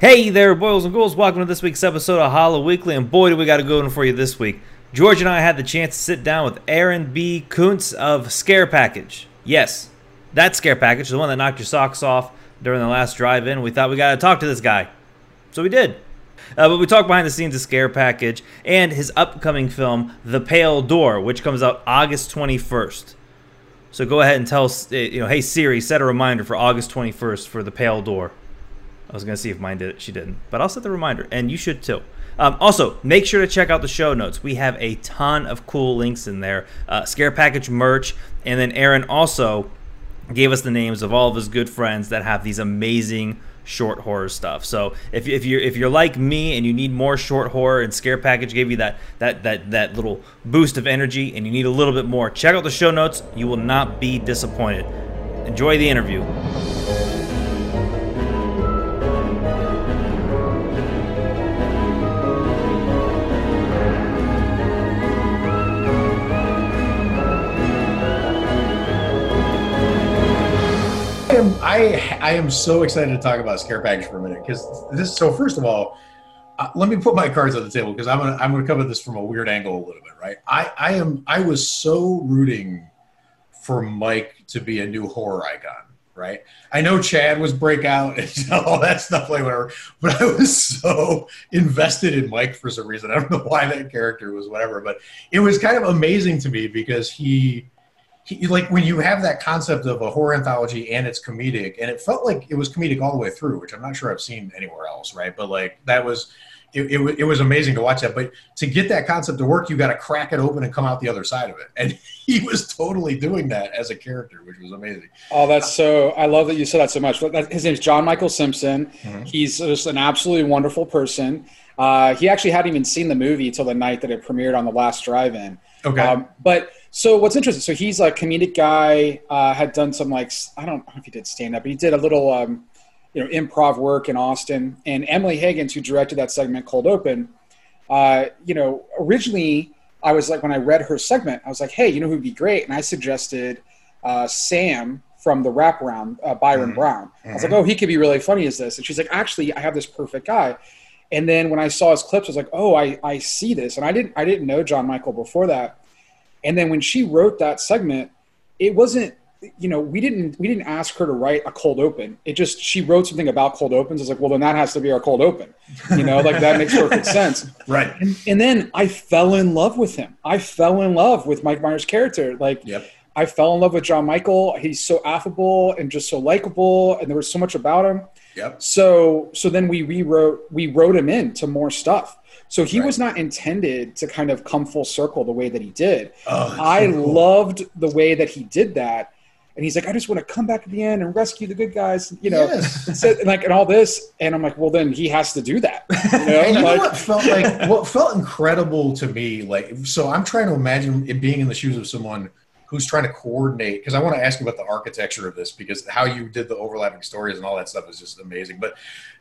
Hey there, boys and ghouls. Welcome to this week's episode of Hollow Weekly. And boy, do we got a good one for you this week. George and I had the chance to sit down with Aaron B. Koontz of Scare Package. Yes, that Scare Package, the one that knocked your socks off during the last drive in. We thought we got to talk to this guy. So we did. Uh, but we talked behind the scenes of Scare Package and his upcoming film, The Pale Door, which comes out August 21st. So go ahead and tell, you know, hey Siri, set a reminder for August 21st for The Pale Door. I was gonna see if mine did it. She didn't, but I'll set the reminder, and you should too. Um, also, make sure to check out the show notes. We have a ton of cool links in there. Uh, Scare package merch, and then Aaron also gave us the names of all of his good friends that have these amazing short horror stuff. So if, if you're if you're like me and you need more short horror and Scare Package gave you that that that that little boost of energy and you need a little bit more, check out the show notes. You will not be disappointed. Enjoy the interview. Am I I am so excited to talk about Scare Package for a minute because this. So first of all, uh, let me put my cards on the table because I'm gonna I'm gonna cover this from a weird angle a little bit, right? I I am I was so rooting for Mike to be a new horror icon, right? I know Chad was breakout and all that stuff, like whatever, but I was so invested in Mike for some reason. I don't know why that character was whatever, but it was kind of amazing to me because he he, like when you have that concept of a horror anthology and it's comedic, and it felt like it was comedic all the way through, which I'm not sure I've seen anywhere else, right? But like that was. It, it, it was amazing to watch that, but to get that concept to work, you got to crack it open and come out the other side of it. And he was totally doing that as a character, which was amazing. Oh, that's so! I love that you said that so much. His name is John Michael Simpson. Mm-hmm. He's just an absolutely wonderful person. Uh, he actually hadn't even seen the movie till the night that it premiered on the last drive-in. Okay, um, but so what's interesting? So he's a comedic guy. Uh, had done some like I don't know if he did stand up, but he did a little um, you know improv work in Austin. And Emily Hagins, who directed that segment Cold Open, uh, you know originally I was like when I read her segment, I was like, hey, you know who'd be great? And I suggested uh, Sam from the wraparound, uh, Byron mm-hmm. Brown. I was like, mm-hmm. oh, he could be really funny as this. And she's like, actually, I have this perfect guy. And then when I saw his clips, I was like, oh, I, I see this. And I didn't I didn't know John Michael before that. And then when she wrote that segment, it wasn't you know we didn't we didn't ask her to write a cold open. It just she wrote something about cold opens. It's like well then that has to be our cold open. You know like that makes perfect sense. Right. And, and, then i fell in love with him. I fell in love with mike myers character. Like yep. i fell in love with john michael. He's so affable and just so likable and there was so much about him. Yep. So so then we rewrote we wrote him into more stuff so he right. was not intended to kind of come full circle the way that he did. Oh, I so cool. loved the way that he did that. And he's like, I just want to come back at the end and rescue the good guys, you know, yes. and like and all this. And I'm like, well, then he has to do that. You know, you like, know what felt like what felt incredible to me, like so I'm trying to imagine it being in the shoes of someone who's trying to coordinate because i want to ask you about the architecture of this because how you did the overlapping stories and all that stuff is just amazing but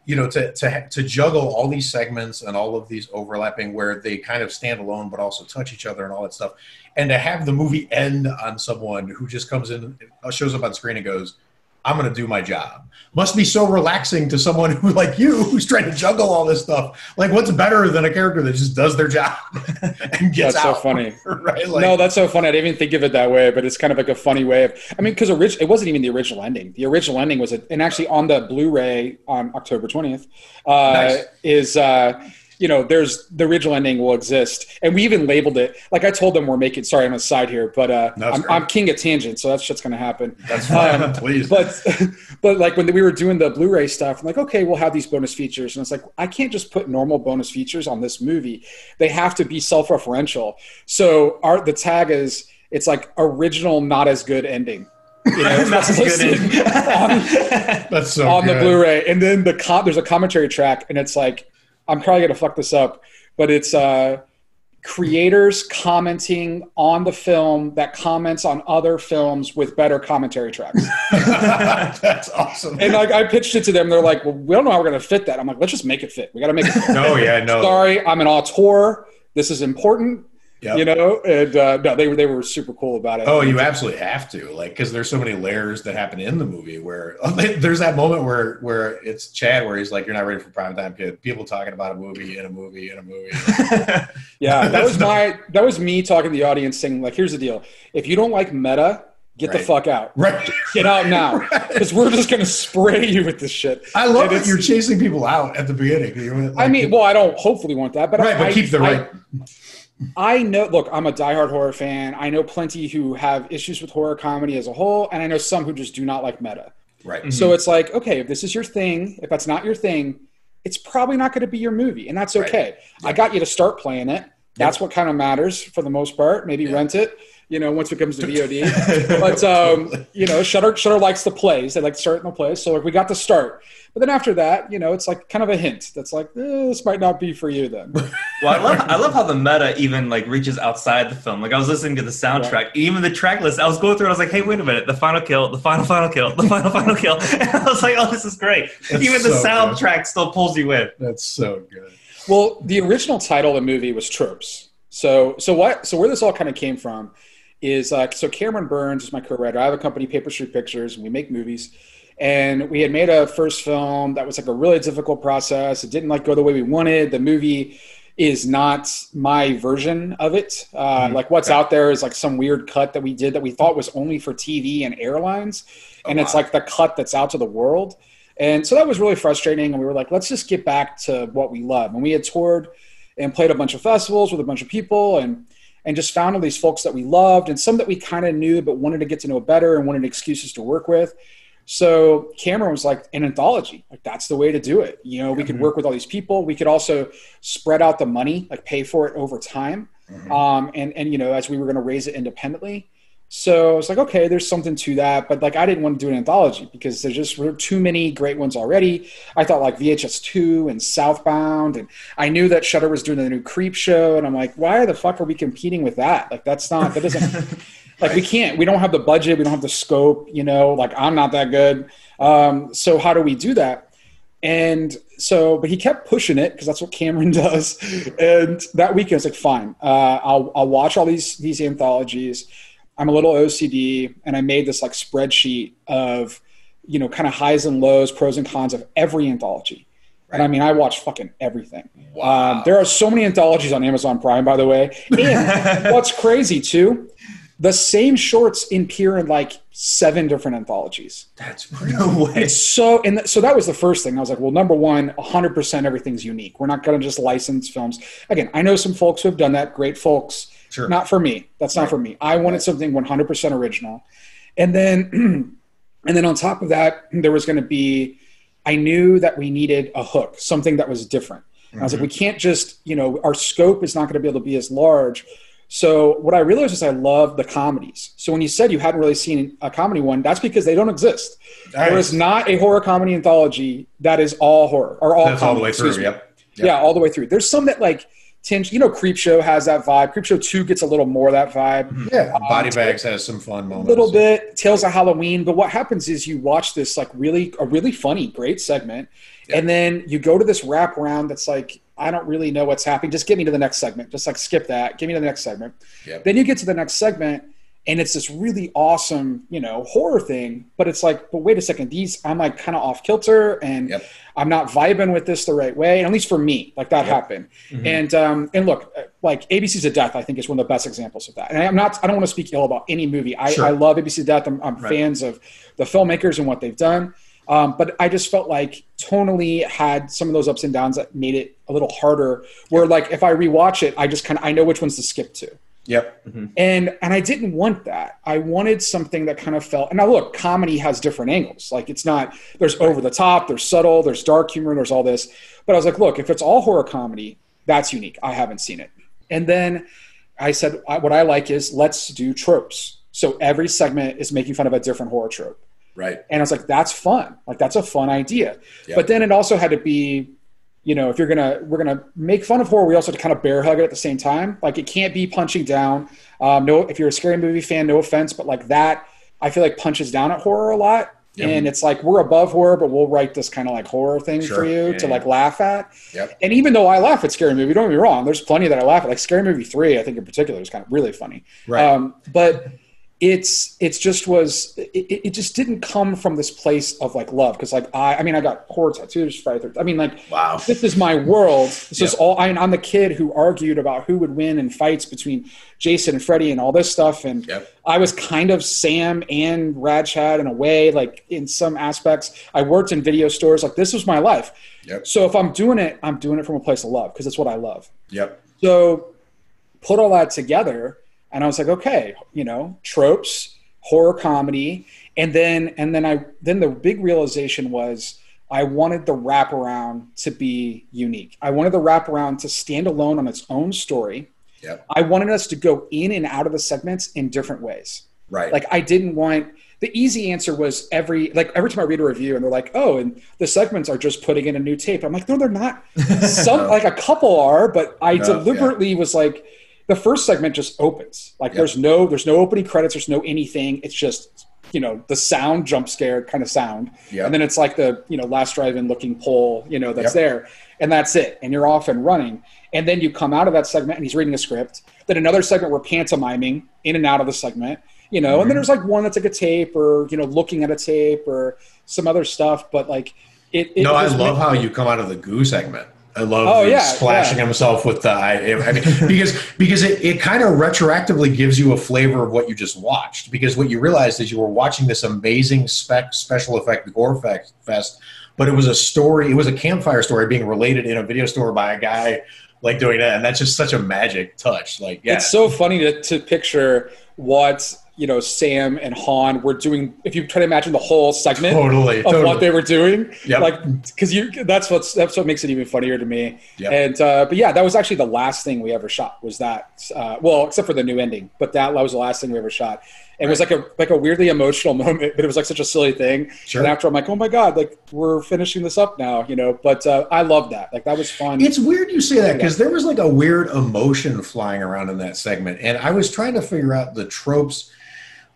you know to, to to juggle all these segments and all of these overlapping where they kind of stand alone but also touch each other and all that stuff. And to have the movie end on someone who just comes in shows up on screen and goes I'm going to do my job. Must be so relaxing to someone who, like you, who's trying to juggle all this stuff. Like, what's better than a character that just does their job and gets That's out? so funny, right? Like, no, that's so funny. I didn't even think of it that way, but it's kind of like a funny way of. I mean, because orig- it wasn't even the original ending. The original ending was, a, and actually on the Blu-ray on October 20th, uh, nice. is. Uh, you know, there's the original ending will exist, and we even labeled it. Like I told them, we're making. Sorry, I'm a side here, but uh, I'm, I'm, king of tangent, so that's just going to happen. That's fine, um, please. But but like when we were doing the Blu-ray stuff, I'm like, okay, we'll have these bonus features, and it's like I can't just put normal bonus features on this movie. They have to be self-referential. So our the tag is it's like original, not as good ending. You know, that's good. on, that's so on good. the Blu-ray, and then the com- there's a commentary track, and it's like I'm probably gonna fuck this up, but it's uh, creators commenting on the film that comments on other films with better commentary tracks. That's awesome. And like I pitched it to them, they're like, "Well, we don't know how we're gonna fit that." I'm like, "Let's just make it fit. We got to make it." Fit. no, yeah, no. Sorry, I'm an auteur. This is important. Yep. You know, and uh, no, they were they were super cool about it. Oh, you absolutely have to, like, because there's so many layers that happen in the movie. Where there's that moment where where it's Chad, where he's like, "You're not ready for prime time, kid." People talking about a movie in a movie in a movie. yeah, that was my that was me talking to the audience, saying like, "Here's the deal: if you don't like meta, get the fuck out. right. Get out now, Right. because we're just gonna spray you with this shit." I love that you're chasing people out at the beginning. Know, I mean, well, I don't hopefully want that, but right, I, but keep the right. I know. Look, I'm a diehard horror fan. I know plenty who have issues with horror comedy as a whole, and I know some who just do not like meta. right. Mm-hmm. So it's like, okay, if this is your thing, if that's not your thing, it's probably not going to be your movie, and that's Right. okay. I got you to start playing it. That's what kind of matters for the most part. Maybe Yeah. rent it, you know, once it comes to VOD. but um, you know, Shudder Shudder likes the plays. They like to start in the plays. So like we got to start. But then after that, you know, it's like kind of a hint that's like eh, this might not be for you then. Well, I love I love how the meta even like reaches outside the film. Like I was listening to the soundtrack, even the track list. I was going through. it, I was like, "Hey, wait a minute! The final kill, the final final kill, the final final kill." And I was like, "Oh, this is great!" That's even the so good. soundtrack still pulls you in. That's so good. Well, the original title of the movie was Tropes. So, so what? So where this all kind of came from is like, so Cameron Burns is my co-writer. I have a company, Paper Street Pictures, and we make movies. And we had made a first film that was like a really difficult process. It didn't like go the way we wanted. The movie is not my version of it. Uh, Like what's out there is like some weird cut that we did that we thought was only for TV and airlines, and it's like the cut that's out to the world. And so that was really frustrating. And we were like, let's just get back to what we love. And we had toured and played a bunch of festivals with a bunch of people and and just found all these folks that we loved and some that we kind of knew but wanted to get to know better and wanted excuses to work with. So Cameron was like an anthology, like that's the way to do it. You know, we could work with all these people. We could also spread out the money, like pay for it over time. Um, and and you know, as we were going to raise it independently. So I was like, okay, there's something to that, but like I didn't want to do an anthology because there's just were too many great ones already. I thought like VHS two and Southbound, and I knew that Shudder was doing the new Creepshow, and I'm like, why the fuck are we competing with that? Like that's not that doesn't like we can't. We don't have the budget. We don't have the scope. You know, like I'm not that good. Um, so how do we do that? And so, but he kept pushing it because that's what Cameron does. And that weekend, I was like, fine, uh, I'll, I'll watch all these these anthologies. I'm a little OCD, and I made this like spreadsheet of, you know, kind of highs and lows, pros and cons of every anthology. And I mean, I watched fucking everything. Wow. Um, there are so many anthologies on Amazon Prime, by the way. And what's crazy too, the same shorts appear in like seven different anthologies. That's. No way. It's so, and th- so that was the first thing. I was like, well, number one, 100% everything's unique. We're not going to just license films. Again, I know some folks who have done that, great folks. Sure. Not for me. That's not for me. I wanted Right. something 100% original. And then, and then on top of that, there was going to be, I knew that we needed a hook, something that was different. And I was like, we mm-hmm. can't just, you know, our scope is not going to be able to be as large. So what I realized is I love the comedies. So when you said you hadn't really seen a comedy one, that's because they don't exist. Nice. There is not a horror comedy anthology that is all horror or all That's all the way through. Yep. Yep. Yeah, all the way through. There's some that like tinge, you know, Creepshow has that vibe. Creepshow 2 gets a little more of that vibe. Mm-hmm. Yeah. Body um, bags has some fun moments. A little bit Tales of Halloween, but what happens is you watch this like really a really funny, great segment, and then you go to this wrap around that's like I don't really know what's happening. Just get me to the next segment. Just like skip that. Get me to the next segment. Yep. Then you get to the next segment, and it's this really awesome, you know, horror thing. But it's like, but wait a second, these I'm like kind of off kilter, and Yep. I'm not vibing with this the right way. And at least for me, like that Yep. happened. And um, and look, uh, like ABC's of Death, I think is one of the best examples of that. And I'm not, I don't want to speak ill about any movie. I, Sure. I love ABC's of Death. I'm, I'm Right. fans of the filmmakers and what they've done. Um, but I just felt like tonally had some of those ups and downs that made it a little harder. Where like if I rewatch it, I just kind of I know which ones to skip to Yep. Mm-hmm. and and I didn't want that. I wanted something that kind of felt. And now look, comedy has different angles. Like it's not there's over the top, there's subtle, there's dark humor, there's all this. But I was like, look, if it's all horror comedy, that's unique. I haven't seen it. And then I said, I, what I like is let's do tropes. So every segment is making fun of a different horror trope. Right. And I was like, that's fun. Like that's a fun idea. Yep. But then it also had to be, you know, if you're gonna we're gonna make fun of horror, we also have to kind of bear hug it at the same time. Like it can't be punching down. Um, no, if you're a scary movie fan, no offense, but like that, I feel like punches down at horror a lot. Yep. And it's like we're above horror, but we'll write this kind of like horror thing Sure. for you Yeah, to yeah. like laugh at. Yep. And even though I laugh at Scary Movie, don't get me wrong, there's plenty that I laugh at. Like Scary Movie three, I think in particular is kind of really funny. Right. Um, but it's it's just was it, it just didn't come from this place of like love because like I I mean I got horror tattoos Friday the 13th. I mean like wow. this is my world. This is all. I, I'm the kid who argued about who would win in fights between Jason and Freddy and all this stuff. And Yep. I was kind of Sam and Rad Chad in a way, like in some aspects. I worked in video stores. Like this was my life. Yep. So if I'm doing it, I'm doing it from a place of love because it's what I love. Yep. So put all that together, and I was like, okay, you know, tropes, horror comedy, and then and then I then the big realization was I wanted the wraparound to be unique. I wanted the wraparound to stand alone on its own story. Yep. I wanted us to go in and out of the segments in different ways. Right. Like I didn't want the easy answer was every like every time I read a review and they're like, oh, and the segments are just putting in a new tape. I'm like, no, they're not. Some No. like a couple are, but I No, deliberately was like, the first segment just opens. Like Yeah. there's no there's no opening credits, there's no anything. It's just you know the sound jump scare kind of sound, Yep. and then it's like the you know last drive-in looking pole you know that's Yep. there, and that's it, and you're off and running. And then you come out of that segment and he's reading a script. Then another segment we're pantomiming in and out of the segment, you know. Mm-hmm. And then there's like one that's like a tape or you know looking at a tape or some other stuff. But like it. it no, I love how you come out of the goo segment. I love Oh, yeah, splashing yeah. himself with the. I, I mean, because because it, it kind of retroactively gives you a flavor of what you just watched. Because what you realized is you were watching this amazing spec special effect gore fest, fest, but it was a story. It was a campfire story being related in a video store by a guy like doing that, and that's just such a magic touch. Like, yeah, It's so funny to, to picture what you know Sam and Han were doing. If you try to imagine the whole segment totally, of totally. what they were doing, Yep. like because you that's what's that's what makes it even funnier to me. Yep. And uh, but yeah, that was actually the last thing we ever shot. Was that uh, well, except for the new ending, but that was the last thing we ever shot. And it was like a like a weirdly emotional moment, but it was like such a silly thing. Sure. And after I'm like, oh my god, like we're finishing this up now, you know. But uh, I love that. Like that was fun. It's weird you say that because there was like a weird emotion flying around in that segment, and I was trying to figure out the tropes.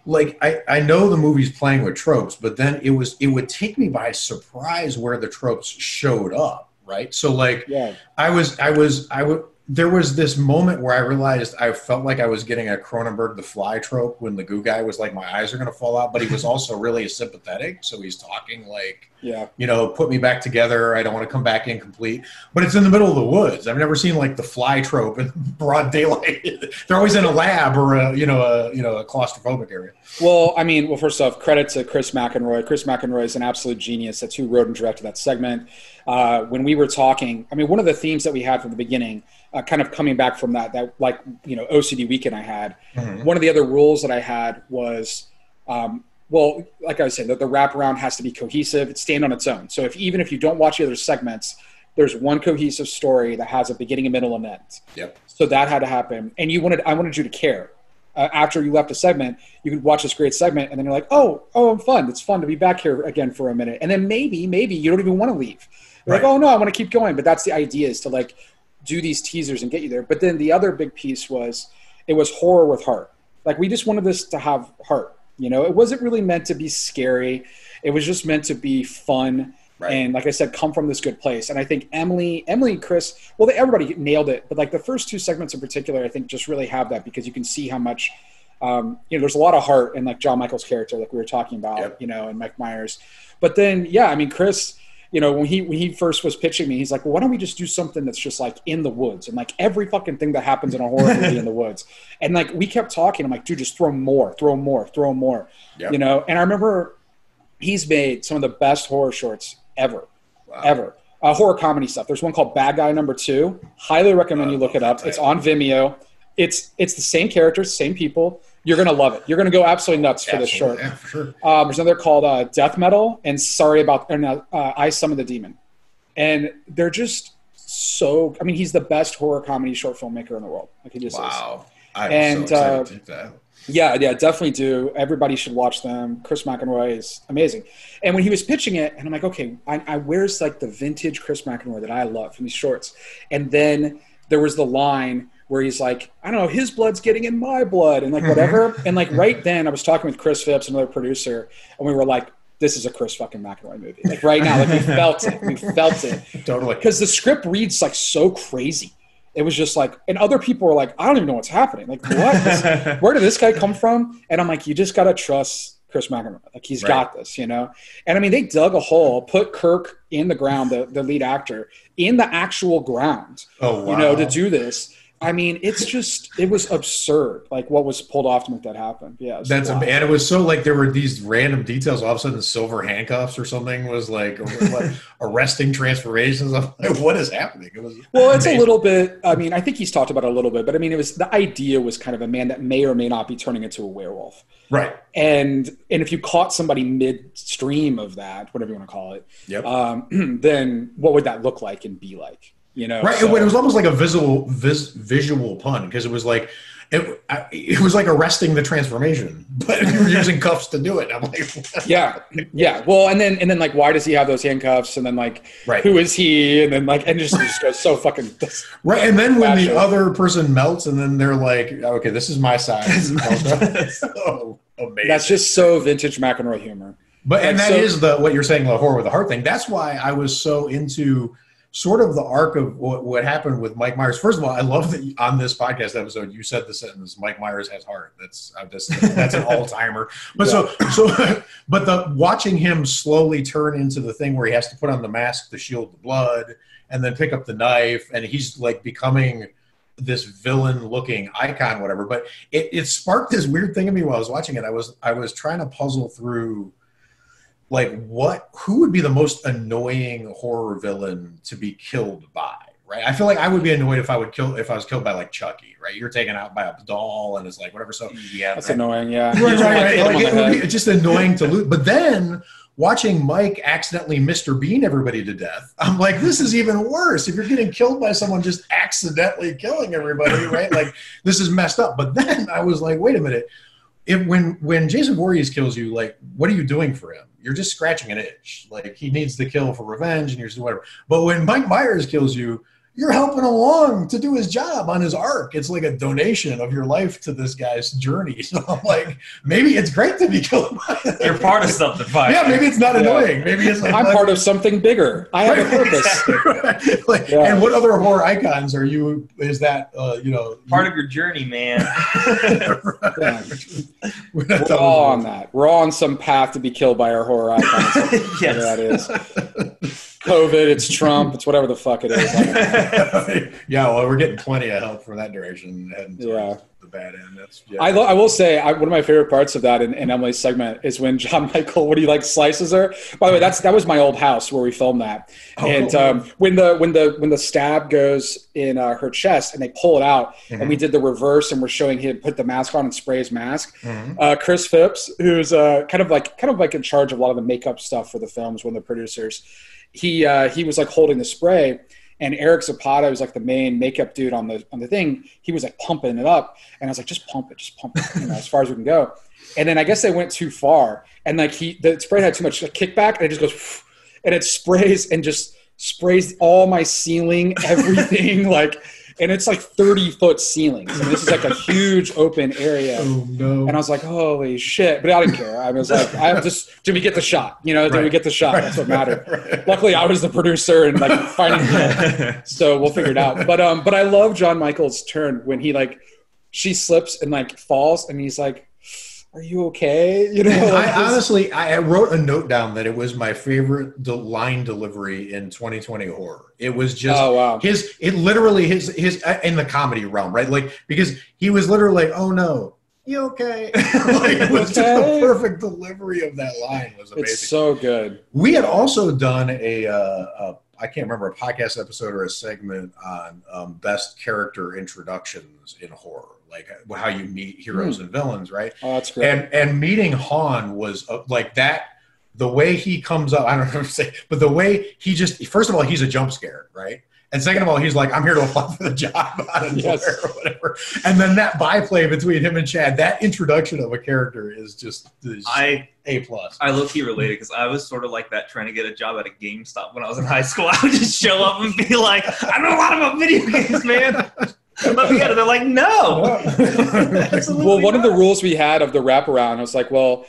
Like I, I know the movie's playing with tropes, but then it was it would take me by surprise where the tropes showed up, right? So like yeah. I was I was I would there was this moment where I realized I felt like I was getting a Cronenberg the fly trope when the goo guy was like my eyes are gonna fall out, but he was also really sympathetic, so he's talking like Yeah. you know, put me back together. I don't want to come back incomplete. But it's in the middle of the woods. I've never seen like the fly trope in broad daylight. They're always in a lab or a you know a you know a claustrophobic area. Well, I mean, well, first off, credit to Chris McInroy. Chris McInroy is an absolute genius. That's who wrote and directed that segment. Uh, when we were talking, I mean, one of the themes that we had from the beginning, uh, kind of coming back from that, that like you know OCD weekend I had. Mhm. One of the other rules that I had was, um, well, like I said, that the wraparound has to be cohesive. It stand on its own. So if even if you don't watch the other segments, there's one cohesive story that has a beginning, a middle, and end. Yep. So that had to happen, and you wanted I wanted you to care. Uh, after you left a segment, you could watch this great segment, and then you're like, "Oh, oh, I'm fun. It's fun to be back here again for a minute." And then maybe, maybe you don't even want to leave. You're like, "Oh no, I want to keep going." But that's the idea is to like do these teasers and get you there. But then the other big piece was it was horror with heart. Like we just wanted this to have heart. You know, it wasn't really meant to be scary. It was just meant to be fun Right. and like I said, come from this good place. And I think Emily, Emily and Chris, well, they, everybody nailed it, but like the first two segments in particular, I think just really have that because you can see how much, um, you know, there's a lot of heart in like John Michael's character, like we were talking about, Yep. you know, and Mike Myers. But then, yeah, I mean, Chris, you know, when he when he first was pitching me, he's like, well, why don't we just do something that's just like in the woods and like every fucking thing that happens in a horror movie in the woods. And like we kept talking, I'm like, dude, just throw more, throw more, throw more, Yep. you know. And I remember he's made some of the best horror shorts ever Wow. ever. Uh, horror comedy stuff. There's one called Bad Guy Number Two. Highly recommend Oh, you look it up. It's on Vimeo. It's it's the same characters, same people. You're gonna love it. You're gonna go absolutely nuts for this short. Yeah, for sure. Um, there's another called uh, Death Metal and Sorry About or no, uh, I Summon the Demon, and they're just so. I mean, he's the best horror comedy short filmmaker in the world. Like he just is. Wow. I'm And, so excited uh, to that. Yeah, yeah, definitely do. Everybody should watch them. Chris McInroy is amazing. And when he was pitching it, and I'm like, okay, I, I where's like the vintage Chris McInroy that I love from these shorts? And then there was the line where he's like, I don't know, his blood's getting in my blood, and like whatever. Mm-hmm. And like right then, I was talking with Chris Phipps, another producer, and we were like, this is a Chris fucking McInroy movie. Like right now, like we felt it, we felt it totally. because the script reads like so crazy. It was just like, and other people were like, I don't even know what's happening. Like, what? Where did this guy come from? And I'm like, you just gotta trust Chris McInroy. Like he's Right. got this, you know. And I mean, they dug a hole, put Kirk in the ground, the, the lead actor, in the actual ground, Oh wow. you know, to do this. I mean, it's just it was absurd, like what was pulled off to make that happen. Yeah, That's wild. and it was so like there were these random details. All of a sudden, silver handcuffs or something was like what, arresting transformations. I'm like, what is happening? It was Well, it's a little bit. I mean, I think he's talked about it a little bit, but I mean, it was the idea was kind of a man that may or may not be turning into a werewolf. right. and and if you caught somebody midstream of that, whatever you want to call it, Yep. um, then what would that look like and be like? You know, Right. So- it, was almost like a visual vis, visual pun because it was like it, I- it was like arresting the transformation, but you were using cuffs to do it. I'm like, yeah, yeah. Well, and then and then like, why does he have those handcuffs? And then like, Right. who is he? And then like, and just, just goes so fucking. right. And then when the other person melts, and then they're like, okay, this is my size. oh, amazing. That's just so vintage McInroy humor. But and Like, that so- is the what you're saying, the horror with the heart thing. That's why I was so into sort of the arc of what, what happened with Mike Myers. First of all, I love that you- on this podcast episode you said the sentence "Mike Myers has heart." That's uh, I'm just that's an all timer. But so so, but the watching him slowly turn into the thing where he has to put on the mask to shield the blood, and then pick up the knife, and he's like becoming this villain looking icon whatever but it, it sparked this weird thing in me while i was watching it i was i was trying to puzzle through like what who would be the most annoying horror villain to be killed by right i feel like i would be mm-hmm. annoyed if i would kill if i was killed by like chucky right you're taken out by a doll and it's like whatever so yeah, That's annoying. Yeah, right, right, right. Like, it would be just annoying to lose. But then watching Mike accidentally Mr. Bean everybody to death, I'm like, this is even worse. If you're getting killed by someone just accidentally killing everybody, right? Like this is messed up. But then I was like, wait a minute. If when when Jason Voorhees kills you, like, what are you doing for him? You're just scratching an itch. Like he needs to kill for revenge, and you're just whatever. But when Mike Myers kills you, you're helping along to do his job on his arc. It's like a donation of your life to this guy's journey. So I'm like, maybe it's great to be killed by You're part of something. Fine. Yeah, maybe it's not Yeah. annoying. Maybe it's like, I'm part of something bigger. I have a purpose. like, Yeah. And what other horror icons are you? Is that uh, you know part of your journey, man. Yeah. We're We're all on that. We're all on some path to be killed by our horror icons. Yes. is. COVID, it's Trump, it's whatever the fuck it is. I don't know. this. yeah, well, we're getting plenty of help from that heading Yeah. the bad end. That's yeah. I, lo- I will say I, one of my favorite parts of that in, in Emily's segment is when John Michael what do you like slices her. By the way, that's that was my old house where we filmed that. Oh, and cool. um, when the when the when the stab goes in uh, her chest and they pull it out, and we did the reverse and we're showing him put the mask on and spray his mask. Mhm. Uh, Chris Phipps, who's uh, kind of like kind of like in charge of a lot of the makeup stuff for the films, one of the producers, he uh, he was like holding the spray. And Eric Zapata, was like the main makeup dude on the on the thing, he was like pumping it up, and I was like, just pump it, just pump it, you know, as far as we can go. And then I guess they went too far, and like he the spray had too much like, kickback, and it just goes, and it sprays and just sprays all my ceiling, everything, like, and it's like thirty foot ceilings. Mean, this is like a huge open area. oh no. And I was like, holy shit. But I didn't care. I was like, I just, did we get the shot? You know, did we get the shot? That's what mattered. Right. Luckily, I was the producer and like finding, so we'll figure it out. But, um, but I love John Michael's turn when he like, she slips and like falls and he's like, are you okay? You know, like, I honestly, I wrote a note down that it was my favorite line delivery in 2020 horror. It was just oh, wow. his, it literally his his uh, in the comedy realm, right? Like because he was literally like, "Oh no, you okay?" like it was just Okay. the perfect delivery of that line. Was amazing. It's so good. we had also done a, uh, a I can't remember a podcast episode or a segment on um, best character introductions in horror, like how you meet heroes and villains, right? Oh, that's great. and and meeting Han was uh, like that. The way he comes up, I don't know what to say, but the way he just first of all, he's a jump scare, right? And second of all, he's like, I'm here to apply for the job out of Yes. or whatever. And then that byplay between him and Chad, that introduction of a character is just is I a plus. I low key related because I was sort of like that trying to get a job at a GameStop when I was in high school. I would just show up and be like, I know a lot about video games, man. Let me get. They're like, no. Well, one of the rules we had of the wraparound was like, well,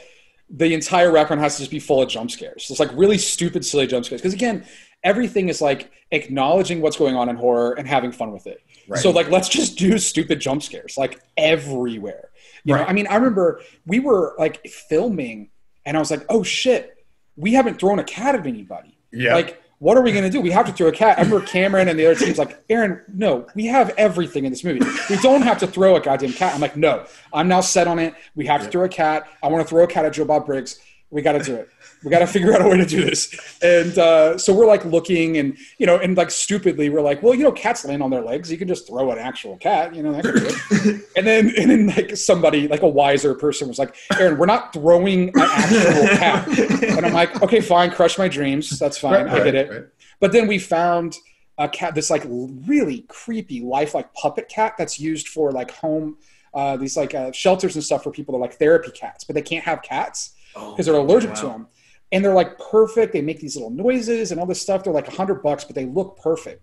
the entire wraparound has to just be full of jump scares. It's like really stupid, silly jump scares. Because again, everything is like acknowledging what's going on in horror and having fun with it. Right. So like, let's just do stupid jump scares like everywhere. You know, Right. I mean, I remember we were like filming, and I was like, oh shit, we haven't thrown a cat at anybody. Yeah. Like, what are we going to do? We have to throw a cat. I remember Cameron and the other team's like, Aaron, no, we have everything in this movie. We don't have to throw a goddamn cat. I'm like, no, I'm now set on it. We have to throw a cat. I want to throw a cat at Joe Bob Briggs. We got to do it. We got to figure out a way to do this. And uh, so we're like looking and, you know, and like stupidly, we're like, well, you know, cats land on their legs. You can just throw an actual cat, you know, that could do it. and then, and then like somebody, like a wiser person was like, Aaron, we're not throwing an actual cat. And I'm like, okay, fine, crush my dreams. That's fine. I get it. Right. But then we found a cat, this like really creepy, lifelike puppet cat that's used for like home, uh, these like uh, shelters and stuff for people that are like therapy cats, but they can't have cats because they're allergic to them. And they're like perfect. They make these little noises and all this stuff. They're like a hundred bucks, but they look perfect.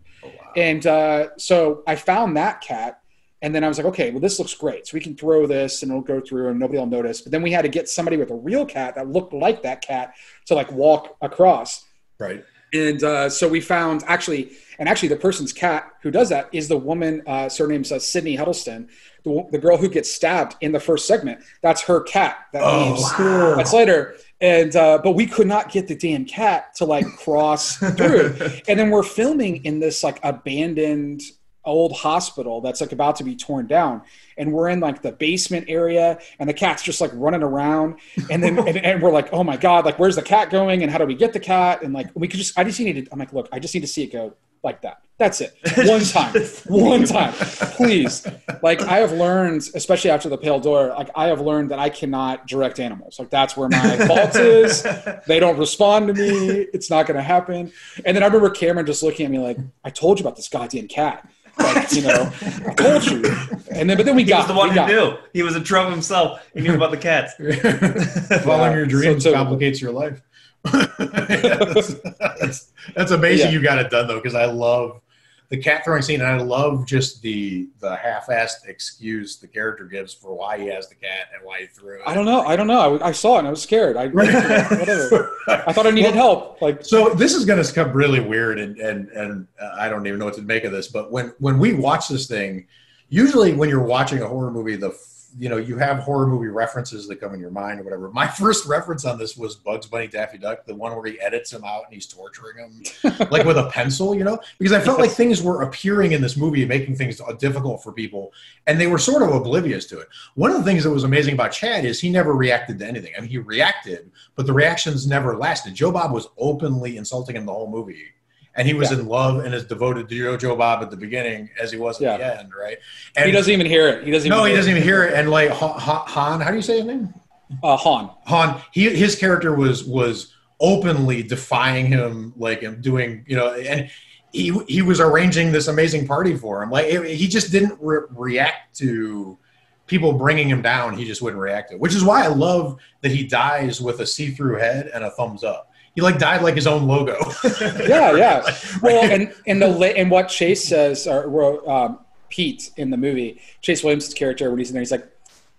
And uh, so I found that cat, and then I was like, okay, well, this looks great. So we can throw this, and it'll go through, and nobody will notice. But then we had to get somebody with a real cat that looked like that cat to like walk across. Right. And uh, so we found actually, and actually, the person's cat who does that is the woman. Uh, surname's uh, Sydney Huddleston, the, the girl who gets stabbed in the first segment. That's her cat that Oh, leaves. cool. That's later. And uh, but we could not get the damn cat to like cross through. And then we're filming in this like abandoned old hospital that's like about to be torn down. And we're in like the basement area and the cat's just like running around. And then and, and we're like oh my god like where's the cat going? And how do we get the cat? And like we could just i just needed i'm like look i just need to see it go like that. That's it. One time. One time. Please. Like i have learned especially after the pale door like i have learned that i cannot direct animals. Like that's where my fault is. They don't respond to me. It's not going to happen. And then i remember cameron just looking at me like i told you about this goddamn cat. Like you know i told you. And then but then we He got was the one we who got- knew. He was a trouble himself. He knew about the cats. Following your dreams So- so- complicates your life. that's, that's, that's amazing Yeah. you got it done though, because I love the cat throwing scene, and I love just the the half-assed excuse the character gives for why he has the cat and why he threw it. i don't know i don't know i, I saw it and i was scared i whatever i thought i needed help like So this is going to come really weird, and and and uh, I don't even know what to make of this. But when when we watch this thing, usually when you're watching a horror movie, the you know you have horror movie references that come in your mind or whatever. My first reference on this was Bugs Bunny Daffy Duck, the one where he edits him out and he's torturing him like with a pencil, you know, because I felt like things were appearing in this movie and making things difficult for people, and they were sort of oblivious to it. One of the things that was amazing about Chad is he never reacted to anything. I mean, he reacted, but the reactions never lasted. Joe Bob was openly insulting him the whole movie, and he was Yeah. in love and as devoted to Joe, Bob at the beginning as he was at Yeah. the end, right? And he doesn't even hear it he doesn't even no, he doesn't it. even hear it. And like Han, Han- how do you say his name? uh han Han, he his character was was openly defying him, like and doing, you know, and he he was arranging this amazing party for him. Like it- he just didn't re- react to people bringing him down. He just wouldn't react to it, which is why I love that he dies with a see-through head and a thumbs up. He like died like his own logo. yeah, yeah. Well, and and the and what Chase says, or um, Pete in the movie, Chase Williams' character, when he's in there, he's like,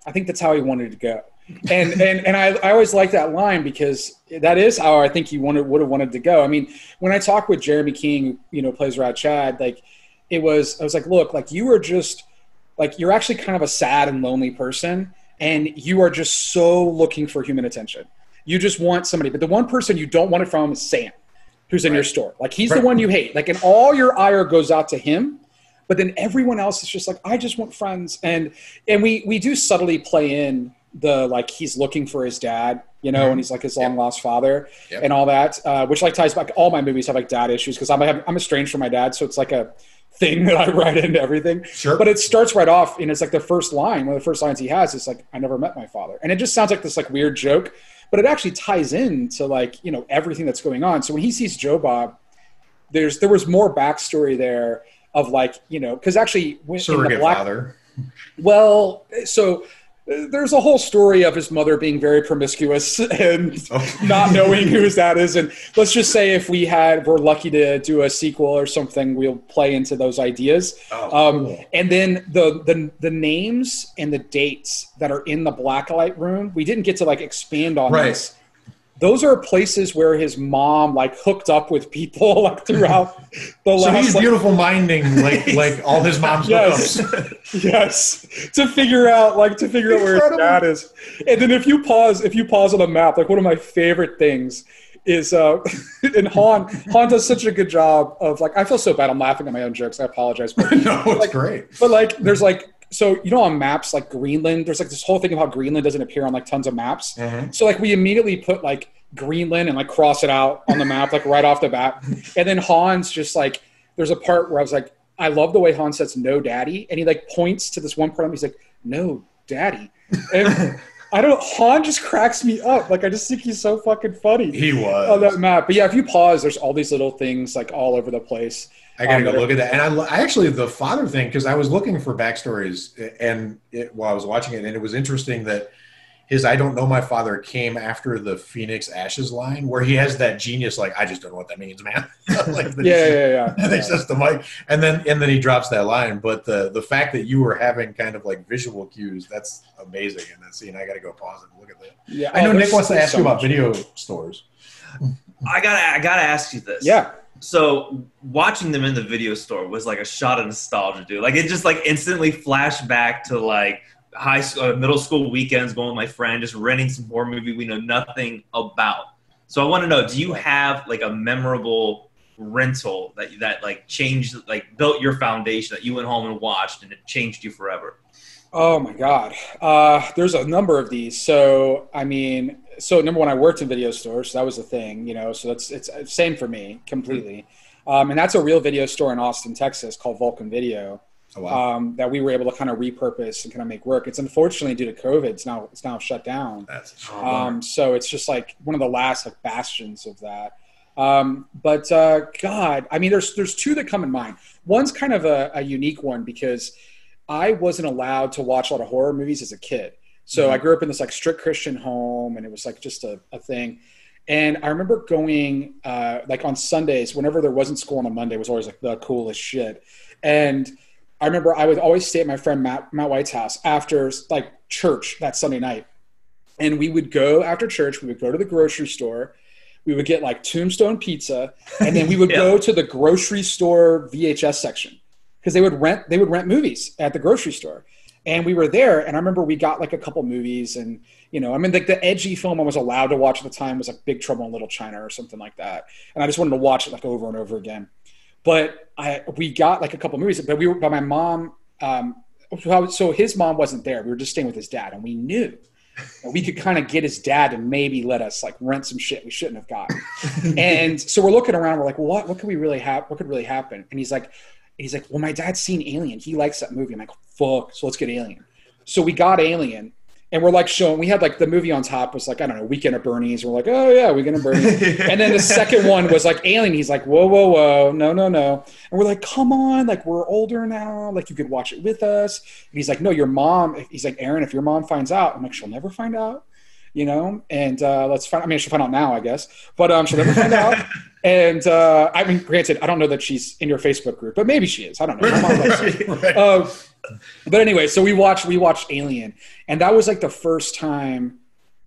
"I think that's how he wanted to go," and and and I, I always like that line because that is how I think he wanted would have wanted to go. I mean, when I talk with Jeremy King, who, you know, plays Rad Chad, like it was, I was like, look, like you are just like you're actually kind of a sad and lonely person, and you are just so looking for human attention. You just want somebody, but the one person you don't want it from is Sam who's in your store. Like he's Right. the one you hate. Like and all your ire goes out to him, but then everyone else is just like, I just want friends. And and we we do subtly play in the like he's looking for his dad, you know, and he's like his long lost father Yep. and all that, uh, which like ties back. All my movies have like dad issues because I'm I'm estranged from my dad, so it's like a thing that I write into everything. Sure. But it starts right off, and it's like the first line. One of the first lines he has is like, "I never met my father," and it just sounds like this like weird joke, but it actually ties in to like you know everything that's going on. So when he sees Joe Bob, there's there was more backstory there of like you know because actually when, in the black father. well, so there's a whole story of his mother being very promiscuous and Oh. not knowing who that is. And let's just say if we had, we're lucky to do a sequel or something, we'll play into those ideas. Oh, Um, cool. and then the, the the names and the dates that are in the blacklight room, we didn't get to like expand on Right. this. Those are places where his mom like hooked up with people like throughout the So last he's like, beautiful minding like like all his mom's Yes. yes. To figure out like to figure out where his dad is. And then if you pause if you pause on the map like one of my favorite things is uh and han han does such a good job of like i feel so bad. I'm laughing at my own jokes. I apologize. But, no, it's Like- great. but like there's like so you know on maps like greenland there's like this whole thing how greenland doesn't appear on like tons of maps Mhm. so like we immediately put like Greenland and like cross it out on the map like right off the bat. And then Hans just like there's a part where I was like, I love the way Hans says no daddy. And he like points to this one part of him, he's like, No daddy. And I don't Han just cracks me up. Like I just think he's so fucking funny He was. on that map. But yeah, if you pause, there's all these little things like all over the place. I gotta Um, go look at that. And I, I actually the father thing because I was looking for backstories and it, while I was watching it, and it was interesting that his "I don't know my father" came after the Phoenix Ashes line, where he has that genius like I just don't know what that means, man. like that he Yeah, yeah, yeah. And he yeah. says to Mike, and then and then he drops that line. But the the fact that you were having kind of like visual cues, that's amazing in that scene. I got to go pause and look at that. yeah. I know Oh, Nick wants to ask so you about much. video stores. I gotta, I gotta ask you this. Yeah. So watching them in the video store was like a shot of nostalgia, dude. Like it just like instantly flashed back to like high school, uh, middle school weekends, going with my friend, just renting some horror movie we know nothing about. So I want to know, do you have like a memorable rental that that like changed, like built your foundation that you went home and watched and it changed you forever? Oh my God. Uh, there's a number of these. So, I mean, so number one, I worked in video stores. So that was the thing, you know, so that's, it's same for me completely. Um, and that's a real video store in Austin, Texas called Vulcan Video Oh, wow. um, that we were able to kind of repurpose and kind of make work. It's unfortunately due to COVID, it's now, it's now shut down. that's Um, so it's just like one of the last like bastions of that. Um, but uh, God, I mean, there's there's two that come in mind. One's kind of a, a unique one because I wasn't allowed to watch a lot of horror movies as a kid. So I grew up in this like strict Christian home, and it was like just a, a thing. And I remember going uh, like on Sundays, whenever there wasn't school on a Monday, was always like the coolest shit. And I remember I would always stay at my friend Matt, Matt White's house after like church that Sunday night and we would go after church we would go to the grocery store we would get like tombstone pizza and then we would Yeah. go to the grocery store vhs section because they would rent they would rent movies at the grocery store and we were there and i remember we got like a couple movies and you know i mean like the edgy film i was allowed to watch at the time was like big trouble in little china or something like that and i just wanted to watch it like over and over again but i we got like a couple movies but we were but my mom um so his mom wasn't there we were just staying with his dad and we knew and we could kind of get his dad to maybe let us like rent some shit we shouldn't have gotten. and so we're looking around, we're like, well, what what could we really have? What could really happen? And he's like, he's like, well, my dad's seen Alien. He likes that movie. I'm like, fuck. So let's get Alien. So we got Alien, and we're like showing. We had like the movie on top was like I don't know, Weekend at Bernie's. We're like, oh yeah, Weekend at Bernie's. and then the second one was like Alien. He's like, whoa, whoa, whoa, no, no, no. And we're like, come on, like we're older now, like you could watch it with us. And he's like, no, your mom. He's like, Aaron, if your mom finds out, I'm like, she'll never find out, you know. And uh, let's find. I mean, she'll find out now, I guess, but um, she'll never find out. And uh, I mean, granted, I don't know that she's in your Facebook group, but maybe she is. I don't know. My mom likes you. right. Uh, but anyway, so we watched we watched Alien, and that was like the first time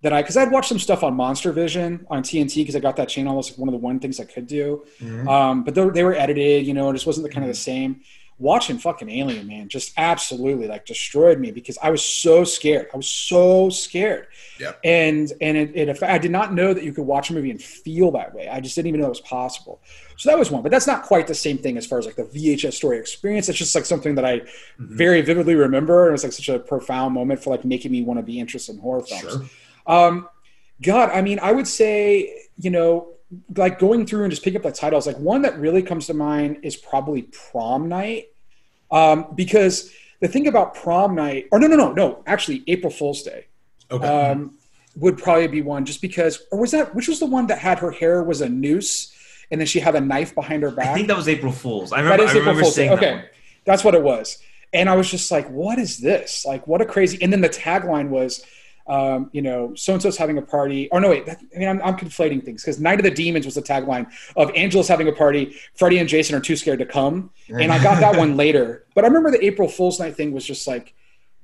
that I because I'd watched some stuff on Monster Vision on TNT because I got that channel. It was like one of the one things I could do, Mhm. um, but they, they were edited, you know, it just wasn't the kind of the same. Watching fucking Alien, man, just absolutely like destroyed me because I was so scared. I was so scared, Yep. and and it, it I did not know that you could watch a movie and feel that way. I just didn't even know it was possible. So that was one, but that's not quite the same thing as far as like the VHS story experience. It's just like something that I very vividly remember. And it was like such a profound moment for like making me want to be interested in horror films. Sure. Um, God, I mean, I would say, you know, like going through and just picking up the titles, like one that really comes to mind is probably Prom Night. Um, because the thing about Prom Night, or no, no, no, no, actually, April Fool's Day Okay. um, would probably be one just because, or was that, which was the one that had her hair was a noose and then she had a knife behind her back? I think that was April Fool's. I That remember. is I April remember Fool's Day. seeing that Okay, one. that's what it was. and I was just like, what is this? Like, what a crazy. And then the tagline was, um, you know, so and so's having a party. Or no, wait, that, I mean, I'm, I'm conflating things because Night of the Demons was the tagline of Angela's having a party. Freddy and Jason are too scared to come. And I got that one later. But I remember the April Fool's Night thing was just like,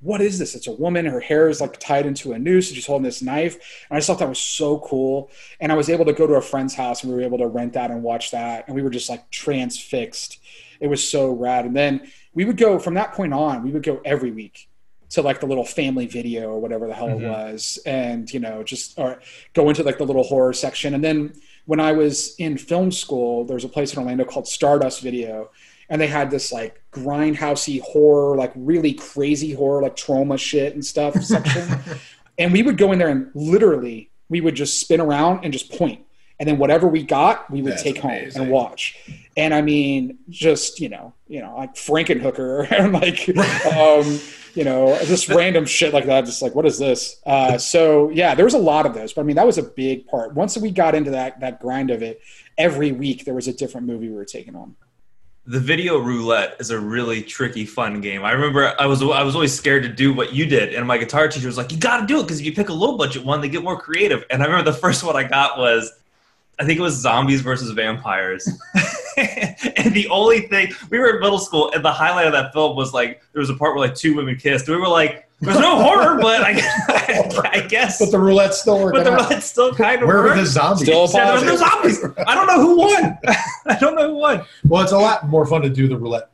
what is this? It's a woman. Her hair is like tied into a noose. And she's holding this knife. And I just thought that was so cool. And I was able to go to a friend's house and we were able to rent that and watch that. And we were just like transfixed. It was so rad. And then we would go from that point on, we would go every week to like the little family video or whatever the hell Mhm. it was. And, you know, just or go into like the little horror section. And then when I was in film school, there was a place in Orlando called Stardust Video and they had this like grindhousey horror, like really crazy horror, like trauma shit and stuff section. and we would go in there and literally we would just spin around and just. And then whatever we got, we would That's take home and watch. And I mean, just you know, you know, like Frankenhooker and like, um, you know, just random shit like that. Just like, what is this? Uh, so yeah, there was a lot of those. But I mean, that was a big part. Once we got into that that grind of it, every week there was a different movie we were taking on. the video roulette is a really tricky fun game i remember i was i was always scared to do what you did and my guitar teacher was like you got to do it because if you pick a low budget one they get more creative and i remember the first one i got was i think it was zombies versus vampires the only thing we were in middle school and the highlight of that film was like there was a part where like two women kissed we were like there's no horror but i, I guess But the roulette's still working but the out. roulette's still kind of Where were the zombies? Still Yeah, there was no zombies. I don't know who won. I don't know who won. Well, it's a lot more fun to do the roulette f-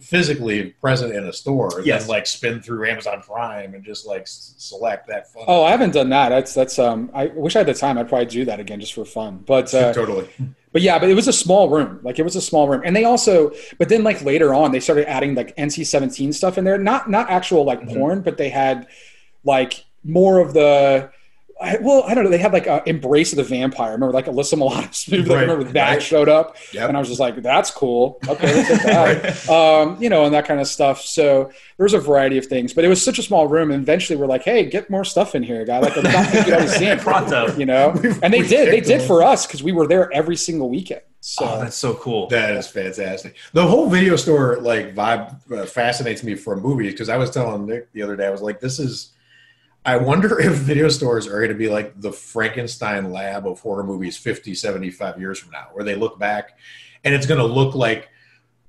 physically present in a store Yes. than like spin through Amazon Prime and just like s- select that fun. Oh, I haven't done that. That's that's um. I wish I had the time. I'd probably do that again just for fun. But uh, totally. but yeah, but it was a small room. Like it was a small room, and they also. But then like later on, they started adding like NC seventeen stuff in there. Not not actual like Mhm. porn, but they had like more of the. I, well, I don't know. They had like uh, Embrace of the Vampire. I remember like Alyssa Milano's movie. I remember that right. showed up, Yep. and I was just like, "That's cool. Okay, let's hit that." um, you know, and that kind of stuff. So there was a variety of things, but it was such a small room. And eventually, we're like, "Hey, get more stuff in here, guy." Like, I'm not thinking I was seeing Pronto. you know. We've- And they did. They did for us because we were there every single weekend. So Oh, that's so cool. That is fantastic. The whole video store like vibe uh, fascinates me for movies because I was telling Nick the other day I was like, this is. I wonder if video stores are going to be like the Frankenstein lab of horror movies 50, 75 years from now, where they look back and it's going to look like,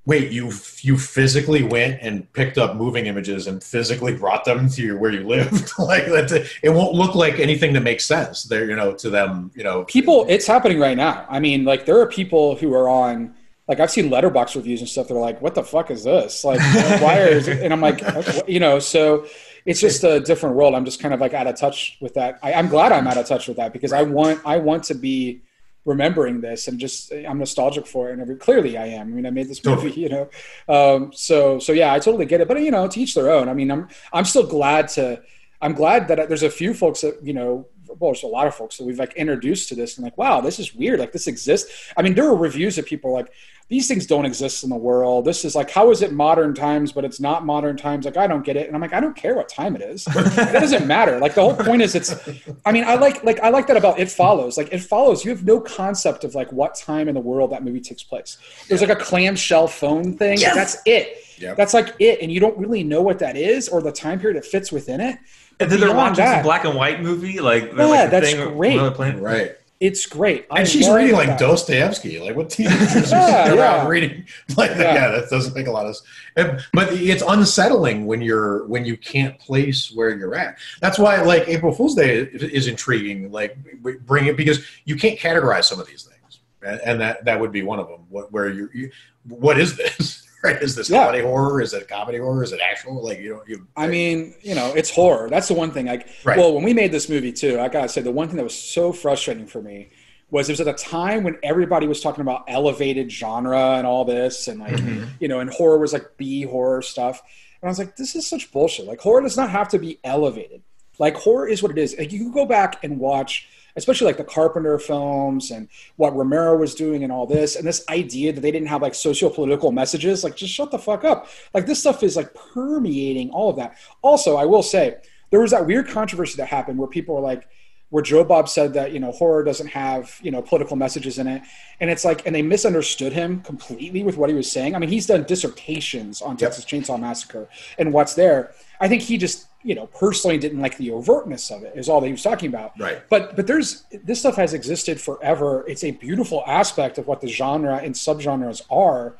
wait, you you physically went and picked up moving images and physically brought them to your, where you lived. like that, it won't look like anything that makes sense. There, you know, to them, you know, people, it's happening right now. I mean, like there are people who are on. Like I've seen Letterboxd reviews and stuff. They're like, "What the fuck is this? Like, why is?" It? And I'm like, "What?" you know, so it's just a different world. I'm just kind of like out of touch with that. I, I'm glad I'm out of touch with that because I want I want to be remembering this and just I'm nostalgic for it. And every, clearly I am. I mean, I made this movie, you know. Um, so so yeah, I totally get it. But you know, to each their own. I mean, I'm I'm still glad to. I'm glad that there's a few folks that you know. Well, there's a lot of folks that we've like introduced to this and like, wow, this is weird. Like this exists. I mean, there were reviews of people like these things don't exist in the world. This is like, how is it modern times, but it's not modern times? Like, I don't get it. And I'm like, I don't care what time it is. it doesn't matter. Like the whole point is it's I mean, I like like I like that about It Follows. Like It Follows, you have no concept of like what time in the world that movie takes place. There's like a clamshell phone thing. Yes. That's it. Yep. That's like it. And you don't really know what that is or the time period it fits within it. And then they're Beyond watching that- some black and white movie, like Yeah, like the that's thing great. where they're right. It's great. I And she's reading like that. Dostoevsky. Like what teenagers Yeah, are yeah. reading? Like Yeah. yeah. that doesn't make a lot of sense. But it's unsettling when you're when you can't place where you're at. That's why like April Fool's Day is, is intriguing. Like bring it because you can't categorize some of these things, and, and that that would be one of them. What where you, you what is this? Right? Is this Yeah. comedy horror? Is it comedy horror? Is it actual? Like you know you. I mean, you know, it's horror. That's the one thing. Like, Right. well, when we made this movie too, I gotta say the one thing that was so frustrating for me was it was at a time when everybody was talking about elevated genre and all this, and like, Mm-hmm. you know, and horror was like B horror stuff. And I was like, this is such bullshit. Like, horror does not have to be elevated. Like, horror is what it is. Like, you can go back and watch, especially like the Carpenter films and what Romero was doing and all this, and this idea that they didn't have like socio-political messages. Like, just shut the fuck up. Like, this stuff is like permeating all of that. Also, I will say, there was that weird controversy that happened where people were like, where Joe Bob said that you know horror doesn't have you know political messages in it, and it's like and they misunderstood him completely with what he was saying. I mean, he's done dissertations on Texas Chainsaw Massacre and what's there. I think he just you know personally didn't like the overtness of it is all that he was talking about. Right. But but there's this stuff has existed forever. It's a beautiful aspect of what the genre and subgenres are,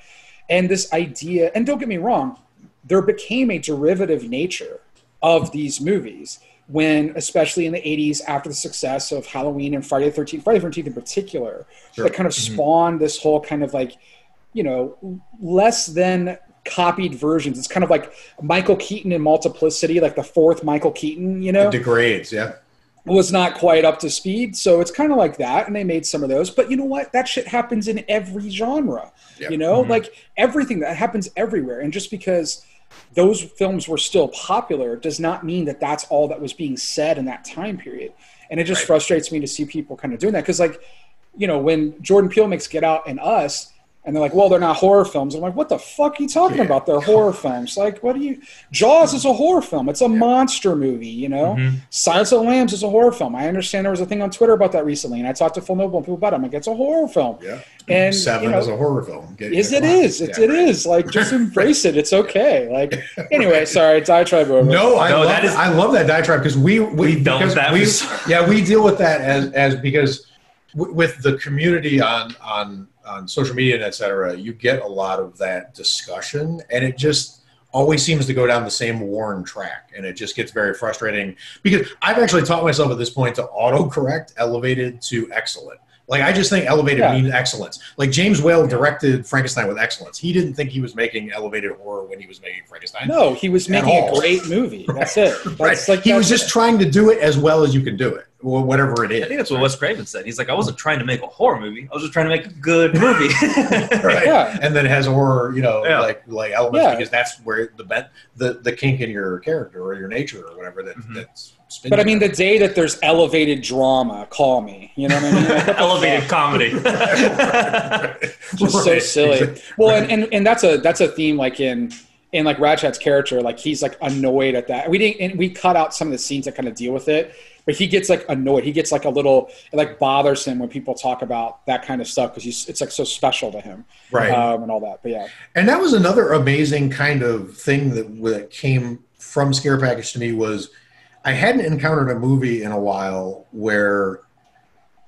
and this idea. And don't get me wrong, there became a derivative nature of these movies when, especially in the 80s, after the success of Halloween and Friday the 13th, Friday the 13th in particular, Sure. that kind of mm-hmm. spawned this whole kind of like, you know, less than copied versions. It's kind of like Michael Keaton in Multiplicity, like the fourth Michael Keaton, you know? It degrades, yeah. was not quite up to speed. So it's kind of like that. And they made some of those. But you know what? That shit happens in every genre. Yeah. You know, mm-hmm. like everything that happens everywhere. And just because those films were still popular does not mean that that's all that was being said in that time period. And it just Right. frustrates me to see people kind of doing that. Because, like, you know, when Jordan Peele makes Get Out and Us, and they're like, well, they're not horror films. I'm like, what the fuck are you talking Yeah. about? They're horror films. Like, what do you? Jaws is a horror film. It's a monster movie, you know? Mm-hmm. Silence of the Lambs is a horror film. I understand there was a thing on Twitter about that recently, and I talked to Phil Noble and people about it. I'm like, it's a horror film. Yeah. And, Seven you know, is a horror film. Get- Is get it come on. is. It's, Yeah, it right. is. Like, just embrace it. It's okay. Like, anyway, sorry, diatribe over. No, I No, love that is- I love that diatribe because we we We've dealt with because that we, yeah we deal with that as as because w- with the community on on on social media and et cetera, you get a lot of that discussion, and it just always seems to go down the same worn track, and it just gets very frustrating because I've actually taught myself at this point to autocorrect elevated to excellent. Like I just think elevated Yeah. means excellence. Like James Whale directed Frankenstein with excellence. He didn't think he was making elevated horror when he was making Frankenstein. No, he was At making a great movie. That's it. That's right. like he was just it. trying to do it as well as you can do it, or whatever it is. I think that's what Wes Craven said. He's like, I wasn't trying to make a horror movie. I was just trying to make a good movie. right. Yeah. And then it has horror, you know, Yeah. like like elements Yeah. because that's where the bent the the kink in your character or your nature or whatever that Mhm. that's. Spins But I mean, the day that there's elevated drama, call me. You know what I mean? Like, Elevated comedy. just so silly. Well, and, and and that's a that's a theme like in in like Rad Chad's character, like he's like annoyed at that. We didn't and we cut out some of the scenes that kind of deal with it, but he gets like annoyed. He gets like a little it like bothers him when people talk about that kind of stuff because he's it's like so special to him, right. um, and all that. But yeah, And that was another amazing kind of thing that, that came from Scare Package to me was I hadn't encountered a movie in a while where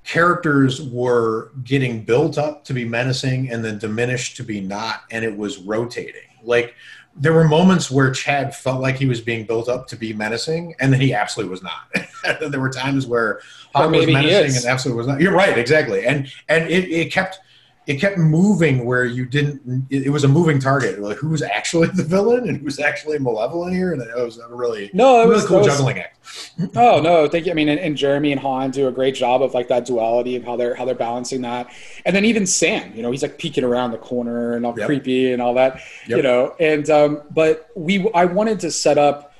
characters were getting built up to be menacing and then diminished to be not, and it was rotating. Like there were moments where Chad felt like he was being built up to be menacing, and then he absolutely was not. there were times where Hawn was menacing and absolutely was not. You're right, exactly. And and it, it kept it kept moving where you didn't it, was a moving target like who's actually the villain and who's actually malevolent here and it was a really no, it really was, cool was- juggling act Oh no, thank you. I mean, and, and Jeremy and Hawn do a great job of like that duality of how they're how they're balancing that, and then even Sam, you know, he's like peeking around the corner and all Yep. creepy and all that, you know. And um, but we, I wanted to set up,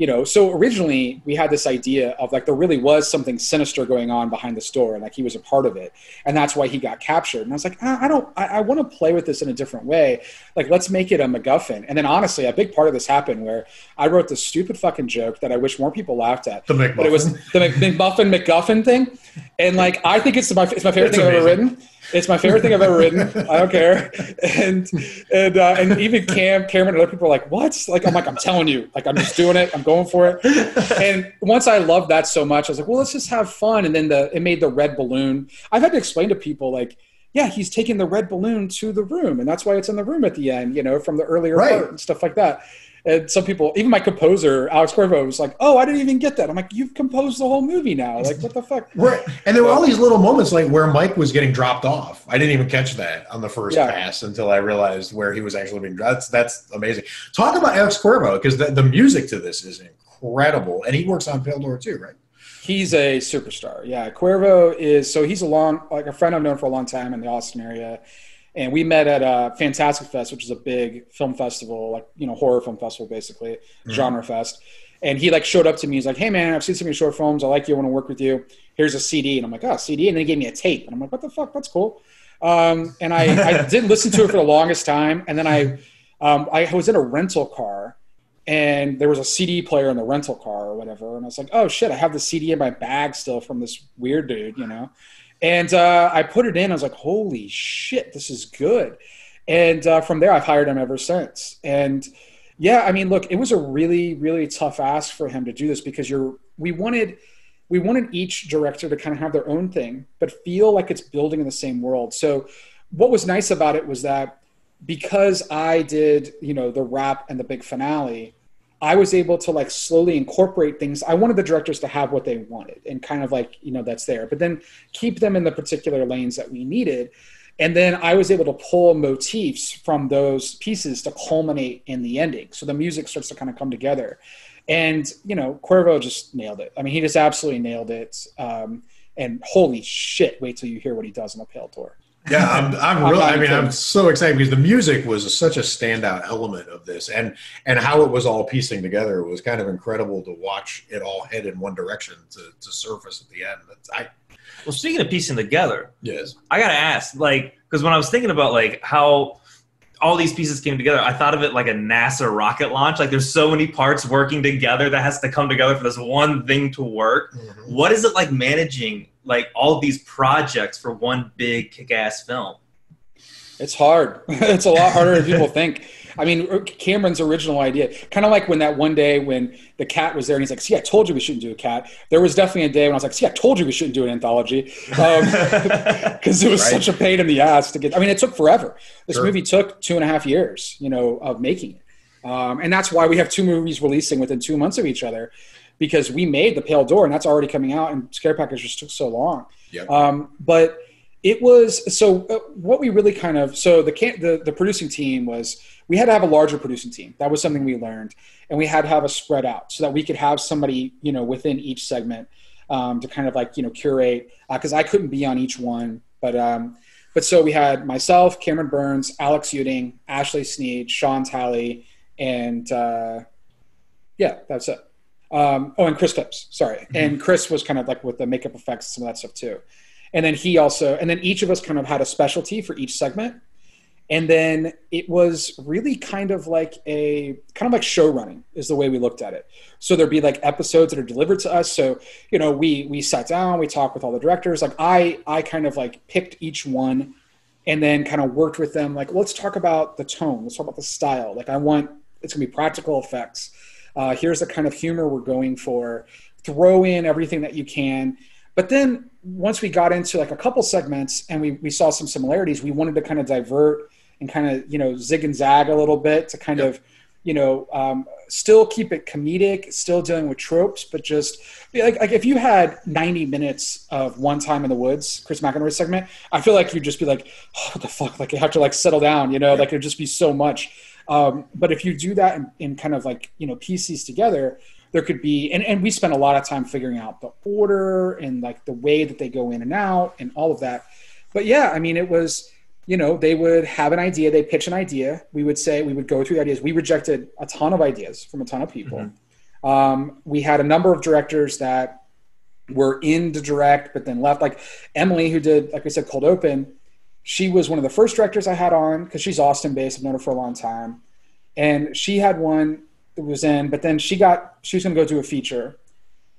you know, so originally we had this idea of like there really was something sinister going on behind the store, and like he was a part of it, and that's why he got captured. And I was like, ah, I don't, I, I want to play with this in a different way. Like, let's make it a MacGuffin. And then honestly, a big part of this happened where I wrote this stupid fucking joke that I wish more people laughed at the McMuffin. but it was the Mc- McMuffin McGuffin thing, and like I think it's my it's my favorite It's thing I've ever written. It's my favorite thing I've ever written. I don't care, and and uh, and even Cam, Cameron, and other people are like, "What?" Like I'm like, I'm telling you, like I'm just doing it. I'm going for it. And once I loved that so much, I was like, well, let's just have fun. And then the it made the red balloon. I've had to explain to people like. Yeah, he's taking the red balloon to the room, and that's why it's in the room at the end, you know, from the earlier Right. part and stuff like that. And some people, even my composer, Alex Cuervo, was like, "Oh, I didn't even get that." I'm like, "You've composed the whole movie now. Like, what the fuck?" Right. And there were all these little moments like where Mike was getting dropped off. I didn't even catch that on the first Yeah. pass until I realized where he was actually being dropped. That's that's amazing. Talk about Alex Cuervo because the, the music to this is incredible, and he works on Pale Door too, right? He's a superstar. Yeah, Cuervo is so he's a long like a friend I've known for a long time in the Austin area, and we met at uh, Fantastic Fest, which is a big film festival, like you know horror film festival, basically genre fest. And he like showed up to me. He's like, "Hey man, I've seen some of your short films. I like you. I want to work with you. Here's a CD." And I'm like, "Oh, CD." And then he gave me a tape, and I'm like, "What the fuck? That's cool." Um, and I, I didn't listen to it for the longest time, and then I um, I was in a rental car and there was a CD player in the rental car or whatever. And I was like, oh shit, I have the CD in my bag still from this weird dude, you know? And uh, I put it in. I was like, holy shit, this is good. And uh, from there, I've hired him ever since. And yeah, I mean, look, it was a really, really tough ask for him to do this because you're, we wanted, we wanted each director to kind of have their own thing, but feel like it's building in the same world. So what was nice about it was that because I did, you know, the wrap and the big finale, I was able to like slowly incorporate things. I wanted the directors to have what they wanted and kind of like, you know, that's there, but then keep them in the particular lanes that we needed. And then I was able to pull motifs from those pieces to culminate in the ending. So the music starts to kind of come together. And, you know, Cuervo just nailed it. I mean, he just absolutely nailed it. Um, and holy shit, wait till you hear what he does in A Pale Door. Yeah, I'm, I'm really. I mean, I'm so excited because the music was such a standout element of this, and and how it was all piecing together was kind of incredible to watch it all head in one direction to, to surface at the end. That's, I well, speaking of piecing together, yes, I gotta ask, like, because when I was thinking about like how all these pieces came together, I thought of it like a NASA rocket launch. Like, there's so many parts working together that has to come together for this one thing to work. Mm-hmm. What is it like managing like all these projects for one big kick-ass film? It's hard. it's a lot harder than people think. I mean, Cameron's original idea, kind of like when that one day when the cat was there and he's like, "See, I told you we shouldn't do a cat." There was definitely a day when I was like, "See, I told you we shouldn't do an anthology," because um, it was right. such a pain in the ass to get. I mean, it took forever. This sure. movie took two and a half years, you know, of making it, um, and that's why we have two movies releasing within two months of each other because we made the Pale Door and that's already coming out, and Scare Package just took so long. Yep. Um, but it was so uh, what we really kind of so the, the the producing team was we had to have a larger producing team. That was something we learned, and we had to have a spread out so that we could have somebody you know within each segment um, to kind of like you know curate because uh, I couldn't be on each one, but. Um, but so we had myself, Cameron Burns, Alex Uding, Ashley Sneed, Sean Talley, and uh, yeah, that's it. Um, oh, and Chris Phipps, sorry. Mm-hmm. And Chris was kind of like with the makeup effects, some of that stuff too. And then he also, and then each of us kind of had a specialty for each segment. And then it was really kind of like a kind of like show running is the way we looked at it. So there'd be like episodes that are delivered to us. So you know, we we sat down, we talked with all the directors. Like I I kind of like picked each one, and then kind of worked with them. Like let's talk about the tone. Let's talk about the style. Like I want it's gonna be practical effects uh, here's the kind of humor we're going for. Throw in everything that you can. But then once we got into like a couple segments and we, we saw some similarities, we wanted to kind of divert and kind of, you know, zig and zag a little bit to kind yep. of, you know, um, still keep it comedic, still dealing with tropes, but just like, like if you had 90 minutes of one time in the woods, Chris McInroy segment, I feel like you'd just be like, oh, what the fuck? Like you have to like settle down, you know, like it'd just be so much. Um, but if you do that in, in, kind of like you know pieces together, there could be and, and we spent a lot of time figuring out the order and like the way that they go in and out and all of that. But yeah, I mean it was you know they would have an idea, they pitch an idea. We would say we would go through the ideas. We rejected a ton of ideas from a ton of people. Mm-hmm. Um, we had a number of directors that were in to direct but then left like emily who did like we said cold open she was one of the first directors I had on because she's Austin based. I've known her for a long time. And she had one that was in, but then she got, she was going to go do a feature.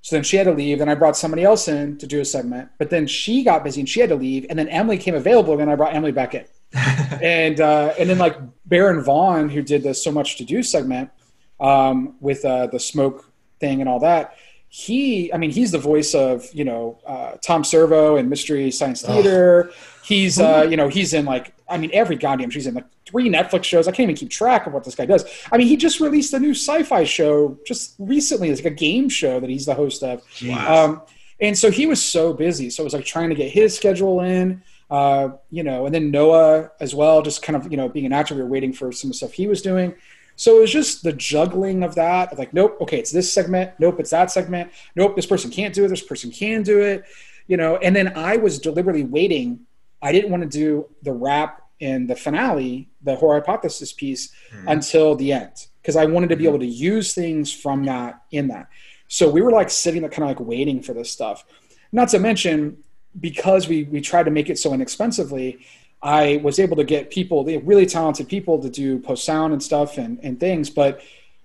So then she had to leave. Then I brought somebody else in to do a segment, but then she got busy and she had to leave. And then Emily came available and I brought Emily back in. and, uh, and then like Baron Vaughn, who did the So Much to Do segment um, with uh, the smoke thing and all that, he, I mean, he's the voice of, you know, uh, Tom Servo and Mystery Science Theater. He's, uh, you know, he's in like, I mean, every goddamn, she's in like three Netflix shows. I can't even keep track of what this guy does. I mean, he just released a new sci-fi show just recently. It's like a game show that he's the host of. Wow. Um, and so he was so busy. So it was like trying to get his schedule in, uh, you know, and then Noah as well, just kind of, you know, being an actor, we were waiting for some of the stuff he was doing. So it was just the juggling of that. Of like, nope, okay, it's this segment. Nope, it's that segment. Nope, this person can't do it. This person can do it. You know, and then I was deliberately waiting. I didn't want to do the wrap in the finale, the horror hypothesis piece, mm-hmm. until the end because I wanted to be hmm. able to use things from that in that. So we were like sitting there, kind of like waiting for this stuff. Not to mention because we we tried to make it so inexpensively I was able to get people, really talented people to do post sound and stuff and, and things. But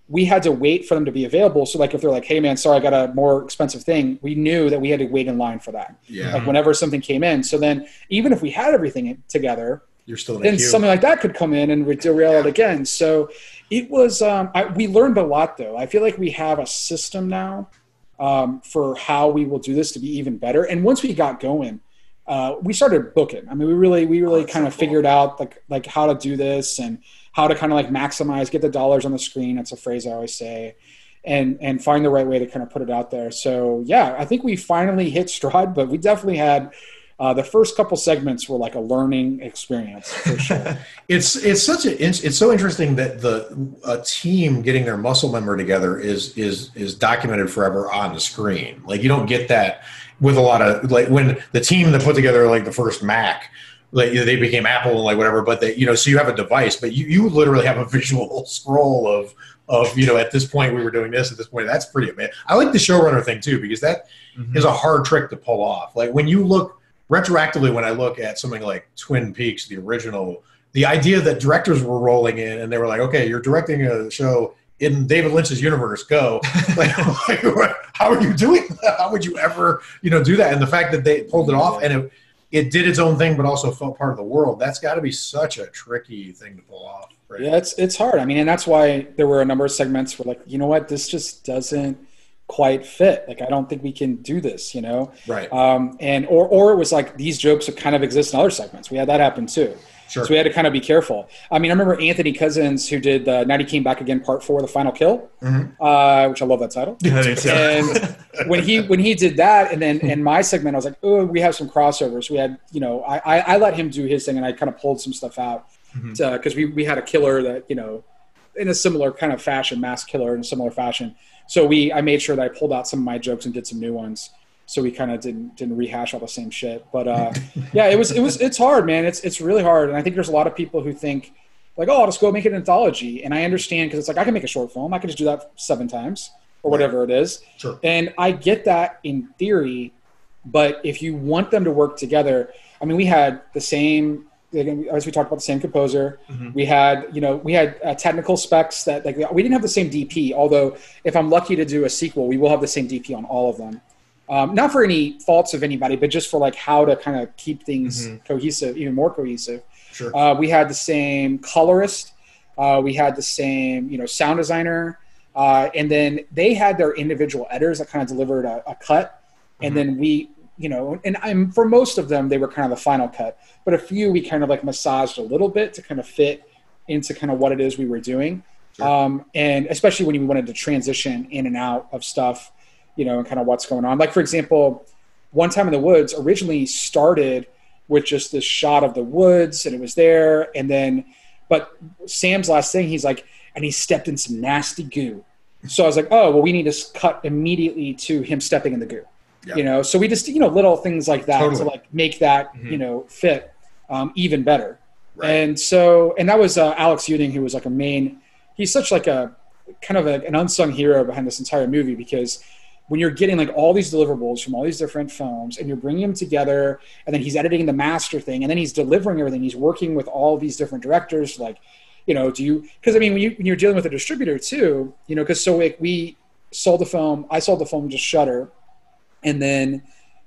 we had to wait for them to be available. So like if they're like, "Hey man, sorry, I got a more expensive thing," we knew that we had to wait in line for that. Yeah. Like whenever something came in. So then even if we had everything together, You're still in then something like that could come in and we'd derail it again. So it was um, I, we learned a lot though. I feel like we have a system now um, for how we will do this to be even better. And once we got going, uh, we started booking. I mean, we really we really Oh, kind so of cool. figured out like like how to do this and how to kind of like maximize, get the dollars on the screen. That's a phrase I always say. And, and find the right way to kind of put it out there. So yeah, I think we finally hit stride, but we definitely had uh, the first couple segments were like a learning experience for sure. It's it's such a it's it's so interesting that the a team getting their muscle member together is is is documented forever on the screen. Like you don't get that with a lot of like when the team that put together like the first Mac, like you know, they became Apple and like whatever. But they you know so you have a device, but you you literally have a visual scroll of of you know at this point we were doing this at this point that's pretty amazing. I like the showrunner thing too because that mm-hmm. is a hard trick to pull off. Like when you look retroactively, when I look at something like Twin Peaks, the original, the idea that directors were rolling in and they were like, okay, you're directing a show in David Lynch's universe, go. like, like, how are you doing that? How would you ever, you know, do that? And the fact that they pulled it off and it, it did its own thing, but also felt part of the world. That's got to be such a tricky thing to pull off. Right? Yeah, it's it's hard. I mean, and that's why there were a number of segments where like, you know what, this just doesn't quite fit. Like, I don't think we can do this. You know, Right. um, and or or it was like these jokes would kind of exist in other segments. We had that happen too. Sure. So we had to kind of be careful. I mean, I remember Anthony Cousins who did the Night He Came Back Again Part Four, The Final Kill, Mhm. uh, which I love that title. And when he when he did that, and then in my segment, I was like, oh, we have some crossovers. We had, you know, I I, I let him do his thing, and I kind of pulled some stuff out because we we had a killer that you know, in a similar kind of fashion, mass killer in a similar fashion. So we I made sure that I pulled out some of my jokes and did some new ones. So we kind of didn't didn't rehash all the same shit. But uh, yeah, it was it was it's hard, man. It's it's really hard, and I think there's a lot of people who think like, oh, I'll just go make an anthology, and I understand because it's like I can make a short film. I can just do that seven times or whatever it is. Sure. And I get that in theory, but if you want them to work together, I mean, we had the same, as we talked about, the same composer. Mhm. We had, you know, we had uh, technical specs that like we didn't have the same DP. Although, if I'm lucky to do a sequel, we will have the same DP on all of them. Um, not for any faults of anybody, but just for like how to kind of keep things cohesive, even more cohesive. Sure. Uh, we had the same colorist. Uh, we had the same, you know, sound designer. Uh, and then they had their individual editors that kind of delivered a, a cut. And then we, you know, and I'm for most of them, they were kind of the final cut. But a few we kind of like massaged a little bit to kind of fit into kind of what it is we were doing. Sure. Um, and especially when we wanted to transition in and out of stuff, you know, and kind of what's going on. Like, for example, One Time in the Woods originally started with just this shot of the woods and it was there. And then, but Sam's last thing, he's like, and he stepped in some nasty goo. So I was like, oh, well, we need to cut immediately to him stepping in the goo. Yeah. You know, so we just, you know, little things like that Totally. to like make that, Mhm. you know, fit um, even better. Right. And so, and that was uh, Alex Uding, who was like a main, he's such like a kind of a, an unsung hero behind this entire movie because when you're getting like all these deliverables from all these different films and you're bringing them together and then he's editing the master thing and then he's delivering everything he's working with all these different directors like you know do you because i mean when, you, when you're dealing with a distributor too you know because so like we sold the film i sold the film to Shudder and then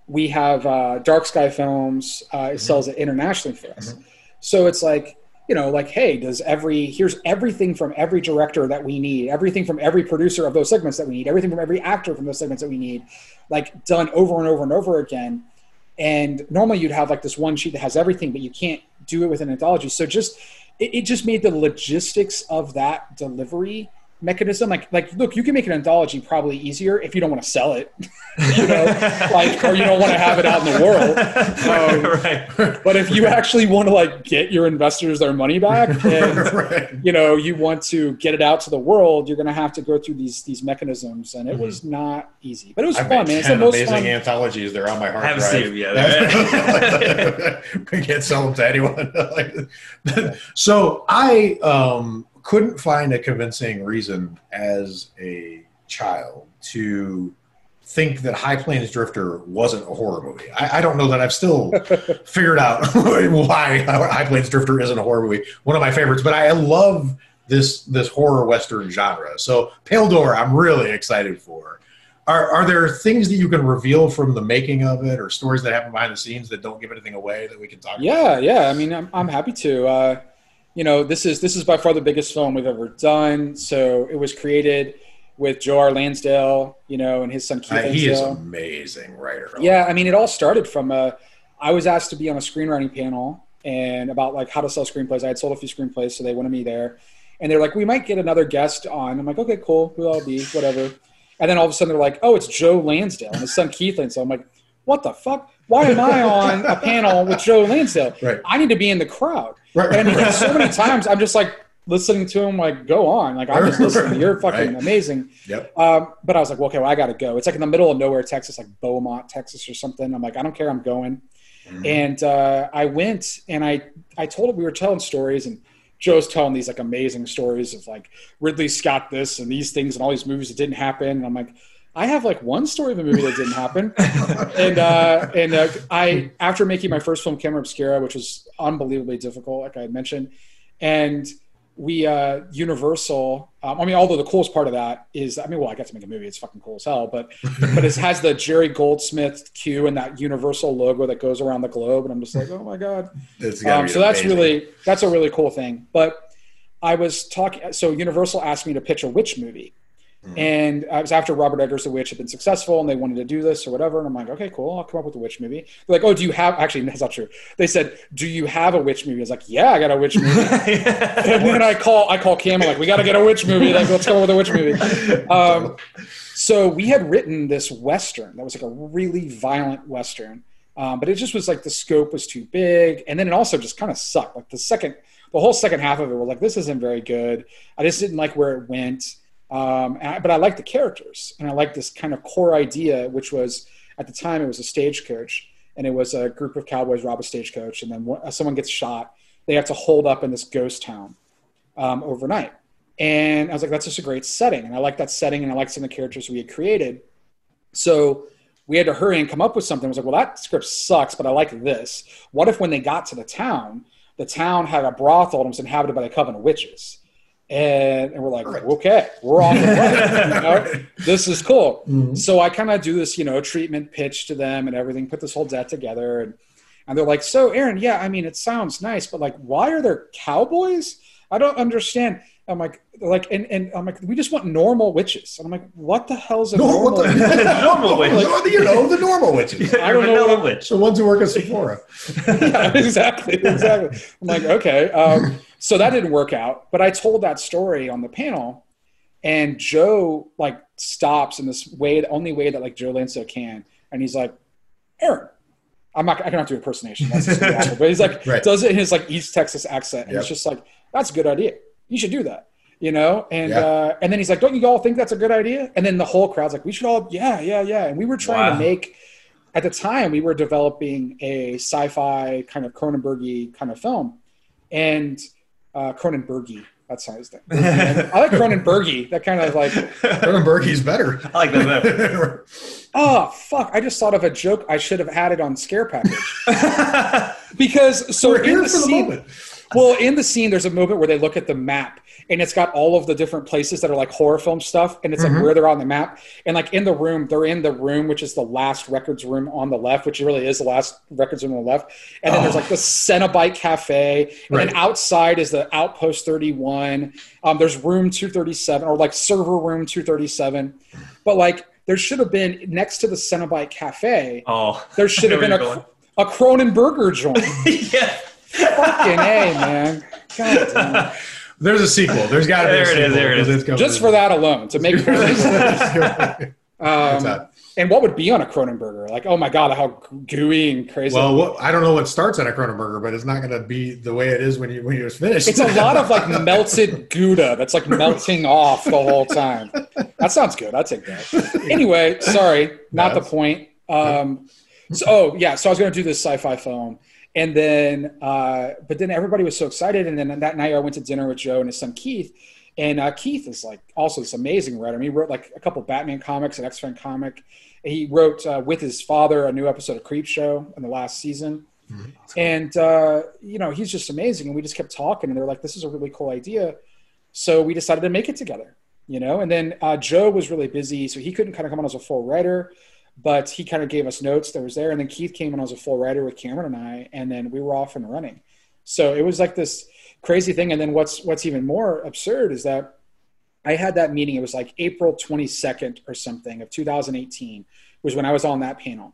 we have uh, dark sky films uh, it sells it internationally for us. So it's like you know like hey does every here's everything from every director that we need everything from every producer of those segments that we need everything from every actor from those segments that we need like done over and over and over again. And normally you'd have like this one sheet that has everything but you can't do it with an anthology. So just it, it just made the logistics of that delivery mechanism like like look you can make an anthology probably easier if you don't want to sell it you know like or you don't want to have it out in the world Um, right. but if you actually want to like get your investors their money back and right. you know you want to get it out to the world you're going to have to go through these these mechanisms and it Mm-hmm. was not easy but it was I've fun made man it's the most amazing fun anthologies. They're on my hard Haven't drive. seen 'em yet. we can't sell them to anyone. So I um, couldn't find a convincing reason as a child to think that High Plains Drifter wasn't a horror movie. I, I don't know that I've still figured out why High Plains Drifter isn't a horror movie. One of my favorites, but I love this this horror western genre. So Pale Door, I'm really excited for. Are are there things that you can reveal from the making of it, or stories that happen behind the scenes that don't give anything away that we can talk? Yeah, about? yeah. I mean, I'm I'm happy to. Uh, you know, this is this is by far the biggest film we've ever done. So it was created with Joe R. Lansdale, you know, and his son Keith. Uh, he is Lansdale. amazing writer. Yeah, I mean, it all started from uh, I was asked to be on a screenwriting panel and about like how to sell screenplays. I had sold a few screenplays, so they wanted me there, and they're like, "We might get another guest on." I'm like, "Okay, cool. Who I'll be, whatever." And then all of a sudden, they're like, "Oh, it's Joe Lansdale and his son Keith Lansdale." I'm like, "What the fuck? Why am I on a panel with Joe Lansdale? Right. I need to be in the crowd." Right. And mean, so many times, I'm just like listening to him, like, "Go on!" Like I'm just listening. You're fucking Right. amazing. Yep. Um, but I was like, well, okay, well, I got to go. It's like in the middle of nowhere, Texas, like Beaumont, Texas, or something. I'm like, I don't care, I'm going. Mhm. And uh, I went and I I told him we were telling stories, and Joe's telling these like amazing stories of like Ridley Scott this and these things and all these movies that didn't happen. And I'm like, I have like one story of a movie that didn't happen. and uh, and uh, I after making my first film, Camera Obscura, which was unbelievably difficult, like I had mentioned, and we uh, Universal. Um, I mean, although the coolest part of that is, I mean, well, I got to make a movie; it's fucking cool as hell. But but it has the Jerry Goldsmith cue and that Universal logo that goes around the globe, and I'm just like, oh my god. Um, so that's amazing. really that's a really cool thing. But I was talking. So Universal asked me to pitch a witch movie, Hmm. and I was after Robert Eggers' The Witch had been successful, and they wanted to do this or whatever. And I'm like, okay, cool. I'll come up with a witch movie. They're like, oh, do you have? Actually, that's not true. They said, do you have a witch movie? I was like, yeah, I got a witch movie. and then I call I call Cam I'm like, we got to get a witch movie. Like, let's go with a witch movie. Um, so we had written this western that was like a really violent western, um, but it just was like the scope was too big, and then it also just kind of sucked. Like the second, the whole second half of it was like this isn't very good. I just didn't like where it went, um, I, but I liked the characters, and I liked this kind of core idea, which was at the time it was a stagecoach, and it was a group of cowboys rob a stagecoach, and then one- someone gets shot. They have to hold up in this ghost town um, overnight. And I was like, that's just a great setting. And I like that setting and I like some of the characters we had created. So we had to hurry and come up with something. I was like, well, that script sucks, but I like this. What if when they got to the town, the town had a brothel and was inhabited by the coven of witches? And, and we're like, Perfect. okay, we're on the way. you know? This is cool. Mhm. So I kind of do this, you know, treatment pitch to them and everything, put this whole debt together. And, and they're like, so Aaron, yeah, I mean, it sounds nice, but like, why are there cowboys? I don't understand. I'm like, like, and, and I'm like, we just want normal witches. And I'm like, what the hell is a No, normal? what the, Normal witch. Like, you know, the normal witches. I don't know Vanilla what- witch. The ones who work at Sephora. yeah, exactly, exactly. I'm like, okay. Um, so that didn't work out, but I told that story on the panel, and Joe like stops in this way, the only way that like Joe Lansdale can, and he's like, Aaron. I'm not. I cannot do impersonation. That's just gonna awful. But he's like, Right. does it in his like East Texas accent, and Yep. it's just like, that's a good idea. You should do that. You know, and Yeah. uh, and then he's like, don't you all think that's a good idea? And then the whole crowd's like, we should all, yeah, yeah, yeah. And we were trying Wow. to make at the time we were developing a sci-fi kind of Cronenbergy kind of film, and uh, Cronenbergy. That's how his name. I like Cronenbergy. That kind of like, Cronenbergy's better. I like that better. oh fuck! I just thought of a joke I should have added on Scare Package because so We're in here the the scene, moment. Well, in the scene, there's a moment where they look at the map and it's got all of the different places that are like horror film stuff, and it's like where they're on the map. And like in the room, they're in the room, which is the last records room on the left, which really is the last records room on the left. And then there's like the Cenobite Cafe, and Right. then outside is the Outpost 31. Um, there's room 237, or like server room 237. But like there should have been next to the Cenobite Cafe, oh, there should have been a, a Cronenberger joint. yeah. Fucking A, man. God damn. There's a sequel. There's got to be a There it is, sequel, there it is. 'cause it's coming. Just for that alone, to make What's um, and what would be on a Cronenberger? Like, oh my god, how gooey and crazy! Well, what, I don't know what starts on a Cronenberger, but it's not going to be the way it is when you when you're finished. it's a lot of like melted Gouda that's like melting off the whole time. That sounds good. I'll take that. Anyway, sorry, not the point. Um, so, oh yeah, so I was going to do this sci-fi film, and then, uh, but then everybody was so excited, and then that night I went to dinner with Joe and his son Keith, and uh, Keith is like also this amazing writer. I mean, he wrote like a couple Batman comics, an X-Men comic. He wrote uh, with his father a new episode of Creepshow in the last season. And uh, you know he's just amazing, and we just kept talking, and they're like, "This is a really cool idea." So we decided to make it together, you know. And then uh, Joe was really busy, so he couldn't kind of come on as a full writer, but he kind of gave us notes that was there. And then Keith came on as a full writer with Cameron and I, and then we were off and running. So it was like this crazy thing. And then what's what's even more absurd is that I had that meeting. It was like April 22nd or something of 2018 was when I was on that panel.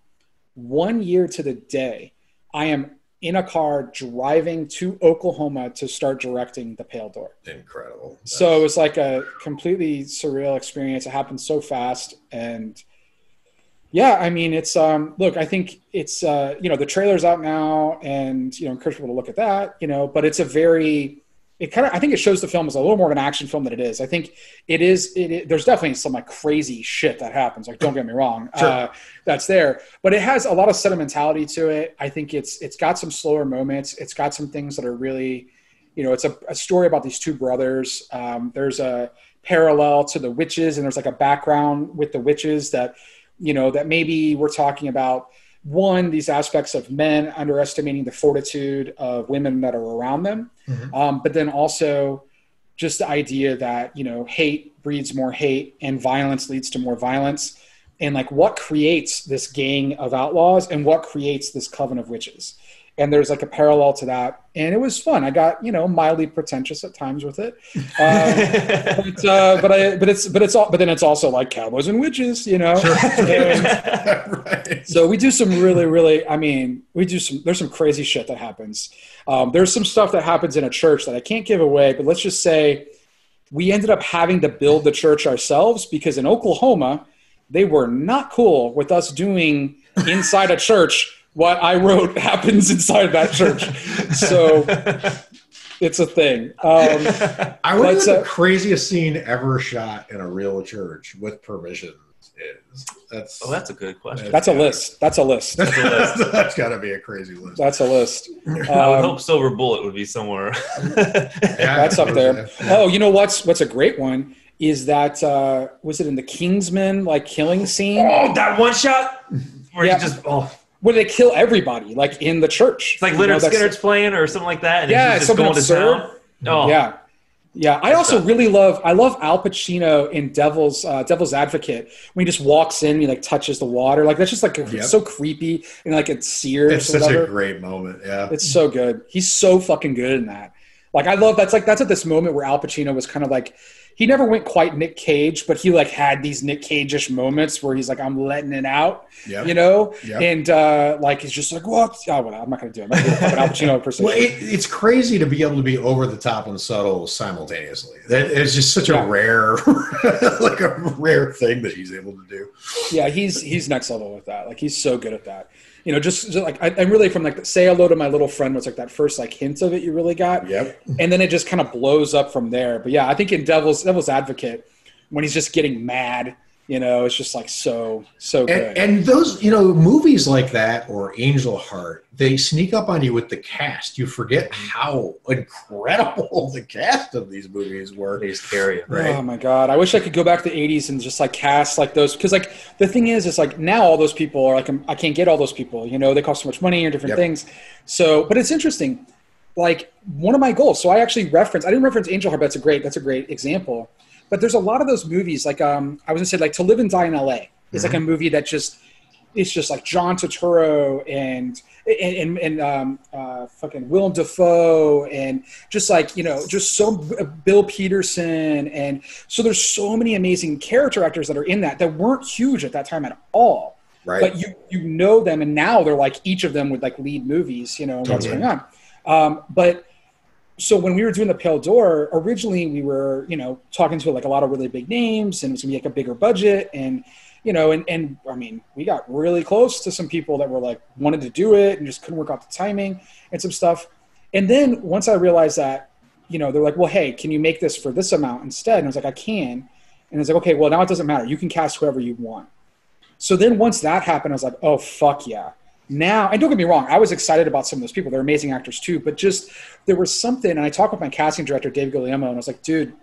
One year to the day, I am in a car driving to Oklahoma to start directing The Pale Door. Incredible. So it was like a completely surreal experience. It happened so fast and yeah, I mean, it's um, look, I think it's uh, you know the trailer's out now, and you know encourage people to look at that, you know, but it's a very it kind of I think it shows the film as a little more of an action film than it is. I think it is. It, it there's definitely some like crazy shit that happens. Like don't get me wrong, Sure. uh, that's there, but it has a lot of sentimentality to it. I think it's it's got some slower moments. It's got some things that are really, you know, it's a, a story about these two brothers. Um, there's a parallel to the witches, and there's like a background with the witches that, you know, that maybe we're talking about one these aspects of men underestimating the fortitude of women that are around them. Mhm. um, but then also just the idea that you know hate breeds more hate and violence leads to more violence. And like what creates this gang of outlaws and what creates this coven of witches and there's like a parallel to that and it was fun i got you know mildly pretentious at times with it um, but, uh, but i but it's but it's all but then it's also like cowboys and witches you know And- right. so we do some really, really. I mean, we do some. There's some crazy shit that happens. Um, there's some stuff that happens in a church that I can't give away, but let's just say we ended up having to build the church ourselves because in Oklahoma they were not cool with us doing inside a church what I wrote happens inside that church. So it's a thing. Um, I wonder Let's, what uh, the craziest scene ever shot in a real church with permission is. That's Oh, that's a good question. that's a list. That's a list. that's, that's got to be a crazy list. That's a list. I would Um, hope Silver Bullet would be somewhere. Yeah, That's up there. Yeah. Oh, you know what's what's a great one is that uh, was it in the Kingsman like killing scene oh, that one shot where Yeah. you just oh, where they kill everybody like in the church. it's like You know, Leonard that's- Skinner's playing or something like that, and Yeah, he's just something going to absurd. town. Oh, Yeah, yeah. I also really love I love Al Pacino in Devil's uh, Devil's Advocate when he just walks in, and he like touches the water, like that's just like Yep. so creepy and like it's seared. It's such whatever. a great moment. Yeah. It's so good. He's so fucking good in that. Like I love that's like that's at this moment where Al Pacino was kind of like he never went quite Nick Cage, but he like had these Nick Cage-ish moments where he's like, I'm letting it out, Yeah. you know? Yeah. And uh like he's just like, what? Oh, well, I'm not gonna do it. I'm Al Pacino impersonation. Well, it, it's crazy to be able to be over the top and subtle simultaneously. That is just such Yeah. a rare, like a rare thing that he's able to do. yeah, he's he's next level with that. Like he's so good at that. You know, just, just like I, I'm really from like say hello to my little friend was like that first like hint of it you really got. Yep. and then it just kind of blows up from there. But yeah, I think in Devil's Devil's Advocate, when he's just getting mad, you know, it's just like so so good. And, and those, you know, movies like that or Angel Heart, they sneak up on you with the cast. You forget mm-hmm. how incredible the cast of these movies were. They just carry it. Right. Oh my god! I wish I could go back to the '80s and just like cast like those because like the thing is, it's like now all those people are like I'm- I can't get all those people. You know, they cost so much money or different Yep. things. So, but it's interesting. Like one of my goals. So I actually reference. I didn't reference Angel Heart. But that's a great. That's a great example. But there's a lot of those movies. Like um, I was gonna say like To Live and Die in L.A. is like a movie that just it's just like John Turturro and and and, and um, uh, fucking Willem Dafoe and just like you know just so Bill Petersen and so there's so many amazing character actors that are in that that weren't huge at that time at all. Right. But you you know them and now they're like each of them would like lead movies. You know what's going on. Um, but so when we were doing the Pale Door, originally we were, you know, talking to like a lot of really big names, and it was gonna be like a bigger budget, and you know, and and I mean, we got really close to some people that were like wanted to do it and just couldn't work out the timing and some stuff. And then once I realized that, you know, they're like, well, hey, can you make this for this amount instead? And I was like, I can. And it's like, okay, well, now it doesn't matter. You can cast whoever you want. So then once that happened, I was like, oh fuck yeah. Now, and don't get me wrong, I was excited about some of those people. They're amazing actors too, but just there was something, and I talked with my casting director, Dave Guillermo, and I was like, dude,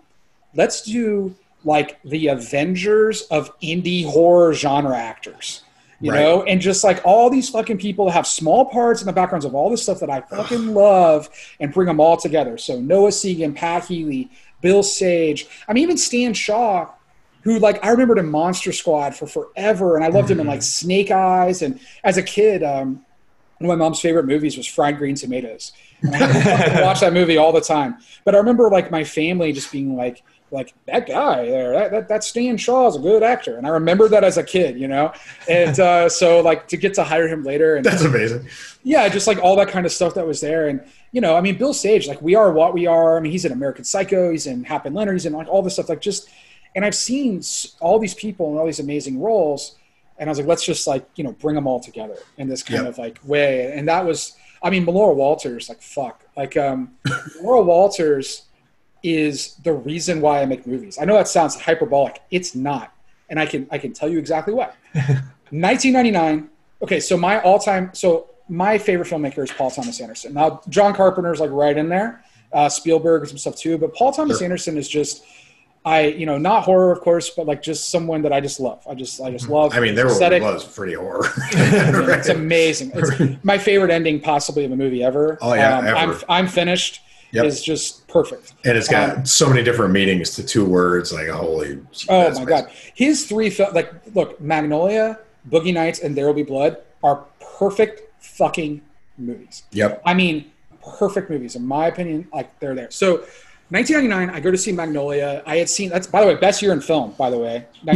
let's do like the Avengers of indie horror genre actors. You Right. know, and just like all these fucking people have small parts in the backgrounds of all this stuff that I fucking love and bring them all together. So Noah Segan, Pat Healy, Bill Sage. I mean, even Stan Shaw, who like I remembered in Monster Squad for forever, and I loved him in like Snake Eyes. And as a kid, um, one of my mom's favorite movies was Fried Green Tomatoes. And I watch that movie all the time. But I remember like my family just being like, like that guy there, that, that, that Stan Shaw is a good actor. And I remember that as a kid, you know? And uh, so like to get to hire him later and That's amazing. yeah, just like all that kind of stuff that was there. And, you know, I mean, Bill Sage, like we are what we are. I mean, he's in American Psycho, he's in Hap and Leonard, he's in like all this stuff. Like just, and I've seen all these people in all these amazing roles. And I was like, let's just like, you know, bring them all together in this kind Yep. of like way. And that was, I mean, Melora Walters, like, fuck. Like, um, Melora Walters is the reason why I make movies. I know that sounds hyperbolic. It's not. And I can, I can tell you exactly why. 1999. Okay, so my all-time, so my favorite filmmaker is Paul Thomas Anderson. Now, John Carpenter's like right in there, uh, Spielberg and some stuff too. But Paul Thomas Sure. Anderson is just, I, you know, not horror, of course, but like just someone that I just love. I just, I just love. Mm-hmm. I mean, there aesthetic. was pretty horror. It's amazing. It's my favorite ending, possibly, of a movie ever. Oh, yeah, um, ever. I'm, I'm finished. Yep. Is just perfect. and it's got Um, so many different meanings to two words. Like, holy. Oh my amazing. god, his three like look, Magnolia, Boogie Nights, and There Will Be Blood are perfect fucking movies. Yep. I mean, perfect movies in my opinion. Like they're there. So, 1999, I go to see Magnolia. I had seen that's by the way best year in film. By the way, We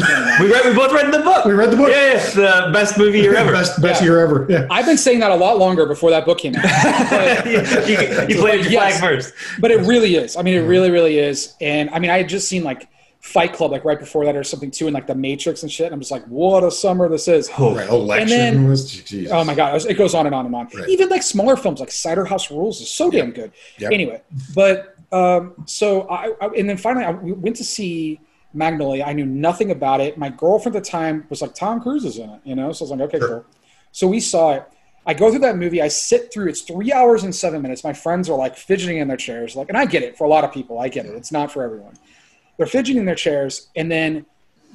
read. We both read the book. We read the book. Yeah, yeah, it's the best movie year ever. Best, best Yeah. year ever. Yeah. I've been saying that a lot longer before that book came out. But- you, you, you played your Yes. flag first. but it really is. I mean, it really, really is. And I mean, I had just seen like Fight Club like right before that or something too, and like The Matrix and shit. And I'm just like, what a summer this is. Oh, right. Election then- was. Jesus. Oh my god, it it goes on and on and on. Right. Even like smaller films like Cider House Rules is so damn good. Yep. Anyway, but um, so I, I and then finally I we went to see Magnolia. I knew nothing about it. My girlfriend at the time was like, Tom Cruise is in it, you know. So I was like, okay, Sure. cool. So we saw it. I go through that movie. I sit through. It's three hours and seven minutes. My friends are like fidgeting in their chairs, like, and I get it for a lot of people. I get it. It's not for everyone. They're fidgeting in their chairs, and then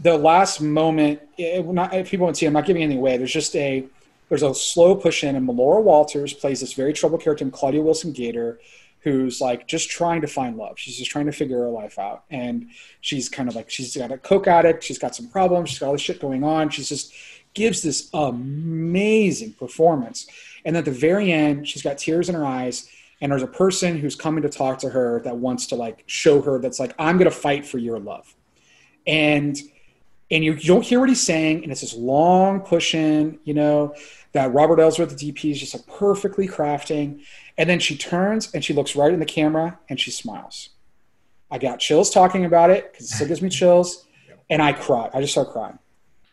the last moment. It, not, if people won't see, it, I'm not giving anything away. There's just a there's a slow push in, and Melora Walters plays this very troubled character, named Claudia Wilson Gator, who's like just trying to find love. She's just trying to figure her life out, and she's kind of like she's got a coke addict. She's got some problems. She's got all this shit going on. She's just gives this amazing performance, and at the very end, she's got tears in her eyes. And there's a person who's coming to talk to her that wants to like show her that's like I'm gonna fight for your love, and and you, you don't hear what he's saying, and it's this long push in, you know, that Robert Elswit, the DP, is just like perfectly crafting. And then she turns and she looks right in the camera and she smiles. I got chills talking about it because it still gives me chills, and I cried. I just start crying,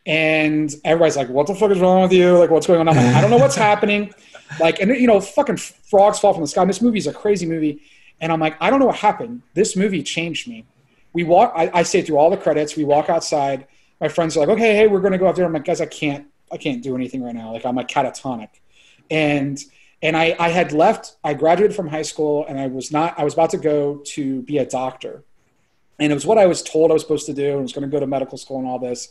and everybody's like, "What the fuck is wrong with you? Like, what's going on?" I'm like, I don't know what's happening. Like, and you know, fucking frogs fall from the sky. This movie is a crazy movie, and I'm like, I don't know what happened. This movie changed me. We walk. I, I stayed through all the credits. We walk outside. My friends are like, "Okay, hey, we're gonna go out there." I'm like, "Guys, I can't. I can't do anything right now. Like, I'm like catatonic." And and I, I had left. I graduated from high school, and I was not. I was about to go to be a doctor, and it was what I was told I was supposed to do. I was going to go to medical school and all this.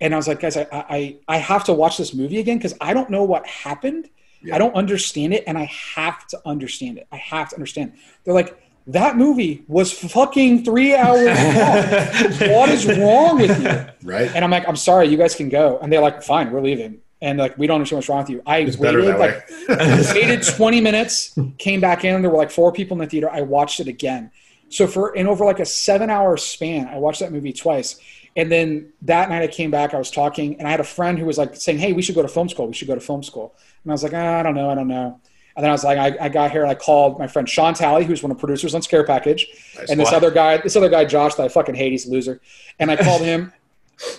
And I was like, guys, I I, I have to watch this movie again because I don't know what happened. Yeah. I don't understand it, and I have to understand it. I have to understand. They're like, that movie was fucking three hours long. what is wrong with you? Right. And I'm like, I'm sorry, you guys can go. And they're like, fine, we're leaving. And like, we don't understand what's wrong with you. I It's waited like waited 20 minutes, came back in. There were like four people in the theater. I watched it again. So for in over like a seven hour span, I watched that movie twice. And then that night I came back, I was talking, and I had a friend who was like saying, Hey, we should go to film school. We should go to film school. And I was like, "Ah, I don't know, I don't know. And then I was like, I, I got here and I called my friend Sean Talley, who's one of the producers on Scare Package, Nice. and this other guy, this other guy, Josh, that I fucking hate, he's a loser. And I called him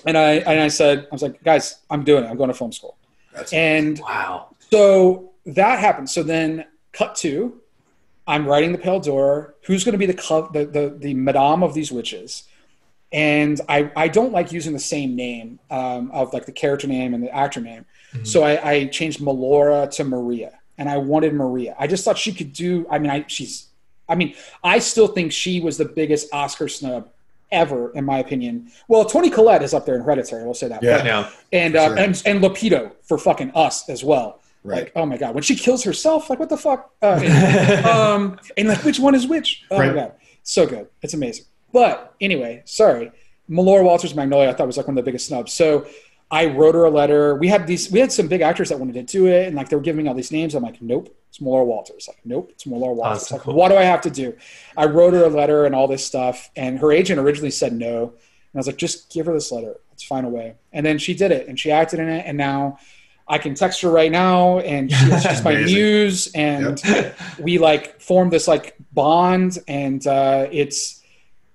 and I and I said, I was like, guys, I'm doing it. I'm going to film school. That's And Wow. so that happened. So then, cut to, I'm writing the Pale Door. Who's going to be the, co- the the the madame of these witches? And I I don't like using the same name um, of like the character name and the actor name. So I, I changed Melora to Maria, and I wanted Maria. I just thought she could do. I mean, I she's. I mean, I still think she was the biggest Oscar snub ever, in my opinion. Well, Toni Collette is up there in Hereditary. We'll say that. Yeah. But- Yeah. and uh, Sure. and and Lupita for fucking us as well. Right. Like, oh my god, when she kills herself, like what the fuck? Uh, and, um, and like which one is which? Oh Right. my god, so good. It's amazing. But anyway, sorry. Melora Walters Magnolia, I thought was like one of the biggest snubs. So I wrote her a letter. We had these, we had some big actors that wanted to do it, and like they were giving me all these names. I'm like, nope, it's Walters. Like, nope, it's Walters. like, what do I have to do? I wrote her a letter and all this stuff, and her agent originally said no, and I was like, just give her this letter. Let's find a way. And then she did it, and she acted in it, and now. I can text her right now, and she's just my muse, and we like formed this like bond, and uh, it's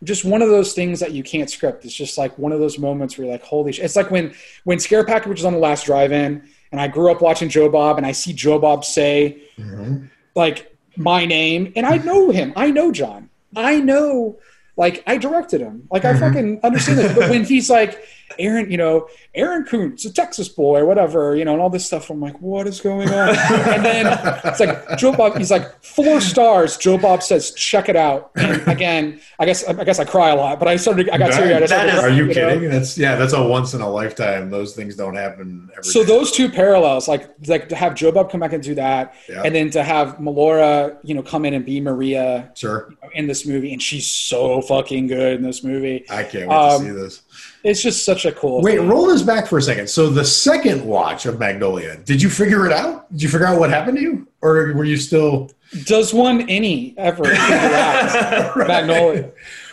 just one of those things that you can't script. It's just like one of those moments where you're like, holy shit. It's like when when Scare Package was on the last drive-in, and I grew up watching Joe Bob, and I see Joe Bob say Mhm. like my name, and I know him. I know John. I know. Like I directed him. Like I Mhm. fucking understand this. But when he's like, Aaron, you know, Aaron Koontz, a Texas boy, or whatever, you know, and all this stuff, I'm like, what is going on? and then it's like Joe Bob. He's like four stars. Joe Bob says, check it out. And again, I guess I guess I cry a lot, but I started. I got teary eyed. I started That is- Are you know? kidding? That's yeah. That's a once in a lifetime. Those things don't happen every So day. those two parallels, like like to have Joe Bob come back and do that, Yeah. and then to have Melora, you know, come in and be Maria sure. in this movie, and she's so fucking good in this movie. I can't wait Um, to see this. It's just such a cool. Wait, thing. roll this back for a second. So the second watch of Magnolia, did you figure it out? Did you figure out what happened to you, or were you still Does one any ever figure out Magnolia?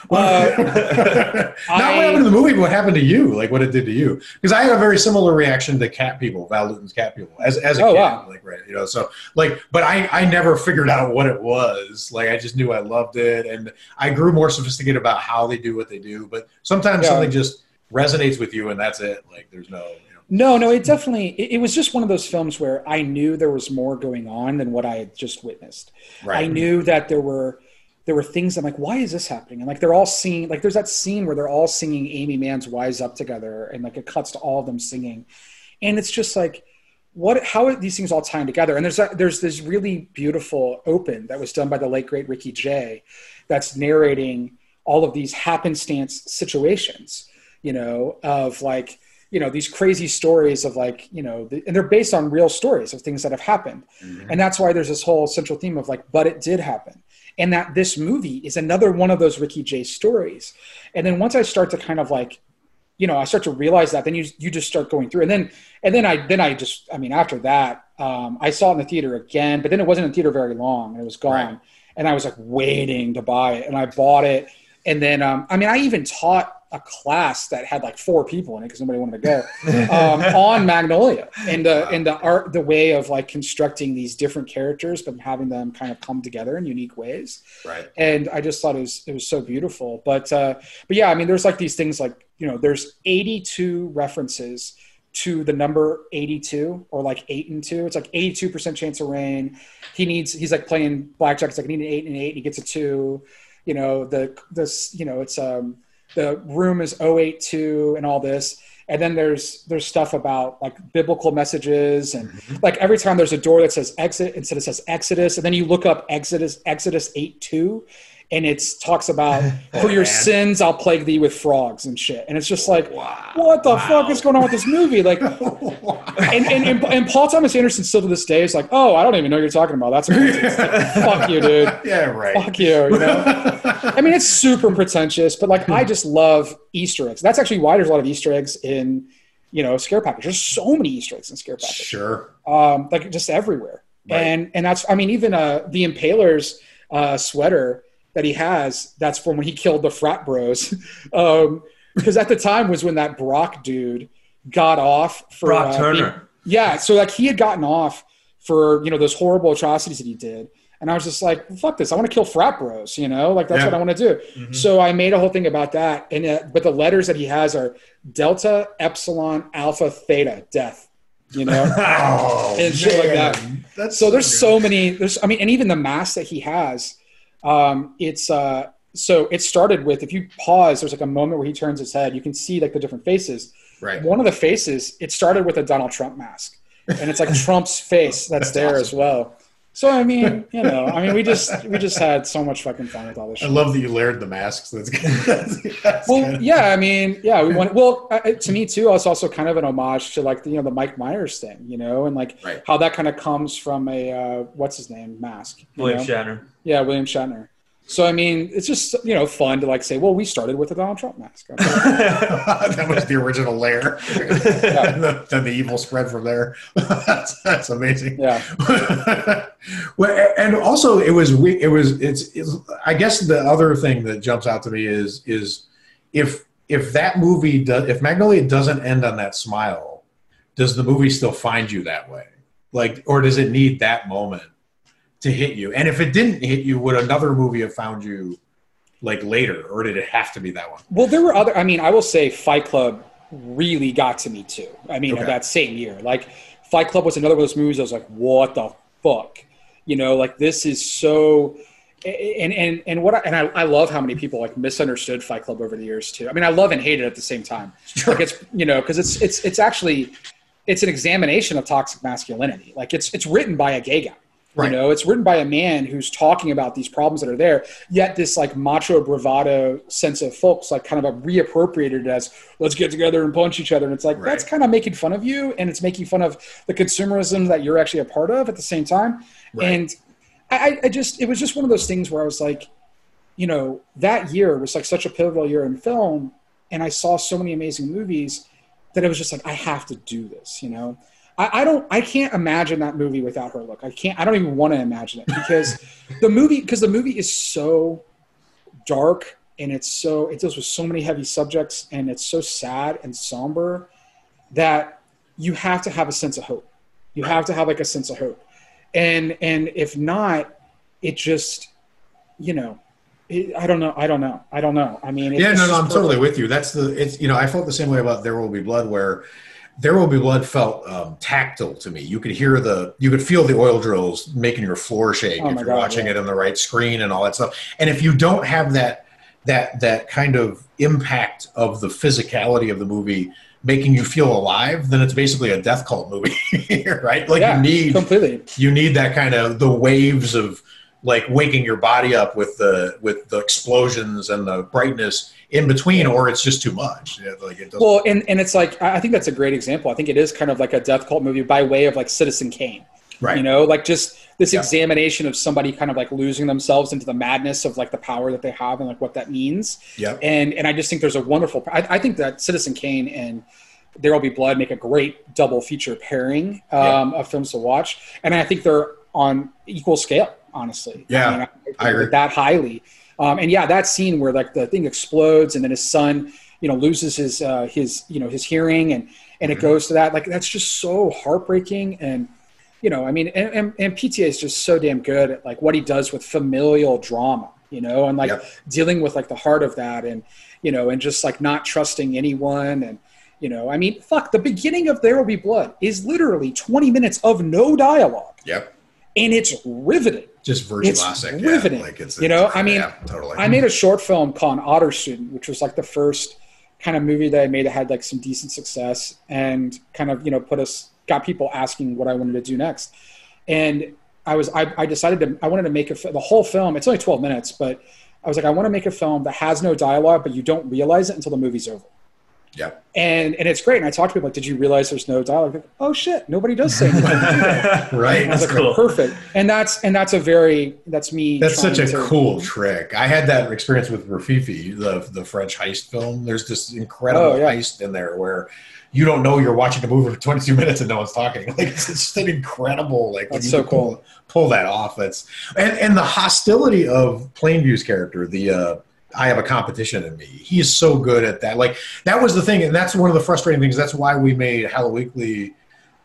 Uh, Not I- what happened to the movie, but what happened to you? Like what it did to you? Because I had a very similar reaction to Cat People, Val Lewton's Cat People, as as a Oh, kid. wow. Like right, you know. So like, but I I never figured out what it was. Like I just knew I loved it, and I grew more sophisticated about how they do what they do. But sometimes Yeah. something just resonates with you, and that's it. Like there's no. You know, No, no, it definitely. It, it was just one of those films where I knew there was more going on than what I had just witnessed. right. I knew that there were there were things I'm like, why is this happening? And like they're all singing, like there's that scene where they're all singing Aimee Mann's "Wise Up" together, and like it cuts to all of them singing, and it's just like, what? How are these things all tying together? And there's that, there's this really beautiful open that was done by the late great Ricky Jay, that's narrating all of these happenstance situations, you know, of like you know these crazy stories of like you know the, and they're based on real stories of things that have happened Mhm. and that's why there's this whole central theme of like but it did happen and that this movie is another one of those Ricky Jay stories. And then once i start to kind of like you know i start to realize that then you you just start going through. And then and then i then i just i mean after that um, i saw it in the theater again but then it wasn't in theater very long and it was gone. Right. and i was like waiting to buy it and i bought it. And then um, i mean i even taught a class that had like four people in it because nobody wanted to go um, on Magnolia and the and the art, the way of like constructing these different characters, but having them kind of come together in unique ways. right. And I just thought it was it was so beautiful. But uh, but yeah, I mean, there's like these things like you know, there's 82 references to the number 82 or like eight and two. It's like 82 percent chance of rain. He needs he's like playing blackjack. It's like I need an eight and eight. And he gets a two. You know the this you know it's um the room is 082 and all this. And then there's there's stuff about like biblical messages and mm-hmm. like every time there's a door that says exit instead it says exodus and then you look up exodus exodus 82 and it talks about for your man. sins i'll plague thee with frogs and shit and it's just like Wow. what the Wow. fuck is going on with this movie like and, and, and, and paul thomas anderson still to this day is like oh i don't even know what you're talking about that's fuck you dude yeah, right. fuck you you know I mean, it's super pretentious, but like I just love Easter eggs. That's actually why there's a lot of Easter eggs in, you know, Scare Package. There's so many Easter eggs in Scare Package, Sure. um, like just everywhere. Right. And and that's I mean, even uh, the Impaler's uh, sweater that he has, that's from when he killed the frat bros, um, because at the time was when that Brock dude got off for Brock uh, Turner. yeah, so like he had gotten off for you know those horrible atrocities that he did. And I was just like, fuck this. I want to kill frat bros, you know? Like, that's Yeah. what I want to do. Mhm. So I made a whole thing about that. And uh, But the letters that he has are Delta, Epsilon, Alpha, Theta, death, you know? Oh, And shit like that. That's so there's so many, there's, I mean, and even the mask that he has, um, it's, uh, so it started with, if you pause, there's like a moment where he turns his head, you can see like the different faces. right. One of the faces, it started with a Donald Trump mask. And it's like Trump's face that's, That's there awesome. as well. So I mean, you know, I mean, we just we just had so much fucking fun with all this. I Shit. love that you layered the masks. That's good. That's, that's Well, good. yeah, I mean, yeah, we want. Well, uh, to me too, it's also kind of an homage to like the you know the Mike Myers thing, you know, and like Right. how that kind of comes from a uh, what's his name mask, William know? Shatner. yeah, William Shatner. So I mean, it's just you know fun to like say, well, we started with a Donald Trump mask. that was the original layer. and the, then the evil spread from there. that's, that's amazing. Yeah. well, and also it was we- it was it's, it's I guess the other thing that jumps out to me is is if if that movie does if Magnolia doesn't end on that smile, does the movie still find you that way? Like, or does it need that moment to hit you? And if it didn't hit you, would another movie have found you like later, or did it have to be that one? Well, there were other. I mean, I will say Fight Club really got to me too. I mean, Okay. that same year, like Fight Club was another one of those movies. I was like, what the fuck, you know? Like this is so. And and and what I, and I, I love how many people like misunderstood Fight Club over the years too. I mean, I love and hate it at the same time. Like it's you know because it's it's it's actually it's an examination of toxic masculinity. Like it's it's written by a gay guy. Right. You know, it's written by a man who's talking about these problems that are there. Yet this like macho bravado sense of folks like kind of a reappropriated as let's get together and punch each other. And it's like Right. that's kind of making fun of you, and it's making fun of the consumerism that you're actually a part of at the same time. Right. And I, I- I just it was just one of those things where I was like, you know, that year was like such a pivotal year in film, and I saw so many amazing movies that it was just like I have to do this, you know. I, I don't I can't imagine that movie without her look. I can't I don't even want to imagine it because the movie because the movie is so dark and it's so it deals with so many heavy subjects and it's so sad and somber that you have to have a sense of hope. You have to have like a sense of hope. And and if not, it just you know, I don't know. I don't know. I don't know. I mean, yeah, no, no, I'm totally with you. That's the it's you know I felt the same way about There Will Be Blood, where There Will Be Blood felt um, tactile to me. You could hear the you could feel the oil drills making your floor shake Oh if you're God, watching yeah. it on the right screen and all that stuff. And if you don't have that that that kind of impact of the physicality of the movie making you feel alive, then it's basically a death cult movie, right? Like yeah, you need completely. you need that kind of the waves of like waking your body up with the with the explosions and the brightness in between or it's just too much Yeah, like it Well, and, and it's like I think that's a great example. I think it is kind of like a death cult movie by way of like Citizen Kane. right You know, like just this Yeah. examination of somebody kind of like losing themselves into the madness of like the power that they have and like what that means. yeah And and I just think there's a wonderful. I, I think that Citizen Kane and There Will Be Blood make a great double feature pairing um, of films to watch, and I think they're on equal scale. Honestly, Yeah, mean, I agree. that highly. Um, and yeah, that scene where like the thing explodes and then his son, you know, loses his uh, his you know his hearing and and Mm-hmm. it goes to that like that's just so heartbreaking and you know I mean and, and, and PTA is just so damn good at like what he does with familial drama you know and like Yep. dealing with like the heart of that and you know and just like not trusting anyone and you know I mean fuck the beginning of There Will Be Blood is literally 20 minutes of no dialogue yep and it's riveting just It's virtuosic riveting. yeah, like it's You know, it's- I mean, yeah, totally I made a short film called Honor Student, which was like the first kind of movie that I made that had like some decent success and kind of, you know, put us, got people asking what I wanted to do next. And I was, I, I decided to, I wanted to make a, the whole film, it's only 12 minutes, but I was like, I want to make a film that has no dialogue, but you don't realize it until the movie's over. Yep And, and it's great. And I talked to people like, did you realize there's no dialogue? Like, oh shit, nobody does say anything. right That's like, cool. perfect. And that's, and that's a very, that's me. that's such a to- cool trick i had that experience with Rififi the the french heist film there's this incredible Oh, yeah. heist in there where you don't know you're watching a movie for 22 minutes and no one's talking like it's just an incredible like That's you so can pull, cool. pull that off that's and and the hostility of plainview's character the uh I have a competition in me. He is so good at that. Like that was the thing, and that's one of the frustrating things. That's why we made Hello Weekly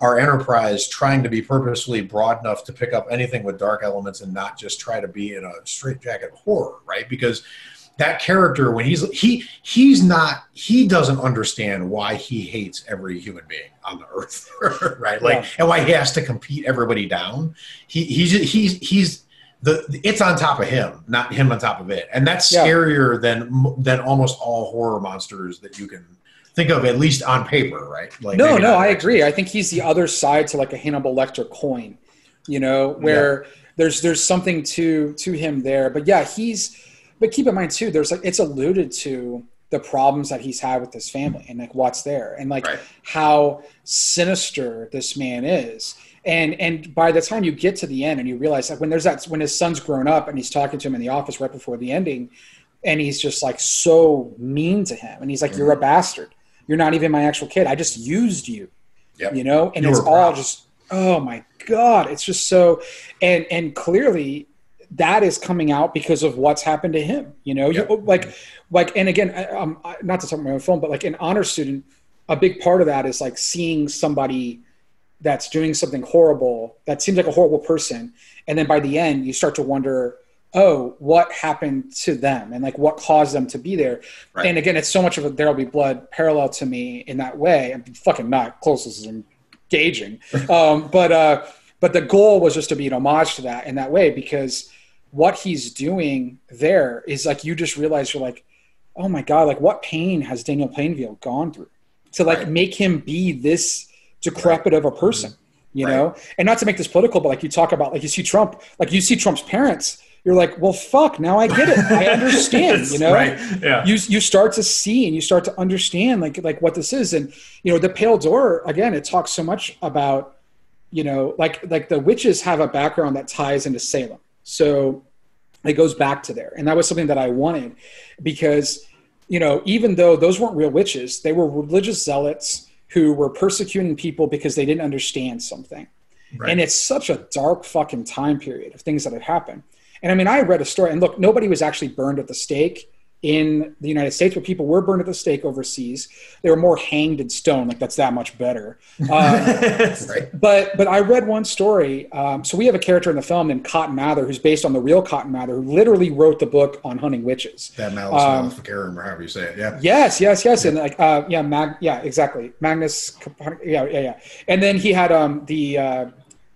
our enterprise trying to be purposefully broad enough to pick up anything with dark elements and not just try to be in a straitjacket of horror, right? Because that character, when he's he he's not he doesn't understand why he hates every human being on the earth, right? Like Yeah. and why he has to compete everybody down. He he's he's he's the it's on top of him, not him on top of it, and that's Yeah. scarier than than almost all horror monsters that you can think of, at least on paper, right? Like no, no, I agree. I think he's the other side to like a Hannibal Lecter coin, you know, where there's there's something to to him there. But yeah, he's. But keep in mind too, there's like it's alluded to the problems that he's had with his family and like what's there and like Right. how sinister this man is and and by the time you get to the end and you realize like when there's that when his son's grown up and he's talking to him in the office right before the ending and he's just like so mean to him and he's like you're a bastard you're not even my actual kid i just used you Yep. you know and You it's all proud. just oh my god it's just so and and clearly that is coming out because of what's happened to him you know Yep. you, like like and again I, um, I- not to talk about my own film but like an honor student a big part of that is like seeing somebody that's doing something horrible that seems like a horrible person and then by the end you start to wonder oh what happened to them and like what caused them to be there Right. and again it's so much of a there'll be blood parallel to me in that way i'm fucking not close as engaging um, but uh but the goal was just to be an homage to that in that way because what he's doing there is like you just realize you're like oh my god like what pain has daniel plainview gone through to like Right. make him be this decrepit of a person mm-hmm. you Right. know? And not to make this political but like you talk about like you see trump like you see trump's parents you're like well fuck now i get it. I understand you know? Right. Yeah. you you start to see and you start to understand like like what this is. And you know the pale door again it talks so much about you know like like the witches have a background that ties into salem. So it goes back to there. And that was something that i wanted because you know even though those weren't real witches they were religious zealots who were persecuting people because they didn't understand something Right. and it's such a dark fucking time period of things that had happened. And I mean, I read a story, and look, nobody was actually burned at the stake in the United States, where people were burned at the stake overseas. They were more hanged and stoned. Like that's that much better. Um, right. but but I read one story. Um, so we have a character in the film named Cotton Mather, who's based on the real Cotton Mather, who literally wrote the book on hunting witches. That Malleus Um, maleficarum, or however you say it. Yeah. Yes, yes, yes, and like, uh, yeah, Mag, yeah, exactly, Magnus, yeah, yeah, yeah, and then he had um the uh,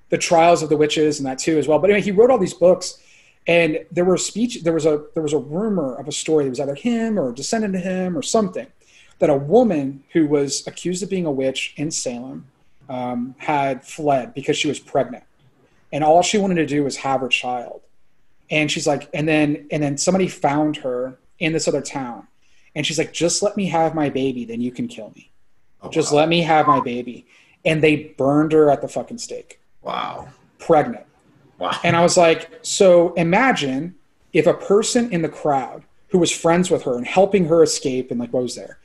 the trials of the witches and that too as well. But anyway, he wrote all these books, and there were speech, there was a there was a rumor of a story that was either him or a descendant of him or something, that a woman who was accused of being a witch in Salem um, had fled because she was pregnant, and all she wanted to do was have her child, and she's like, and then and then somebody found her in this other town and she's like, just let me have my baby, then you can kill me. Oh, Just wow. let me have my baby. And they burned her at the fucking stake, Wow. pregnant. Wow. And I was like, so imagine if a person in the crowd who was friends with her and helping her escape and like what was there,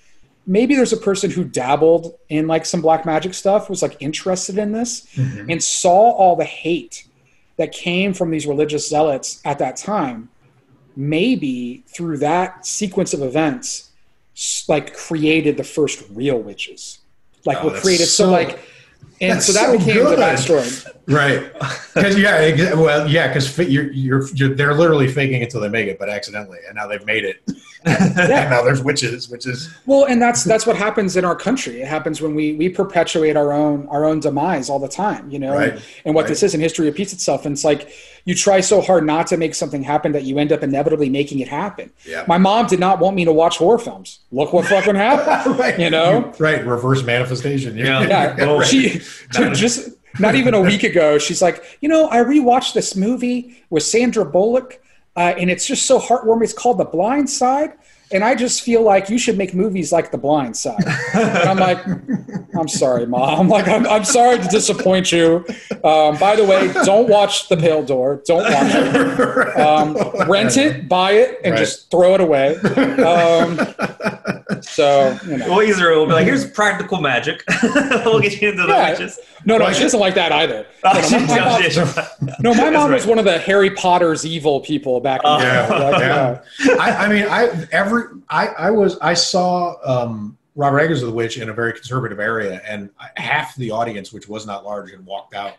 maybe there's a person who dabbled in like some black magic stuff, was like interested in this, Mhm. and saw all the hate that came from these religious zealots at that time, maybe through that sequence of events, like created the first real witches. Like Oh, were created. So, so- like, and that's so that so became good. the backstory. Right. Because yeah, well, yeah, because you're, you're you're they're literally faking it till they make it, but accidentally, and now they've made it. And now there's witches, which is Well, and that's that's what happens in our country. It happens when we we perpetuate our own our own demise all the time, you know. Right. And, and what Right. this is, and history repeats itself. And it's like you try so hard not to make something happen that you end up inevitably making it happen. yeah. My mom did not want me to watch horror films. Look what fucking happened. right. You know? right. Reverse manifestation. Yeah. Yeah, Well, she not- just not even a week ago. She's like, you know, I rewatched this movie with Sandra Bullock, uh, and it's just so heartwarming. It's called The Blind Side, and I just feel like you should make movies like The Blind Side. And I'm like, I'm sorry, mom. Like, I'm, I'm sorry to disappoint you. Um, by the way, don't watch The Pale Door. Don't watch it. Um, rent it, buy it, and Right. just throw it away. Um, so, you know. Well, Israel will be like, here's practical magic. we'll get you into the Yeah. witches. No, no, Right. she doesn't like that either. Oh, No, no, my- my mom- does. No, my That's mom was one of the Harry Potter's evil people back in the Yeah, day. Like, yeah. I, I mean, I every I I was I saw um, Robert Eggers of the Witch in a very conservative area, and half the audience, which was not large, had walked out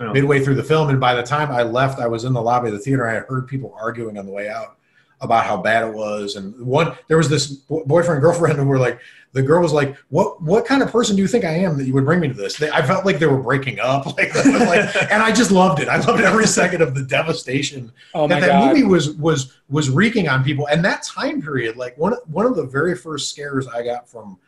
Yeah. midway through the film. And by the time I left, I was in the lobby of the theater. I heard people arguing on the way out about how bad it was. And one, there was this boyfriend girlfriend who were like, the girl was like, "What what kind of person do you think I am that you would bring me to this?" They, I felt like they were breaking up, like, like, and I just loved it. I loved every second of the devastation oh that that god! movie was was was wreaking on people and that time period like one one of the very first scares i got from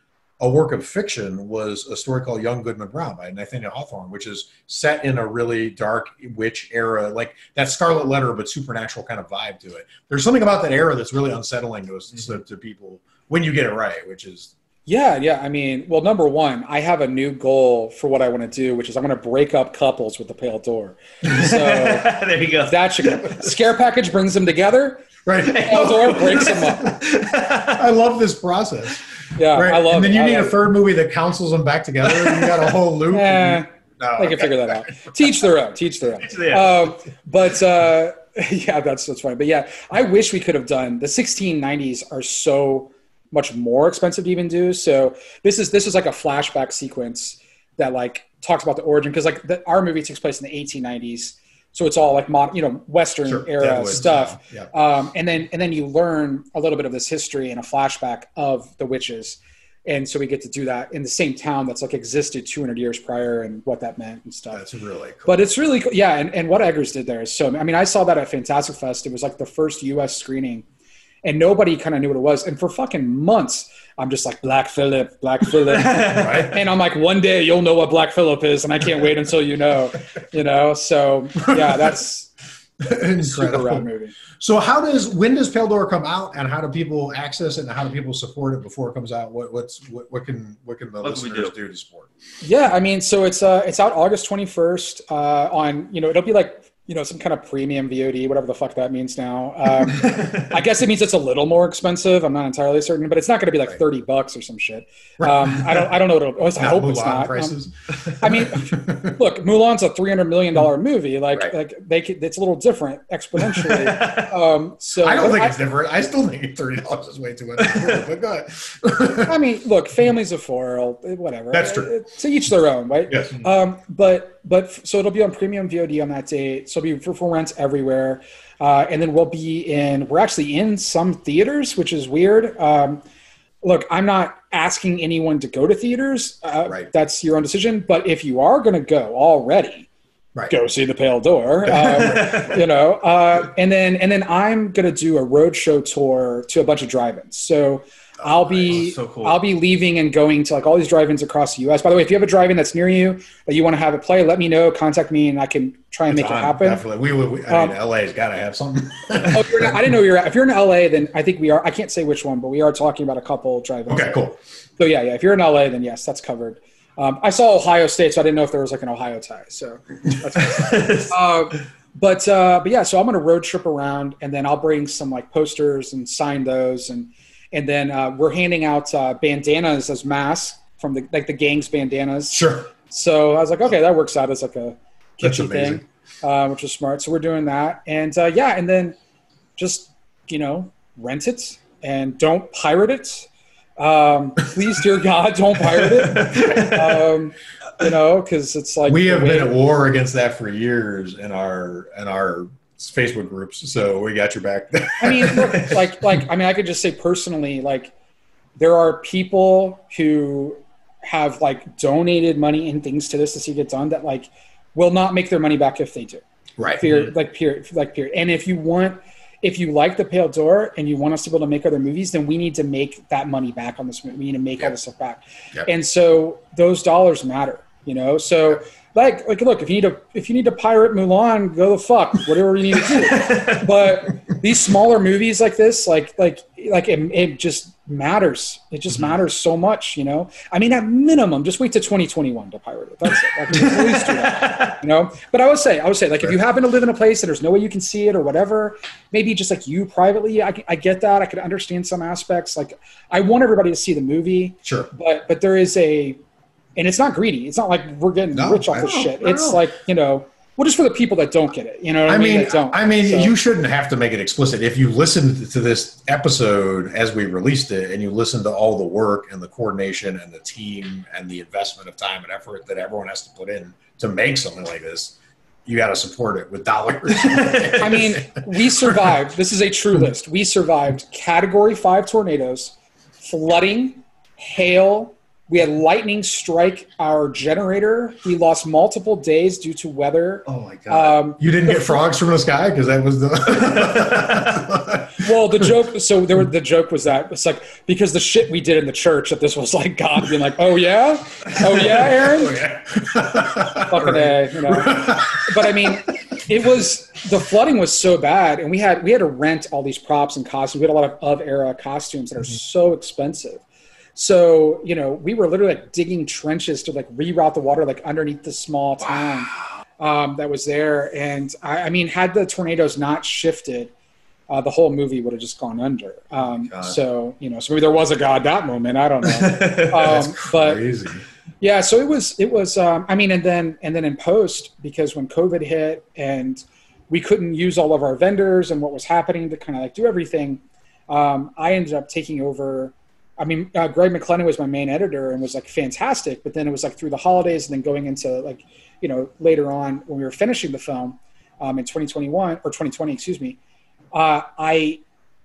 a work of fiction was a story called Young Goodman Brown by Nathaniel Hawthorne, which is set in a really dark witch era, like that Scarlet Letter, but supernatural kind of vibe to it. There's something about that era that's really unsettling to us to, mm-hmm. people when you get it right, which is Yeah, yeah. I mean, well, number one, I have a new goal for what I want to do, which is I'm going to break up couples with the Pale Door. So there you go. that should scare package brings them together. right. Pale Door breaks them up. I love this process. Yeah, Right. I love. and then it. you I need a love it. third movie that counsels them back together. And you got a whole loop. Eh, No, I can okay. figure that out. Teach their own. Teach their own. Yeah. Um, but uh, yeah, that's that's fine. But yeah, I wish we could have done the 1690s are so much more expensive to even do. So this is this is like a flashback sequence that like talks about the origin because like the, our movie takes place in the 1890s. So it's all like mod, you know, Western Sure. era Deadwood stuff. style. Um, and then and then you learn a little bit of this history and a flashback of the witches. And so we get to do that in the same town that's like existed 200 years prior and what that meant and stuff. That's really cool. But it's really cool. Yeah, and, and what Eggers did there is so. I mean, I saw that at Fantastic Fest. It was like the first U.S. screening, and nobody kind of knew what it was. And for fucking months, I'm just like Black Phillip, Black Phillip, right? and I'm like, one day you'll know what Black Phillip is, and I can't wait until you know. You know, so yeah, that's super rad Incredible. movie. So how does when does Pale Door come out, and how do people access it, and how do people support it before it comes out? What what's what, what can what can the What can listeners do? do to support? Yeah, I mean, so it's uh, it's out August 21st uh, on you know it'll be like you know some kind of premium VOD, whatever the fuck that means now. Um, I guess it means it's a little more expensive. I'm not entirely certain, but it's not going to be like Right. 30 bucks or some shit. Um, I don't I don't know what it'll, I hope it's Mulan not. Um. I mean, look, Mulan's a 300 million dollar movie. Like Right. like they could, it's a little different exponentially. Um, so I don't think I- it's different. I still think thirty dollars is way too much. but go ahead. I mean, look, families of four, or whatever. That's true. Uh, To each their own, right? yes. Um, but but so it'll be on premium VOD on that date. So it'll be for, for rent everywhere, uh, and then we'll be in. We're actually in some theaters, which is weird. Um, look, I'm not asking anyone to go to theaters. Uh, Right. That's your own decision. But if you are going to go already, Right. go see the Pale Door. Um, you know, uh, and then and then I'm going to do a roadshow tour to a bunch of drive-ins. So. I'll be. So cool. I'll be leaving and going to like all these drive-ins across the U.S. By the way, if you have a drive-in that's near you that you want to have it play, let me know. Contact me, and I can try and make it happen. Definitely. We would. We, I mean, Um, LA's got to have something. Oh, you're in- I didn't know you were. If you're in LA, then I think we are. I can't say which one, but we are talking about a couple drive-ins. okay. Cool. So yeah, yeah. If you're in LA, then yes, that's covered. Um, I saw Ohio State, so I didn't know if there was like an Ohio tie. So, that's uh, but uh, but yeah, so I'm gonna road trip around, and then I'll bring some like posters and sign those, and and then uh, we're handing out uh, bandanas as masks from the like the gang's bandanas. Sure. So I was like, okay, that works out as like a amazing. thing, uh, which is smart. So we're doing that, and uh, yeah, and then just you know rent it and don't pirate it. Um, please, dear God, don't pirate it. Um, you know, because it's like we have been at war against that for years in our in our Facebook groups. So we got your back. I mean, like, like, I mean, I could just say personally, like, there are people who have like donated money and things to this to see it get done that like will not make their money back if they do. right. Period. Mm-hmm. Like period. Like period. And if you want, if you like the Pale Door and you want us to be able to make other movies, then we need to make that money back on this movie. We need to make all this stuff back. Yep. And so those dollars matter. You know, so like, like, look, if you need to, if you need to pirate Mulan, go the fuck, whatever you need to do. but these smaller movies like this, like, like, like it, it just matters. It just mm-hmm. matters so much. You know, I mean, at minimum, just wait to 2021 to pirate it. That's it. Like, at least do that. You know, but I would say, I would say, like, if you happen to live in a place that there's no way you can see it or whatever, maybe just like you privately, I, I get that. I could understand some aspects. Like, I want everybody to see the movie Sure. but but there is a and it's not greedy. It's not like we're getting No, rich off this shit. It's like you know well just for the people that don't get it you know what i, mean, don't. I mean, So- you shouldn't have to make it explicit. If you listened to this episode as we released it, and you listened to all the work and the coordination and the team and the investment of time and effort that everyone has to put in to make something like this, you got to support it with dollars. i mean we survived. This is a true list. We survived category five tornadoes flooding hail We had lightning strike our generator. We lost multiple days due to weather. Oh my god! Um, you didn't get frogs from the sky because that was the. well, the joke. So there were, the joke was that it's like because the shit we did in the church that this was like God being like, oh yeah, oh yeah, Aaron, Oh, yeah. fucking Right. A, you know. But I mean, it was the flooding was so bad, and we had we had to rent all these props and costumes. We had a lot of of era costumes that are so expensive. So you know, we were literally like digging trenches to like reroute the water like underneath the small town um, that was there. And I, I mean, had the tornadoes not shifted, uh, the whole movie would have just gone under. Um, so you know, so maybe there was a god that moment. I don't know. Um, but yeah, so it was it was um, I mean and then and then in post because when COVID hit and we couldn't use all of our vendors and what was happening to kind of like do everything, um, I ended up taking over. I mean, uh, Greg McLennan was my main editor and was like fantastic, but then it was like through the holidays and then going into like you know later on when we were finishing the film um, in 2021 or 2020, excuse me, uh, I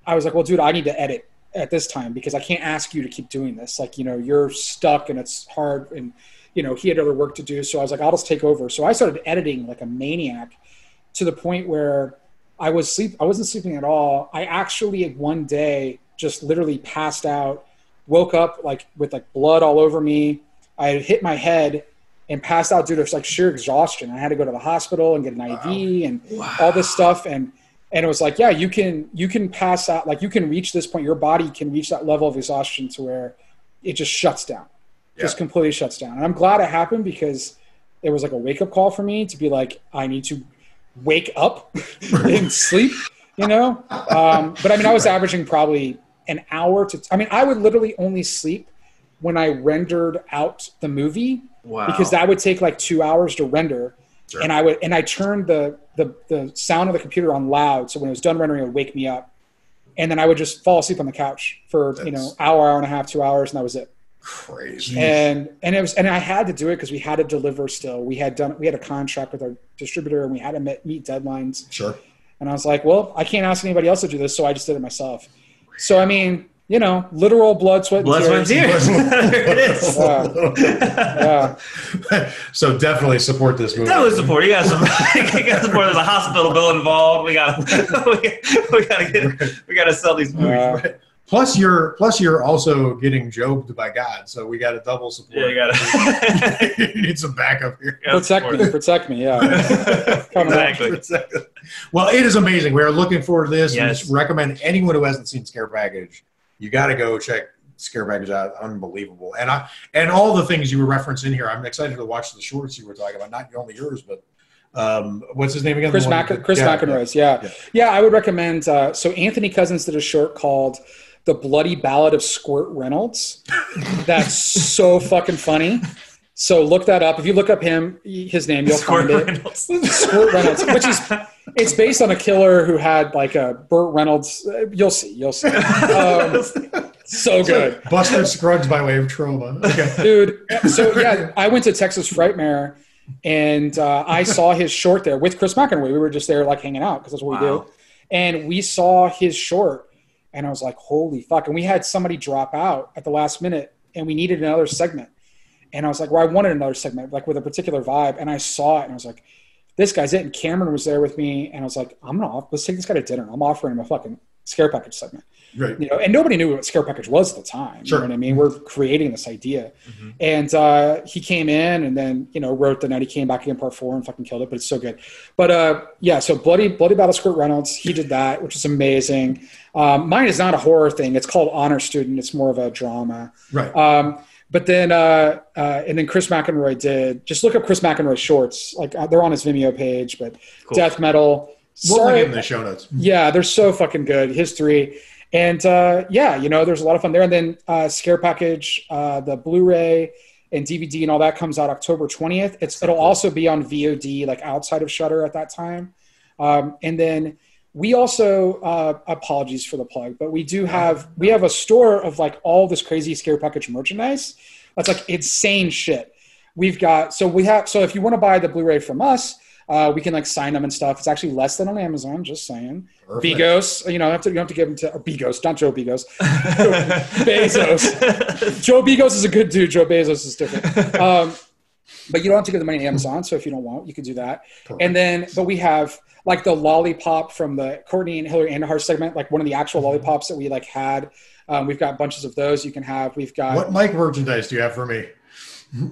I was like, well, dude, I need to edit at this time because I can't ask you to keep doing this. Like, you know, you're stuck and it's hard. And, you know, he had other work to do. So I was like, I'll just take over. So I started editing like a maniac to the point where I was sleep. I wasn't sleeping at all. I actually one day just literally passed out, woke up like with like blood all over me. I had hit my head and passed out due to like sheer exhaustion. I had to go to the hospital and get an IV and all this stuff. And and it was like yeah you can you can pass out like you can reach this point. Your body can reach that level of exhaustion to where it just shuts down. Just completely shuts down. And i'm glad it happened because it was like a wake-up call for me to be like i need to wake up and sleep you know? Um, but i mean i was averaging probably an hour to i mean i would literally only sleep when i rendered out the movie wow. because that would take like two hours to render Sure. and i would and i turned the, the the sound of the computer on loud so when it was done rendering it would wake me up and then i would just fall asleep on the couch for you know hour hour and a half two hours and that was it Crazy. and and it was and i had to do it because we had to deliver still we had done we had a contract with our distributor and we had to meet, meet deadlines Sure. and i was like well i can't ask anybody else to do this so i just did it myself so i mean you know literal blood sweat Blood, sweat, and tears. tears. there it is. yeah so definitely support this movie. Definitely support. You got some. you got support. There's a hospital bill involved. We got. We got to get. We got to sell these movies. Uh, Plus, you're plus you're also getting jobed by God, so we got a double support. yeah, you got to. you need some backup here. protect me protect me yeah Coming up. exactly. well, it is amazing. We are looking forward to this. and Yes. just recommend anyone who hasn't seen Scare Package, you got to go check Scare Package out. Unbelievable, and I and all the things you were referencing here. I'm excited to watch the shorts you were talking about. Not only yours, but um, what's his name again? Chris, The Mac- Chris yeah, McInroy's, yeah. Yeah. yeah. I would recommend. Uh, so Anthony Cousins did a short called "The Bloody Ballad of Squirt Reynolds." That's so fucking funny. So look that up. If you look up him, his name, you'll Squirt find it. Reynolds. Squirt Reynolds, which is it's based on a killer who had like a Burt Reynolds. uh, You'll see, you'll see. Um, so good. Buster Scruggs by way of trauma. Okay. dude. So yeah, I went to Texas Frightmare, and uh, I saw his short there with Chris McInroy. We were just there like hanging out because that's what we do, and we saw his short, and I was like, "Holy fuck!" And we had somebody drop out at the last minute, and we needed another segment, and I was like, "Well, I wanted another segment like with a particular vibe," and I saw it, and I was like. This guy's it, and Cameron was there with me, and I was like, "I'm gonna off- let's take this guy to dinner. I'm offering him a fucking scare package segment." Great. you know, and nobody knew what scare package was at the time. Sure. You know what I mean? We're creating this idea, and uh, he came in and then you know wrote the night he came back again part four and fucking killed it. But it's so good. But uh, yeah, so bloody bloody ballad squirt Reynolds, he did that, which is amazing. Um, mine is not a horror thing. It's called Honor Student. It's more of a drama. Right. Um, but then, uh, uh, and then Chris McInroy did. Just look up Chris McInroy shorts. Like uh, they're on his Vimeo page. But Cool. death metal. We'll Sorry- link in the show notes. yeah, they're so fucking good. History. And uh, yeah, you know, there's a lot of fun there. And then uh, Scare Package, uh, the Blu-ray and DVD and all that comes out October 20th. It's it'll also be on VOD, like outside of Shudder at that time. Um, and then we also uh, apologies for the plug, but we do have we have a store of like all this crazy Scare Package merchandise. That's like insane shit. We've got so we have so if you want to buy the Blu-ray from us, Uh, we can like sign them and stuff. It's actually less than on Amazon. Just saying. Perfect. Bigos, you know, you have to you have to give him to or Bigos, not Joe Begos. Bezos. Joe Begos is a good dude. Joe Bezos is different. Um, but you don't have to give the money to Amazon. So if you don't want, you can do that. And then, but we have like the lollipop from the Courtney and Hillary Andujar segment, like one of the actual lollipops that we like had. Um, we've got bunches of those you can have. We've got What Mike merchandise do you have for me?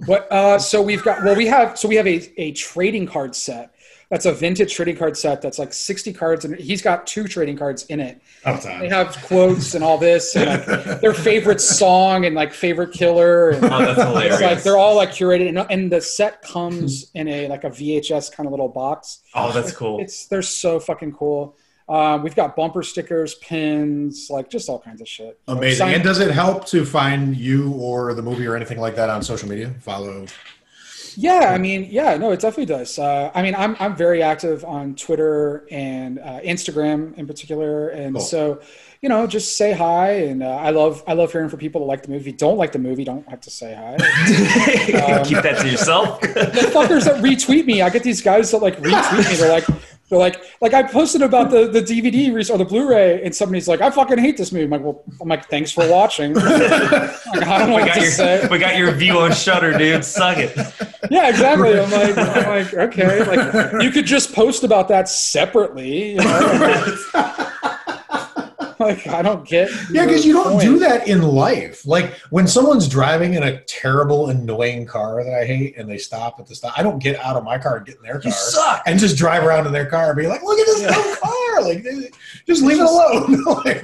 What? Uh, so we've got well, we have so we have a, a trading card set. That's a vintage trading card set. That's like sixty cards, and he's got two trading cards in it. Oh, They have quotes and all this, and like their favorite song and like favorite killer, and Oh, that's hilarious. it's like they're all like curated, and, and the set comes in a like a VHS kind of little box. oh, that's cool. It's they're so fucking cool. Um, we've got bumper stickers, pins, like just all kinds of shit. You know, Amazing. sign- And does it help to find you or the movie or anything like that on social media? Follow. Yeah, I mean, yeah, no, it definitely does. Uh, I mean, I'm I'm very active on Twitter and uh, Instagram in particular, and Cool. so you know, just say hi. And uh, I love I love hearing from people that like the movie. Don't like the movie, don't have to say hi. Um, Keep that to yourself. the fuckers that retweet me, I get these guys that like retweet me. They're like. They're like, like I posted about the, the DVD or the Blu-ray, and somebody's like, I fucking hate this movie. I'm like, well, I'm like, thanks for watching. Like, I don't know we what got to your say. we got your view on Shudder, dude. Suck it. Yeah, exactly. I'm like, I'm like, okay, like you could just post about that separately. You know? like I don't get. Yeah, because you don't point. do that in life. Like when someone's driving in a terrible, annoying car that I hate, and they stop at the stop, I don't get out of my car and get in their car You suck. and just drive around in their car and be like, "Look at this Yeah. dumb car!" Like, just leave it alone. like,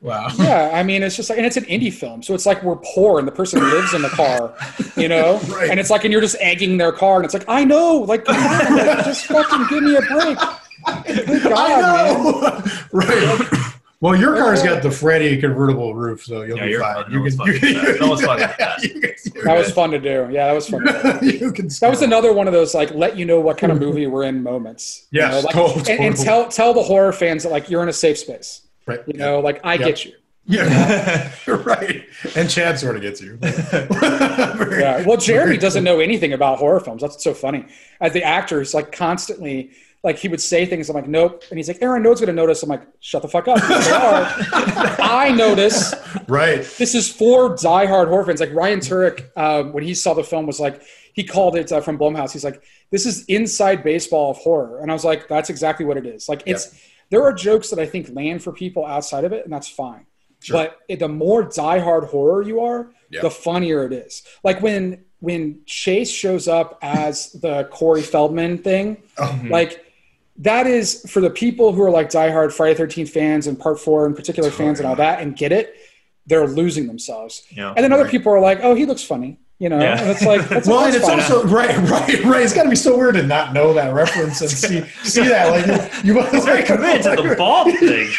wow. Yeah, I mean, it's just like, and it's an indie film, so it's like we're poor and the person lives in the car, you know, Right. and it's like, and you're just egging their car, and it's like, I know, like, come on, like, just fucking give me a break. God, I man. know. right. Well, your car's got uh, the Freddy convertible roof, so you'll Yeah, be fine. fine. You No can, fucking you with that. No one's fucking that. you can- That was fun to do. Yeah, that was fun. To do. you can That was another one of those like let you know what kind of movie we're in moments. you Yes, know, like, totally. and, and tell tell the horror fans that like you're in a safe space. right. You know, like I Yep. get you. Yeah, right. And Chad sort of gets you. Yeah. Well, Jeremy doesn't know anything about horror films. That's so funny. As the actor, he's like constantly like he would say things. I'm like, nope. And he's like, Aaron, no one's gonna notice. I'm like, shut the fuck up. I notice. Right. This is for diehard horror fans. Like Ryan Turek, um, when he saw the film, was like, he called it uh, from Blumhouse. He's like, this is inside baseball of horror. And I was like, that's exactly what it is. Like, it's there are jokes that I think land for people outside of it, and that's fine. Sure. But it- the more diehard horror you are, Yeah. the funnier it is. Like when when Chase shows up as the Corey Feldman thing, Oh, like that is for the people who are like diehard Friday Thirteenth fans and Part Four in particular fans and all that and get it, they're losing themselves. Yeah. And then other Right. people are like, "Oh, he looks funny," you know. Yeah. And it's like, that's, well, and it's also right, right, right. It's got to be so weird to not know that reference and see see that. Like you, you must Very committed to the ball thing.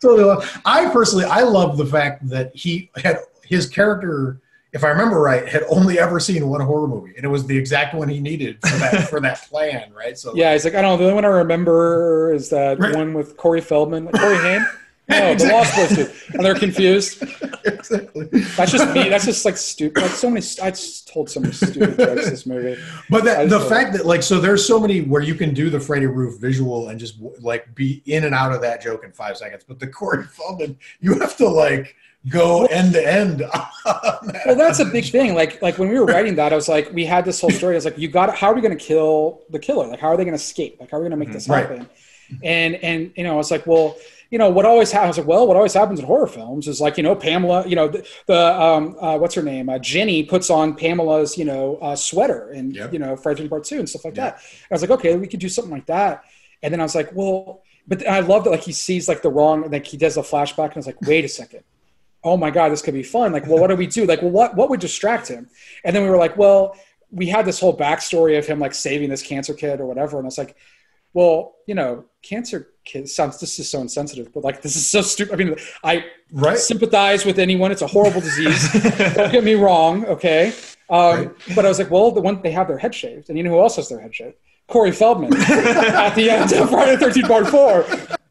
Totally love. I personally, I love the fact that he had his character. If I remember right, had only ever seen one horror movie, and it was the exact one he needed for that for that plan, right? So yeah, he's like, I don't know. The only one I remember is that Right. one with Corey Feldman, Corey Haim. No, the Lost Boys. And they're confused. exactly. That's just me. That's just like stupid. Like so many. I just told so many stupid jokes this movie. But that, the fact that like so there's so many where you can do the Freddy Roof visual and just like be in and out of that joke in five seconds. But the Corey Feldman, you have to like go end to end. Well, that's a big thing. Like, like when we were writing that, I was like, we had this whole story. I was like, you got. How are we going to kill the killer? Like, how are they going to escape? Like, how are we going to make this Right. happen? And and you know, I was like, well, you know, what always happens? Like, well, what always happens in horror films is like, you know, Pamela. You know, the, the um, uh, what's her name? Uh, Jenny puts on Pamela's, you know, uh, sweater and Yep. you know, Friday Part Two and stuff like Yeah. that. I was like, okay, we could do something like that. And then I was like, well, but I love that like he sees like the wrong, like he does a flashback, and I was like, wait a second oh my god this could be fun. Like well what do we do? Like well what what would distract him? And then we were like well we had this whole backstory of him like saving this cancer kid or whatever. And it's like well you know cancer kid sounds this is so insensitive but like this is so stupid. I mean i Right. sympathize with anyone. It's a horrible disease. Don't get me wrong okay? Um, Right. but i was like well the one they have their head shaved. And you know who else has their head shaved? Corey feldman. At the end of friday the 13th part four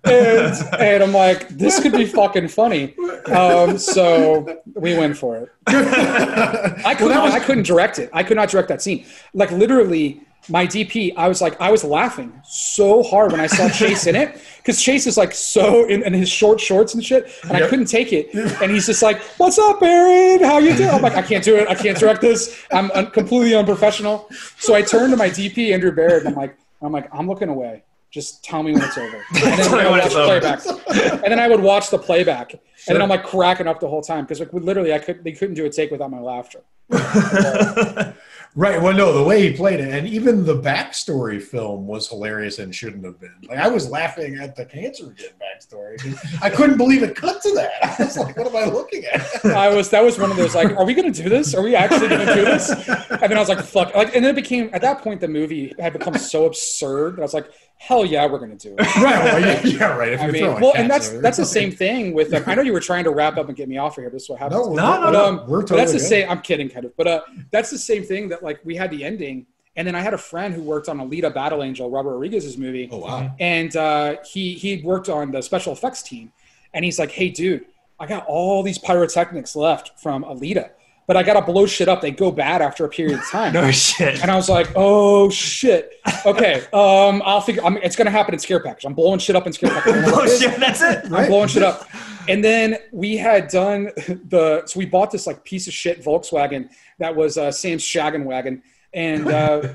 and, and i'm like this could be fucking funny um, so we went for it I couldn't. Well, was- I couldn't direct it. I could not direct that scene. Like literally, my DP, I was like, I was laughing so hard when I saw Chase in it because Chase is like so in, in, his short shorts and shit, and yep. I couldn't take it. And he's just like, "What's up, Aaron? How you doing?" I'm like, "I can't do it. I can't direct this. I'm un- completely unprofessional." So I turned to my DP, Andrew Barrett, and I'm like, "I'm like, I'm looking away. Just tell me when it's over." And then I watch playback, and then I would watch the playback, sure. and then I'm like cracking up the whole time because like literally I could they couldn't do a take without my laughter. Right. Well, no, the way he played it, and even the backstory film was hilarious and shouldn't have been. Like I was laughing at the cancer kid backstory. I couldn't believe it cut to that. I was like, "What am I looking at?" I was. That was one of those like, "Are we going to do this? Are we actually going to do this?" And then I was like, "Fuck!" Like, and then it became at that point the movie had become so absurd that I was like, hell yeah, we're going to do it. right. Well, yeah, yeah, right. If I mean, well, and that's that's the same thing with. Like, I know you were trying to wrap up and get me off of here. This is what happens. No, no, no, um, we're totally. that's the good. same. I'm kidding, kind of. But uh, that's the same thing that like we had the ending, and then I had a friend who worked on Alita Battle Angel, Robert Rodriguez's movie. Oh wow. And uh, he he worked on the special effects team, and he's like, hey, dude, I got all these pyrotechnics left from Alita but I gotta blow shit up. They go bad after a period of time. no shit. And I was like, oh shit. Okay, um, I'll figure. I mean, it's gonna happen in Scare Package. I'm blowing shit up in Scare Package. Blow shit. That's it. I'm blowing shit up. And then we had done the. So we bought this like piece of shit Volkswagen that was uh, Sam's Shaggin' Wagon, and uh,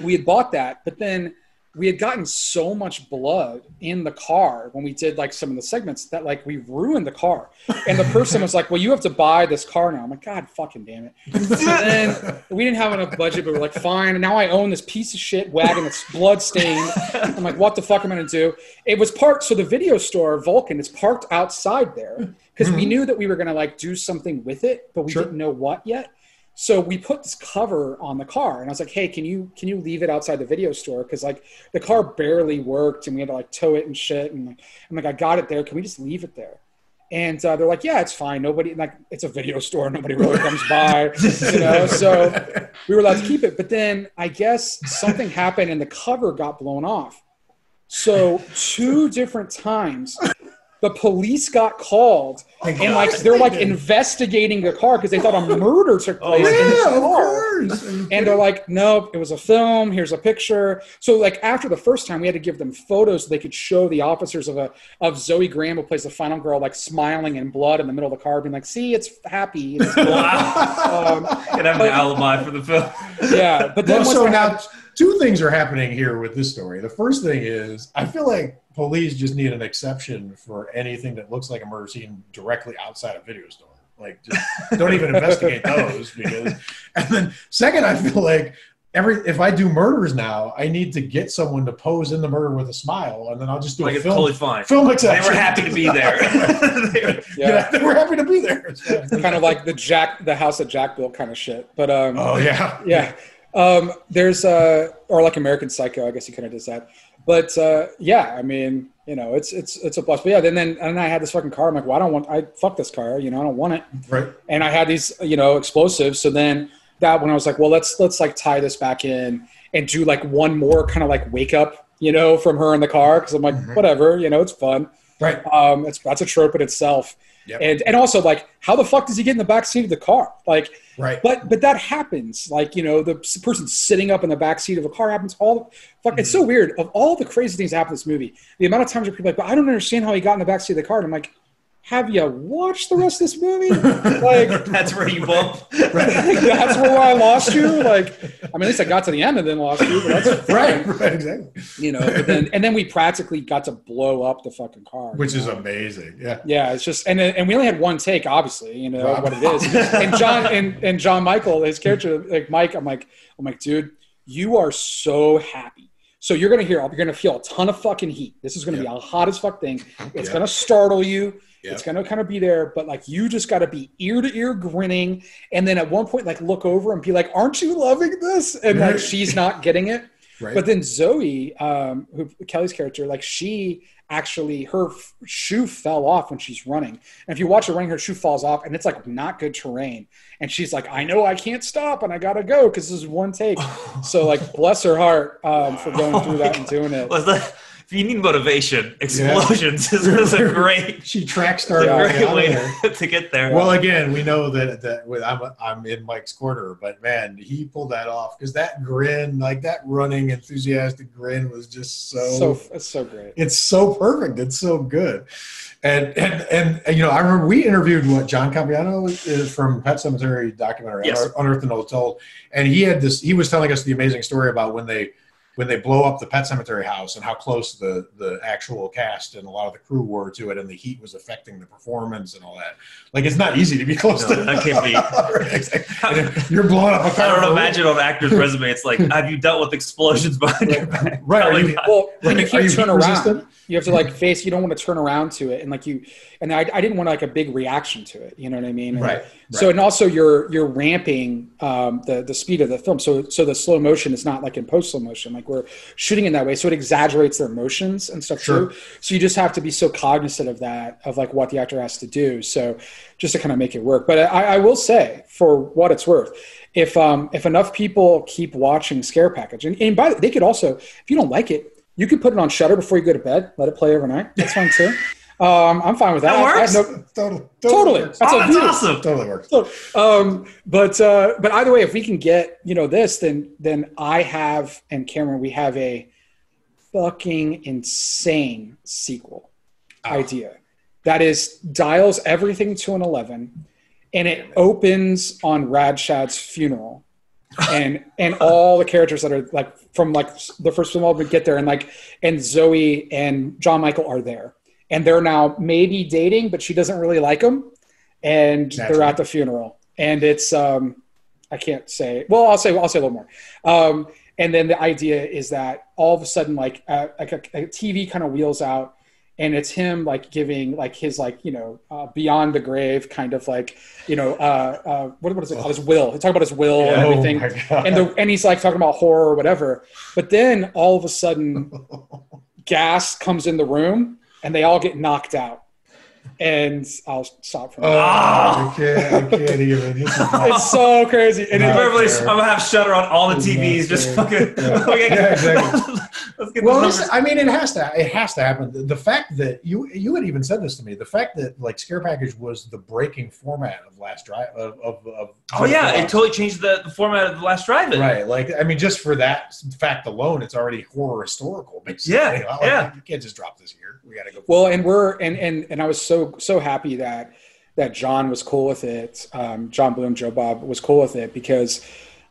we had bought that. But then we had gotten so much blood in the car when we did like some of the segments that like we ruined the car. And the person was like, "Well, you have to buy this car now." I'm like, "God fucking damn it!" And then we didn't have enough budget, but we're like, "Fine." And now I own this piece of shit wagon that's blood stained. I'm like, "What the fuck am I gonna do?" It was parked. So the video store Vulcan is parked outside there because mm-hmm. we knew that we were gonna like do something with it, but we sure. didn't know what yet. So we put this cover on the car, and I was like, "Hey, can you can you leave it outside the video store? Because like the car barely worked, and we had to like tow it and shit." And I'm like, "I got it there. Can we just leave it there?" And uh, they're like, "Yeah, it's fine. Nobody like it's a video store. Nobody really comes by, you know." So we were allowed to keep it. But then I guess something happened, and the cover got blown off. So two different times the police got called and like they're like investigating the car because they thought a murder took Oh, place in yeah, this of car. course. And they're like, nope, it was a film. Here's a picture. So like after the first time, we had to give them photos so they could show the officers of a of Zoe Graham who plays the final girl, like smiling in blood in the middle of the car, being like, see, it's happy. It's blood." um, And have an alibi for the film. yeah, but then Well, so now had- two things are happening here with this story. The first thing is I feel like police just need an exception for anything that looks like a murder scene directly outside a video store. Like, just don't even investigate those because. And then second, I feel like every if I do murders now, I need to get someone to pose in the murder with a smile, and then I'll just do Like a it's film. totally fine. Film They were happy to be there. They were- yeah, Yeah, they were happy to be there. It's kind of like the Jack, the house that Jack built kind of shit. But um, Oh yeah, yeah um there's uh or like american psycho i guess he kind of does that but uh yeah i mean you know it's it's it's a plus. But yeah then then and i had this fucking car. I'm like well i don't want i fuck this car you know i don't want it. Right. and i had these you know explosives. So then that when i was like well let's let's like tie this back in and do like one more kind of like wake up you know from her in the car. Because i'm like Mhm. whatever you know it's fun. Right. um it's that's a trope in itself Yep. and and also like how the fuck does he get in the back seat of the car like Right. but but that happens. Like you know, the person sitting up in the back seat of a car happens all. Fuck, it's mm-hmm. so weird. Of all the crazy things that happen in this movie, the amount of times where people are like, but I don't understand how he got in the back seat of the car. And I'm like, have you watched the rest of this movie? like, That's where you bump. that's where I lost you. Like, I mean, at least I got to the end and then lost you. But that's right. Right. Exactly. You know, but then and then we practically got to blow up the fucking car, Which is know? amazing. Yeah. Yeah, it's just and and we only had one take, obviously, you know what it is. And John and, and John Michael, his character, like Mike, I'm like, I'm like, dude, you are so happy. So you're gonna hear, you're gonna feel a ton of fucking heat. This is gonna be a hot as fuck thing. It's Yeah. gonna startle you. Yeah. It's gonna kind of be there, but like you just gotta be ear to ear grinning, and then at one point like look over and be like, "Aren't you loving this?" And like she's not getting it. Right. But then Zoe, um, who Kelly's character, like she actually her f- shoe fell off when she's running. And if you watch her running, her shoe falls off, and it's like not good terrain. And she's like, "I know I can't stop, and I gotta go because this is one take." so like, bless her heart um, for going through that and doing it. Was that if you need motivation, explosions is, is a great, She tracks it's started. a great out way there. to, to get there. Well, again, we know that that with, I'm I'm in Mike's corner, but man, he pulled that off because that grin, like that running enthusiastic grin, was just so. So it's so great. it's so perfect. It's so good, and and and, and, you know, I remember we interviewed what John Campopiano is from Pet Sematary documentary, Yes. Unearthed and Told, and he had this. He was telling us the amazing story about when they when they blow up the Pet Sematary house and how close the the actual cast and a lot of the crew were to it, and the heat was affecting the performance and all that. Like it's not easy to be close No, to that can't be. Right, exactly. And if you're blowing up a car. I for don't imagine on an actor's resume. It's like, have you dealt with explosions behind your back? Right. Are Probably you, not. Well, when you Are can't you turn around, resistant? You have to like face. You don't want to turn around to it, and like you, and I, I didn't want like a big reaction to it. You know what I mean? And Right, So and also you're you're ramping um, the the speed of the film. So so the slow motion is not like in post slow motion. Like we're shooting in that way, so it exaggerates their motions and stuff Sure. too. So you just have to be so cognizant of that, of like what the actor has to do. So just to kind of make it work. But I, I will say, for what it's worth, if um, if enough people keep watching Scare Package, and, and by the, they could also, if you don't like it, you could put it on Shudder before you go to bed. Let it play overnight. That's fine too. Um, I'm fine with that. That I- I works? no- Totally. Totally. works. That's oh, that's awesome. Totally works. So, um, but uh, but either way, if we can get you know this, then then I have and Cameron, we have a fucking insane sequel Ah. idea that is dials everything to an eleven, and it opens on Rad Chad's funeral, and and all the characters that are like from like the first film all get there, and like and Zoe and John Michael are there, and they're now maybe dating, but she doesn't really like him, and they're at the funeral, and it's um, I can't say. Well, I'll say I'll say a little more. Um, and then the idea is that all of a sudden, like uh, like a, a TV kind of wheels out, and it's him like giving like his like you know uh, beyond the grave kind of like you know uh, uh, what what is it called? His will. He talk about his will and Oh everything. my God. and the and he's like talking about horror or whatever. But then all of a sudden, gas comes in the room, and they all get knocked out. And I'll stop from Oh, there. I can't. I can't even. It's so crazy. And No. it, Beverly. I'm gonna have Shudder on all the TVs. Just fucking. Yeah. Okay, Yeah, exactly. Let's get well, the listen, numbers. I mean, it has to. It has to happen. The, the fact that you you had even said this to me, the fact that like Scare Package was the breaking format of Last Drive of of. of Oh yeah, it totally changed the, the format of the last drive-in. Right, like I mean, just for that fact alone, it's already horror historical. Basically. Yeah, Like, yeah. You can't just drop this here. We got to go. well, and we're and and and I was so so happy that that John was cool with it. Um, John Bloom, Joe Bob was cool with it because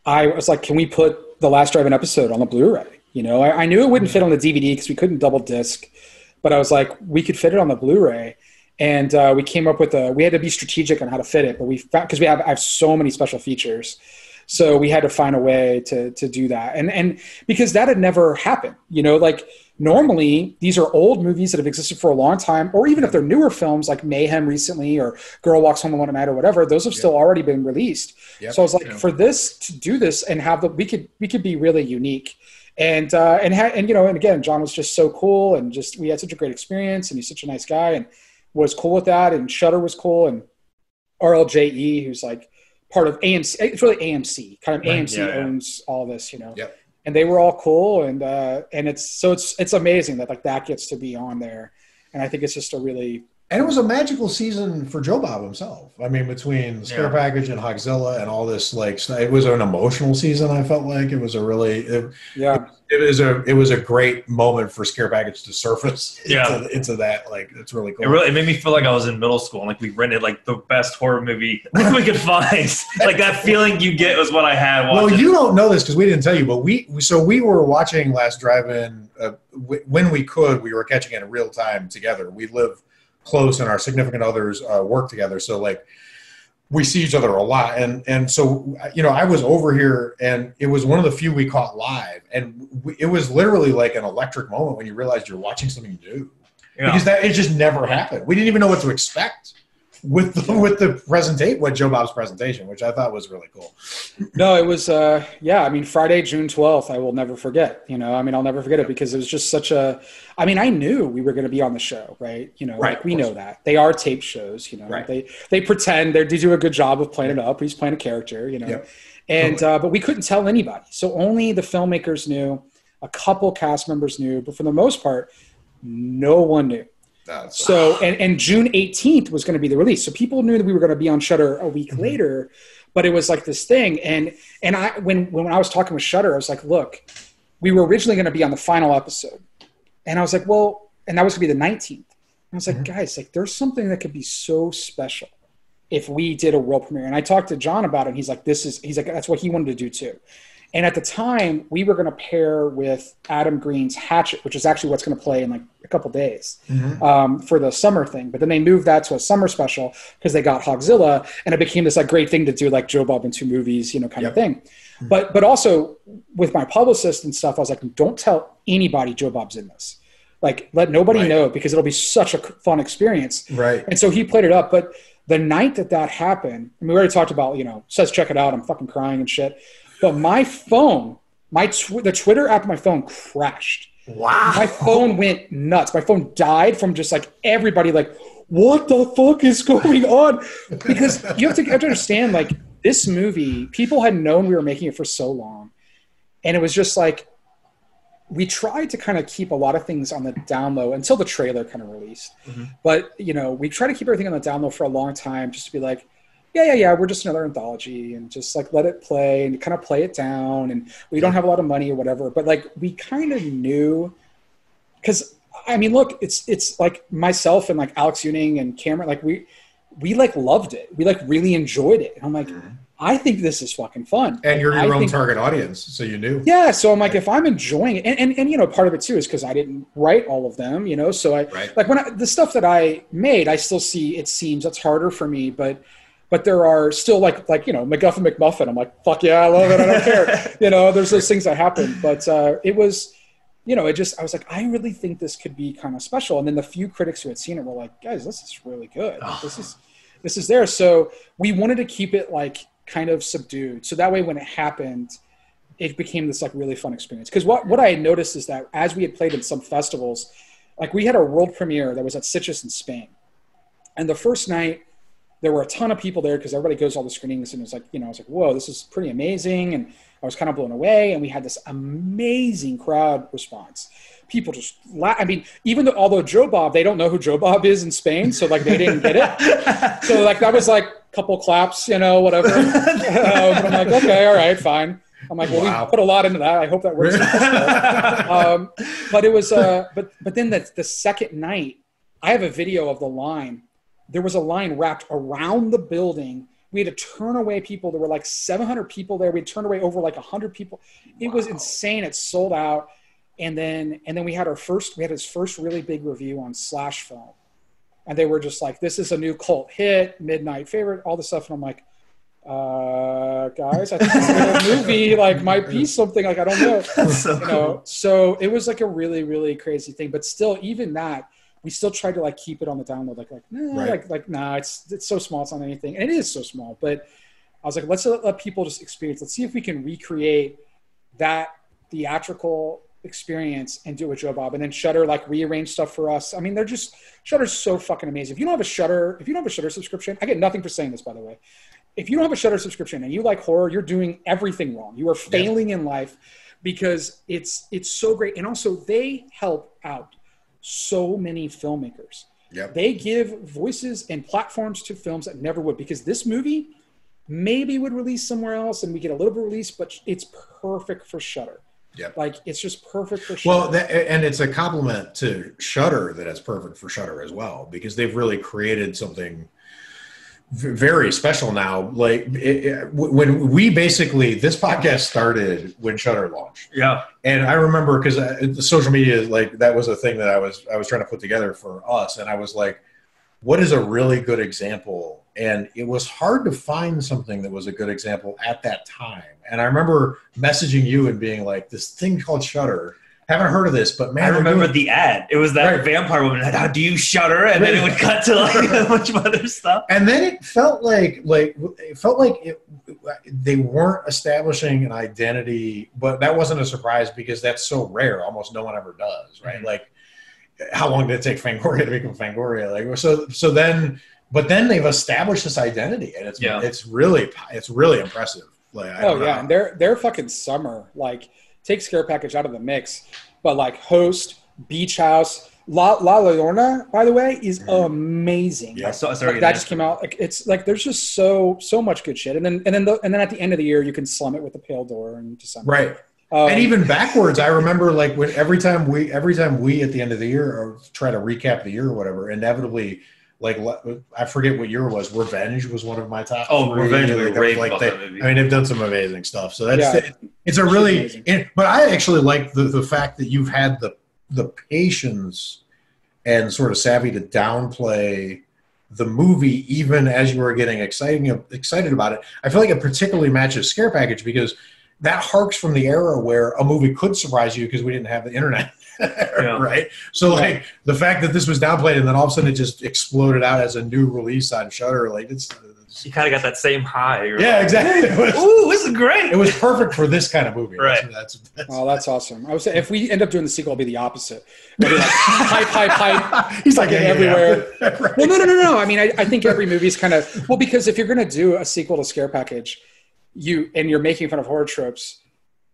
I was like, can we put the last drive-in episode on the Blu-ray? You know, I, I knew it wouldn't fit on the DVD because we couldn't double disc, but I was like, we could fit it on the Blu-ray. And uh, we came up with a. We had to be strategic on how to fit it, but we because we have I have so many special features, so we had to find a way to to do that. And and because that had never happened, you know, like normally these are old movies that have existed for a long time, or even if they're newer films like Mayhem recently or Girl Walks Home Alone at Night or whatever, those have still already been released. Yep. So I was like, Yeah. for this to do this and have the we could we could be really unique. And uh, and ha- and you know and again John was just so cool and just we had such a great experience and he's such a nice guy and was cool with that and Shudder was cool and RLJE who's like part of AMC it's really AMC kind of Right. AMC Yeah, yeah. owns all this you know Yep. and they were all cool and uh, and it's so it's it's amazing that like that gets to be on there and I think it's just a really And it was a magical season for Joe Bob himself. I mean, between Scare Yeah. Package and Hogzilla and all this, like it was an emotional season. I felt like it was a really, it, yeah it was a, it was a great moment for Scare Package to surface Yeah. into, into that. Like it's really cool. It really it made me feel like I was in middle school and like we rented like the best horror movie we could find. like that feeling you get was what I had. Well, you don't know this because we didn't tell you, but we so we were watching Last Drive-In uh, w- when we could. We were catching it in real time together. We live close, and our significant others uh, work together. So like we see each other a lot, and and so you know I was over here, and it was one of the few we caught live, and we, it was literally like an electric moment when you realized you're watching something new Yeah. because that it just never happened. We didn't even know what to expect. With the, with the presentate, what Joe Bob's presentation, which I thought was really cool. No, it was uh yeah, I mean Friday, June 12th, I will never forget, you know. I mean, I'll never forget it because it was just such a I mean, I knew we were going to be on the show, right? You know, Right, like we know that. They are tape shows, you know. Right. They they pretend they do a good job of playing it up. He's playing a character, you know. Yep. And uh but we couldn't tell anybody. So only the filmmakers knew, a couple cast members knew, but for the most part, No one knew. That's So and, and June 18th was going to be the release. So people knew that we were going to be on Shudder a week mm-hmm. later, but it was like this thing. And and I when when I was talking with Shudder, I was like, look, we were originally going to be on the final episode, and I was like, well, and that was going to be the 19th. And I was like, mm-hmm. guys, like there's something that could be so special if we did a world premiere. And I talked to John about it. And he's like, this is he's like that's what he wanted to do too. And at the time, we were going to pair with Adam Green's Hatchet, which is actually what's going to play in like a couple days um, for the summer thing. But then they moved that to a summer special because they got Hogzilla, and it became this like great thing to do, like Joe Bob in two movies, you know, kind of Yep. thing. But but also with my publicist and stuff, I was like, don't tell anybody Joe Bob's in this. Like, let nobody Right. know because it'll be such a fun experience. right. And so he played it up. But the night that that happened, I mean, we already talked about, you know, says check it out. I'm fucking crying and shit. But my phone, my tw- the Twitter app on my phone crashed. Wow. My phone went nuts. My phone died from just like everybody like, what the fuck is going on? Because you have to, you have to understand, like this movie, people had known we were making it for so long, and it was just like we tried to kind of keep a lot of things on the down low until the trailer kind of released. Mm-hmm. But you know, we try to keep everything on the down low for a long time, just to be like, yeah, yeah, yeah, we're just another anthology, and just like let it play and kind of play it down, and we don't have a lot of money or whatever. But like we kind of knew, because I mean, look, it's it's like myself and like Alex Uning and Cameron, like we we like loved it, we like really enjoyed it, and I'm like, mm-hmm. I think this is fucking fun. And you're I your own think- target audience, so you knew. yeah, so I'm like, if I'm enjoying it, and, and, and you know, part of it too is because I didn't write all of them, you know, so I Right. like when I, the stuff that I made, I still see it seems that's harder for me, but but there are still like like you know McGuffin McMuffin. I'm like, fuck yeah, I love it. I don't care. You know, there's those things that happen, but uh, it was, you know, it just I was like, I really think this could be kind of special. And then the few critics who had seen it were like, guys, this is really good. This is this is there. So we wanted to keep it like kind of subdued, so that way when it happened it became this like really fun experience. Because what what I had noticed is that as we had played in some festivals, like we had a world premiere that was at Sitges in Spain, and the first night there were a ton of people there because everybody goes to all the screenings and it's like you know I was like whoa this is pretty amazing and I was kind of blown away and we had this amazing crowd response. People just la- I mean even though although Joe Bob they don't know who Joe Bob is in Spain so like they didn't get it so like that was like a couple claps you know whatever um, but I'm like okay all right fine. I'm like, well, Wow. we put a lot into that. I hope that works. um, but it was, uh, but but then the the second night, I have a video of the line. There was a line wrapped around the building. We had to turn away people. There were like 700 people there. We turned away over like 100 people. It was insane. It sold out. And then and then we had our first. We had his first really big review on Slash Film, and they were just like, "This is a new cult hit, midnight favorite, all this stuff." And I'm like, uh, guys, I think this little movie like might be something like I don't know so you know so it was like a really really crazy thing but still even that we still tried to like keep it on the download like like nah, Right. like like nah it's it's so small it's not anything. And it is so small but i was like let's let, let people just experience let's see if we can recreate that theatrical experience and do it with joe bob. And then shudder like rearrange stuff for us. I mean they're just shudder's so fucking amazing. If you don't have a shudder if you don't have a shudder subscription i get nothing for saying this by the way. If you don't have a shudder subscription and you like horror you're doing everything wrong. You are failing in life because it's it's so great. And also they help out so many filmmakers Yep. they give voices and platforms to films that never would because this movie maybe would release somewhere else and we get a little bit release but it's perfect for shudder Yep. like it's just perfect for shudder Well, that, and it's a compliment to Shudder that it's perfect for Shudder as well because they've really created something very special now. Like it, it, when we basically this podcast started when Shudder launched, yeah. and I remember because uh, the social media like that was a thing that I was I was trying to put together for us, and I was like, what is a really good example? And it was hard to find something that was a good example at that time. And I remember messaging you and being like, this thing called Shudder. Haven't heard of this, but man, I remember doing- the ad. It was that Right. vampire woman. How do you shudder? And then it would cut to like a bunch of other stuff. and then it felt like like it felt like it, they weren't establishing an identity but that wasn't a surprise because that's so rare almost no one ever does right Mhm. like how long did it take fangoria to become fangoria like so so then but then they've established this identity and it's Yeah. it's really it's really impressive like I Oh don't know. yeah, and their their fucking summer like take Scare Package out of the mix, but like Host, Beach House, La La Llorona, by the way, is amazing. Yeah. I saw Like, that just came out. Like, it's like there's just so so much good shit, and then and then the, and then at the end of the year, you can slum it with the Pale Door in December. Right. Um, and even backwards, I remember like when every time we every time we at the end of the year or try to recap the year or whatever, inevitably like I forget what year it was. Revenge was one of my top. Oh, three. Revenge, we Like, raved like they- that movie. I mean, they've done some amazing stuff. So that's Yeah. it's a really. it- but I actually like the the fact that you've had the the patience and sort of savvy to downplay the movie even as you were getting exciting excited about it. I feel like it particularly matches Scare Package because that harks from the era where a movie could surprise you because we didn't have the internet. Right? So like the fact that this was downplayed and then all of a sudden it just exploded out as a new release on Shudder, like it's, it's You kind of got that same high. You're yeah, like, exactly. Was, Ooh, this is great. it was perfect for this kind of movie. Right. That's, that's, Oh, that's awesome. I would say if we end up doing the sequel, it'll be the opposite. It'll be like pipe, pipe, pipe. He's like fucking yeah, yeah, yeah. everywhere. Right. Well, no, no, no, no. I mean, I, I think every movie's kind of well because if you're going to do a sequel to Scare Package, you and you're making fun of horror tropes.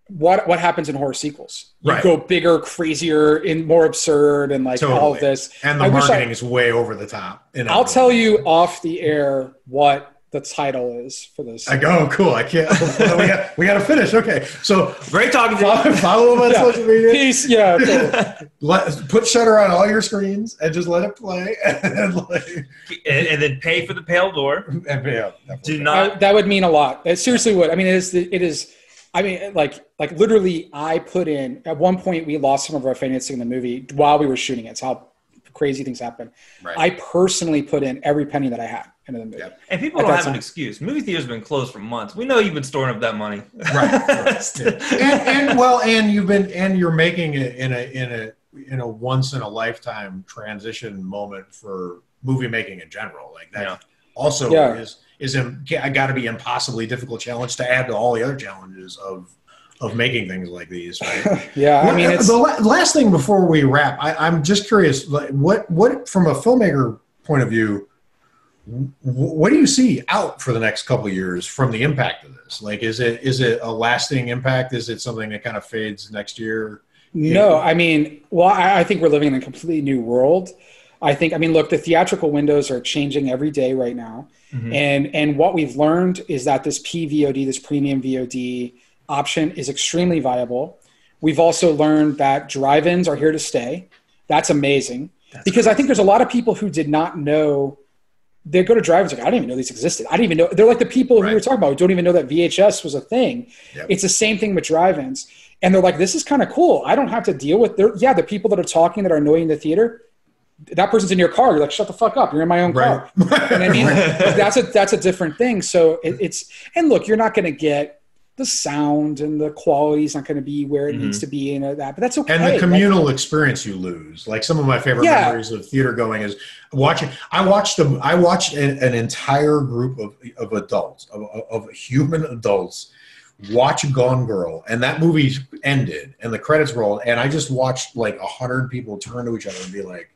What what happens in horror sequels? You Right. go bigger, crazier, and more absurd, and like all of this. And the I wish I- marketing is way over the top. in I'll every tell you off the air what the title is for this. I go, oh, cool. I can't. we got we got to finish. Okay, so Great talking to you. follow, follow him on Yeah. social media. Peace. Yeah. totally. Let, put Shudder on all your screens and just let it play. And, like, and, and then pay for the pale door. and, yeah, definitely. Do I- not. Uh, that would mean a lot. It seriously would. I mean, it is. The, it is. I mean, like, like literally, I put in at one point we lost some of our financing in the movie while we were shooting it. It's how crazy things happen. Right. I personally put in every penny that I had into the movie. Yep. And people At don't that have an excuse. Movie theaters have been closed for months. We know you've been storing up that money. Right, right, and, and well, and you've been and you're making it in a in a in a once in a lifetime transition moment for movie making in general. Like that Yeah. also Yeah. is is a got to be impossibly difficult challenge to add to all the other challenges of of making things like these. Right? Yeah, I mean, it's the la- last thing before we wrap, I, I'm just curious, like, what what from a filmmaker point of view, wh- what do you see out for the next couple of years from the impact of this? Like, is it is it a lasting impact? Is it something that kind of fades next year? No, I mean, well, I, I think we're living in a completely new world. I think, I mean, look, the theatrical windows are changing every day right now, Mm-hmm. and and what we've learned is that this PVOD, this premium VOD option, is extremely viable. We've also learned that drive-ins are here to stay. That's amazing because I think there's a lot of people who did not know. They go to drive-ins like I didn't even know these existed. I didn't even know. They're like the people who we Right. were talking about who don't even know that VHS was a thing. Yep. It's the same thing with drive-ins and they're like, "This is kind of cool. I don't have to deal with." Yeah, the people that are talking that are annoying the theater. That person's in your car. You're like, "Shut the fuck up! You're in my own car." You know I mean? That's a that's a different thing. So it, it's and look, you're not going to get the sound and the quality's not going to be where it mm-hmm. needs to be and that, but that's okay. and the communal experience you lose. Like some of my favorite Yeah. memories of theater going is watching. I watched a, I watched an, an entire group of, of adults, of, of human adults, watch Gone Girl, and that movie ended, and the credits rolled, and I just watched like a hundred people turn to each other and be like,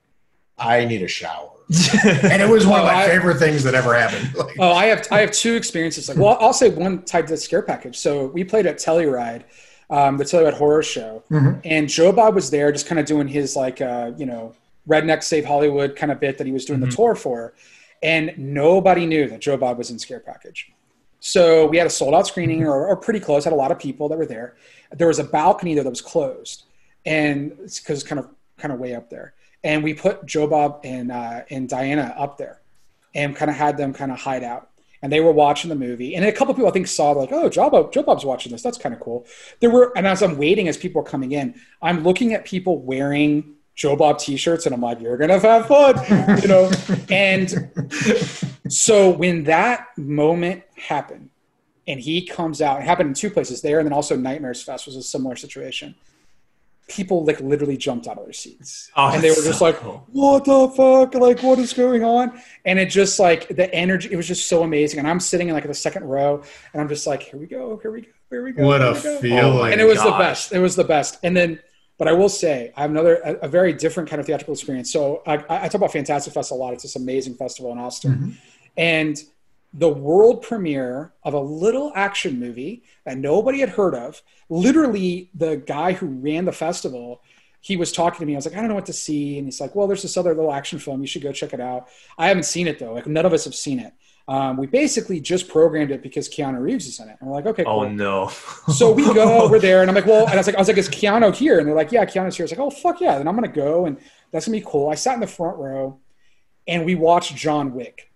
"I need a shower," and it was one of my favorite things that ever happened. Like, Oh, I have I have two experiences. Like, well, I'll say one type of scare package. So we played at Telluride, um, the Telluride Horror Show, Mhm. and Joe Bob was there, just kind of doing his like, uh, you know, redneck save Hollywood kind of bit that he was doing the tour for, and nobody knew that Joe Bob was in scare package. So we had a sold out screening, or, or pretty close. Had a lot of people that were there. There was a balcony though that was closed, and it's because kind of kind of way up there. And we put Joe Bob and uh, and Diana up there, and kind of had them kind of hide out. And they were watching the movie, and a couple people I think saw like, "Oh, Joe Bob, Joe Bob's watching this. That's kind of cool." There were, and as I'm waiting, as people are coming in, I'm looking at people wearing Joe Bob T-shirts, and I'm like, "You're gonna have fun," you know. and so when that moment happened, and he comes out, it happened in two places there, and then also Nightmares Fest was a similar situation. People like literally jumped out of their seats, Oh, and they were just so like, cool. "What the fuck? Like, what is going on?" And it just like the energy, it was just so amazing. And I'm sitting in like the second row, and I'm just like, "Here we go, here we go, here we go." what a we go." feeling! and it was the best. It was the best. And then, but I will say, I have another, a, a very different kind of theatrical experience. So I, I talk about Fantastic Fest a lot. It's this amazing festival in Austin, Mm-hmm. and the world premiere of a little action movie that nobody had heard of. Literally, the guy who ran the festival he was talking to me. I was like, I don't know what to see, and he's like, Well, there's this other little action film. You should go check it out. I haven't seen it though. Like none of us have seen it. Um, we basically just programmed it because Keanu Reeves is in it, and we're like, okay, cool. Oh no. So we go over there, and I'm like, well, and I was like, I was like, is Keanu here? And they're like, yeah, Keanu's here. I was like, oh fuck yeah, then I'm gonna go, and that's gonna be cool. I sat in the front row, and we watched John Wick,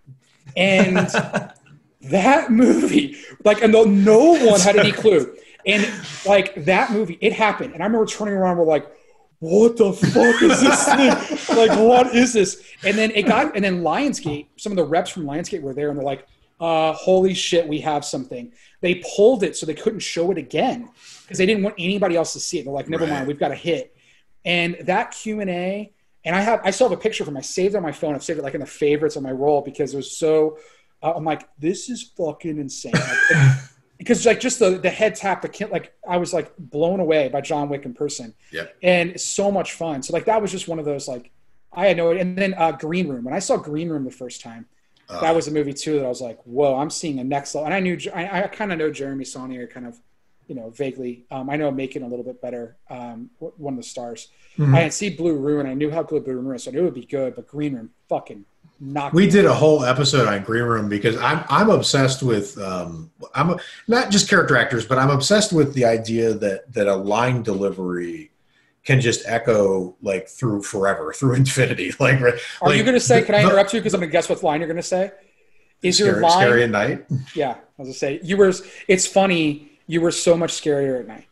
and that movie, like, and no, no one had any clue, and like that movie, it happened, and I remember turning around, we're like. What the fuck is this thing? like, what is this? And then it got, and then Lionsgate, some of the reps from Lionsgate were there, and they're like, uh, holy shit, we have something. They pulled it so they couldn't show it again because they didn't want anybody else to see it. They're like, never Right. mind, we've got a hit. And that Q and A, and I have, I still have a picture from. I saved it on my phone. I've saved it like in the favorites on my roll because it was so. Uh, I'm like, this is fucking insane. Like, because like just the the head tap, the kid, like I was like blown away by John Wick in person Yeah. and so much fun. So like that was just one of those like I had no. Idea. And then uh, Green Room. When I saw Green Room the first time, Uh, that was a movie too that I was like, whoa, I'm seeing a next level. And I knew I, I kind of know Jeremy Saulnier, kind of, you know, vaguely. Um, I know Macon a little bit better. Um, one of the stars. Mhm. I had seen Blue Ruin. I knew how good Blue Ruin was, so I knew it would be good. But Green Room, fucking knocked. We did a whole episode on Green Room because I'm I'm obsessed with um, I'm not just character actors, but I'm obsessed with the idea that that a line delivery can just echo like through forever, through infinity. Like, Are like you going to say? the- Can I interrupt you because I'm going to guess what line you're going to say? Is your line? scary at night? Yeah, I was going to say you were. It's funny. You were so much scarier at night.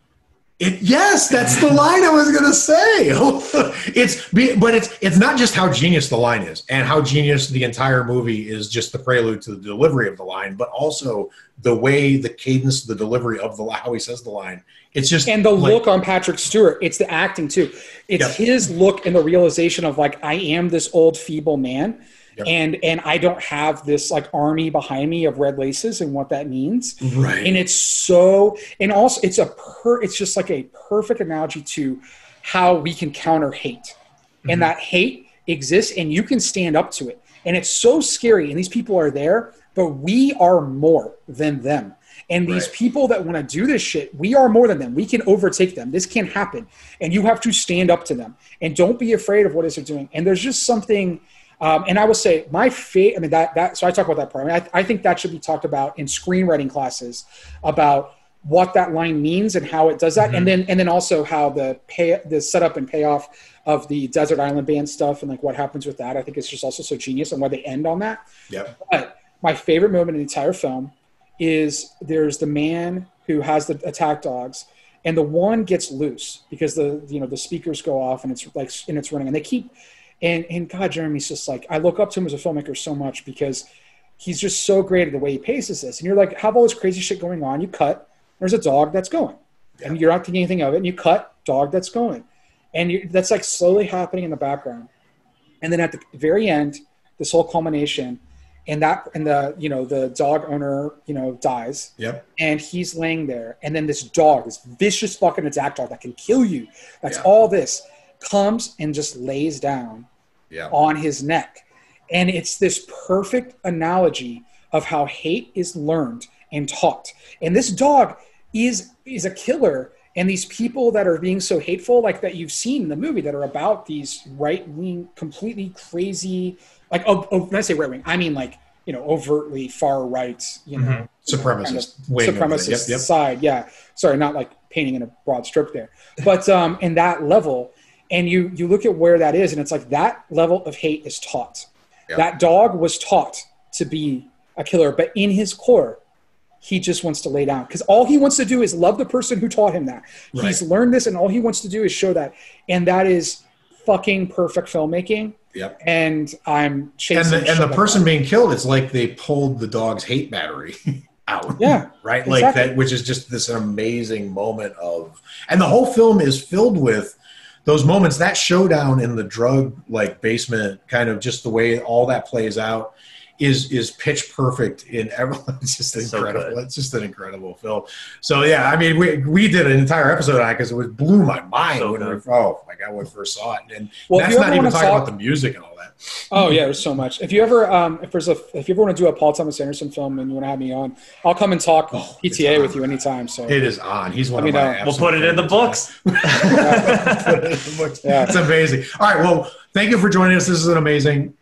It, yes, that's the line I was gonna say. it's but it's it's not just how genius the line is and how genius the entire movie is just the prelude to the delivery of the line, but also the way the cadence, the delivery of the how he says the line. It's just and the like- look on Patrick Stewart. It's the acting too. It's Yep. his look and the realization of like I am this old feeble man, And and I don't have this like army behind me of red laces and what that means. right. And it's so and also it's a per it's just like a perfect analogy to how we can counter hate, Mm-hmm. and that hate exists and you can stand up to it. And it's so scary, and these people are there, but we are more than them. And these Right. people that want to do this shit, we are more than them. We can overtake them. This can happen. And you have to stand up to them. And don't be afraid of what it is they're doing. And there's just something, um, and I will say, my favorite, I mean, that, that, so I talk about that part. I, mean, I, I think that should be talked about in screenwriting classes about what that line means and how it does that. And then, and then also how the pay, the setup and payoff of the desert island band stuff and like what happens with that. I think it's just also so genius and why they end on that. yep. But my favorite moment in the entire film is there's the man who has the attack dogs, and the one gets loose because the you know the speakers go off and it's like and it's running, and they keep and and God, Jeremy's just like I look up to him as a filmmaker so much because he's just so great at the way he paces this, and you're like have all this crazy shit going on, you cut, there's a dog that's going, and you're not thinking anything of it, and you cut dog that's going, and you, that's like slowly happening in the background, and then at the very end, this whole culmination and that and the you know the dog owner you know dies. Yep. and he's laying there. And then this dog this vicious fucking attack dog that can kill you. That's Yeah. all this comes and just lays down Yeah. on his neck. And it's this perfect analogy of how hate is learned and taught. And this dog is is a killer. And these people that are being so hateful like that you've seen in the movie that are about these right wing completely crazy like oh, oh when i say right wing i mean like you know overtly far right you know Mhm. Supremacist wing of supremacist. Yep, yep. side. Yeah. Sorry not like painting in a broad stroke there. But um in that level and you you look at where that is and it's like that level of hate is taught Yeah. that dog was taught to be a killer but in his core he just wants to lay down because all he wants to do is love the person who taught him that he's learned this and all he wants to do is show that and that is fucking perfect filmmaking Yep. and i'm chasing And the, and the person that. being killed, it's like they pulled the dog's hate battery out. yeah right like that which is just this amazing moment of and the whole film is filled with those moments that showdown in the drug like basement kind of just the way all that plays out is is pitch perfect in every. It's just So incredible. good. it's just an incredible film. So yeah, I mean, we we did an entire episode on it because it was blew my mind So when we, oh my god when we first saw it, and Well, that's not even talking about the music and all that. Oh yeah, there's so much. If you ever, um, if there's a, if you ever want to do a Paul Thomas Anderson film and you want to have me on, I'll come and talk Oh, PTA with you anytime. So It is on. He's one I of my. uh, We'll put it in the books. Put it in the books. Yeah. It's amazing. All right. Well, thank you for joining us. This is an amazing.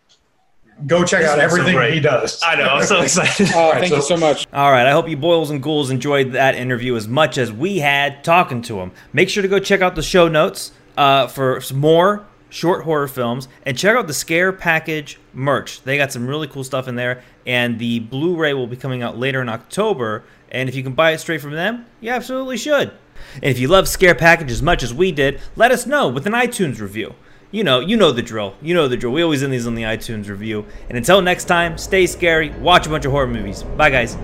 Go check This out was so everything he does. I know. I'm so excited. uh, right, thank so- you so much. All right, I hope you boils and ghouls enjoyed that interview as much as we had talking to him. Make sure to go check out the show notes uh, for some more short horror films and check out the Scare Package merch. They got some really cool stuff in there, and the Blu ray will be coming out later in October. And if you can buy it straight from them, you absolutely should. And if you love Scare Package as much as we did, let us know with an iTunes review. You know, you know the drill. You know the drill. We always end these on the iTunes review. And until next time, stay scary, watch a bunch of horror movies. Bye, guys.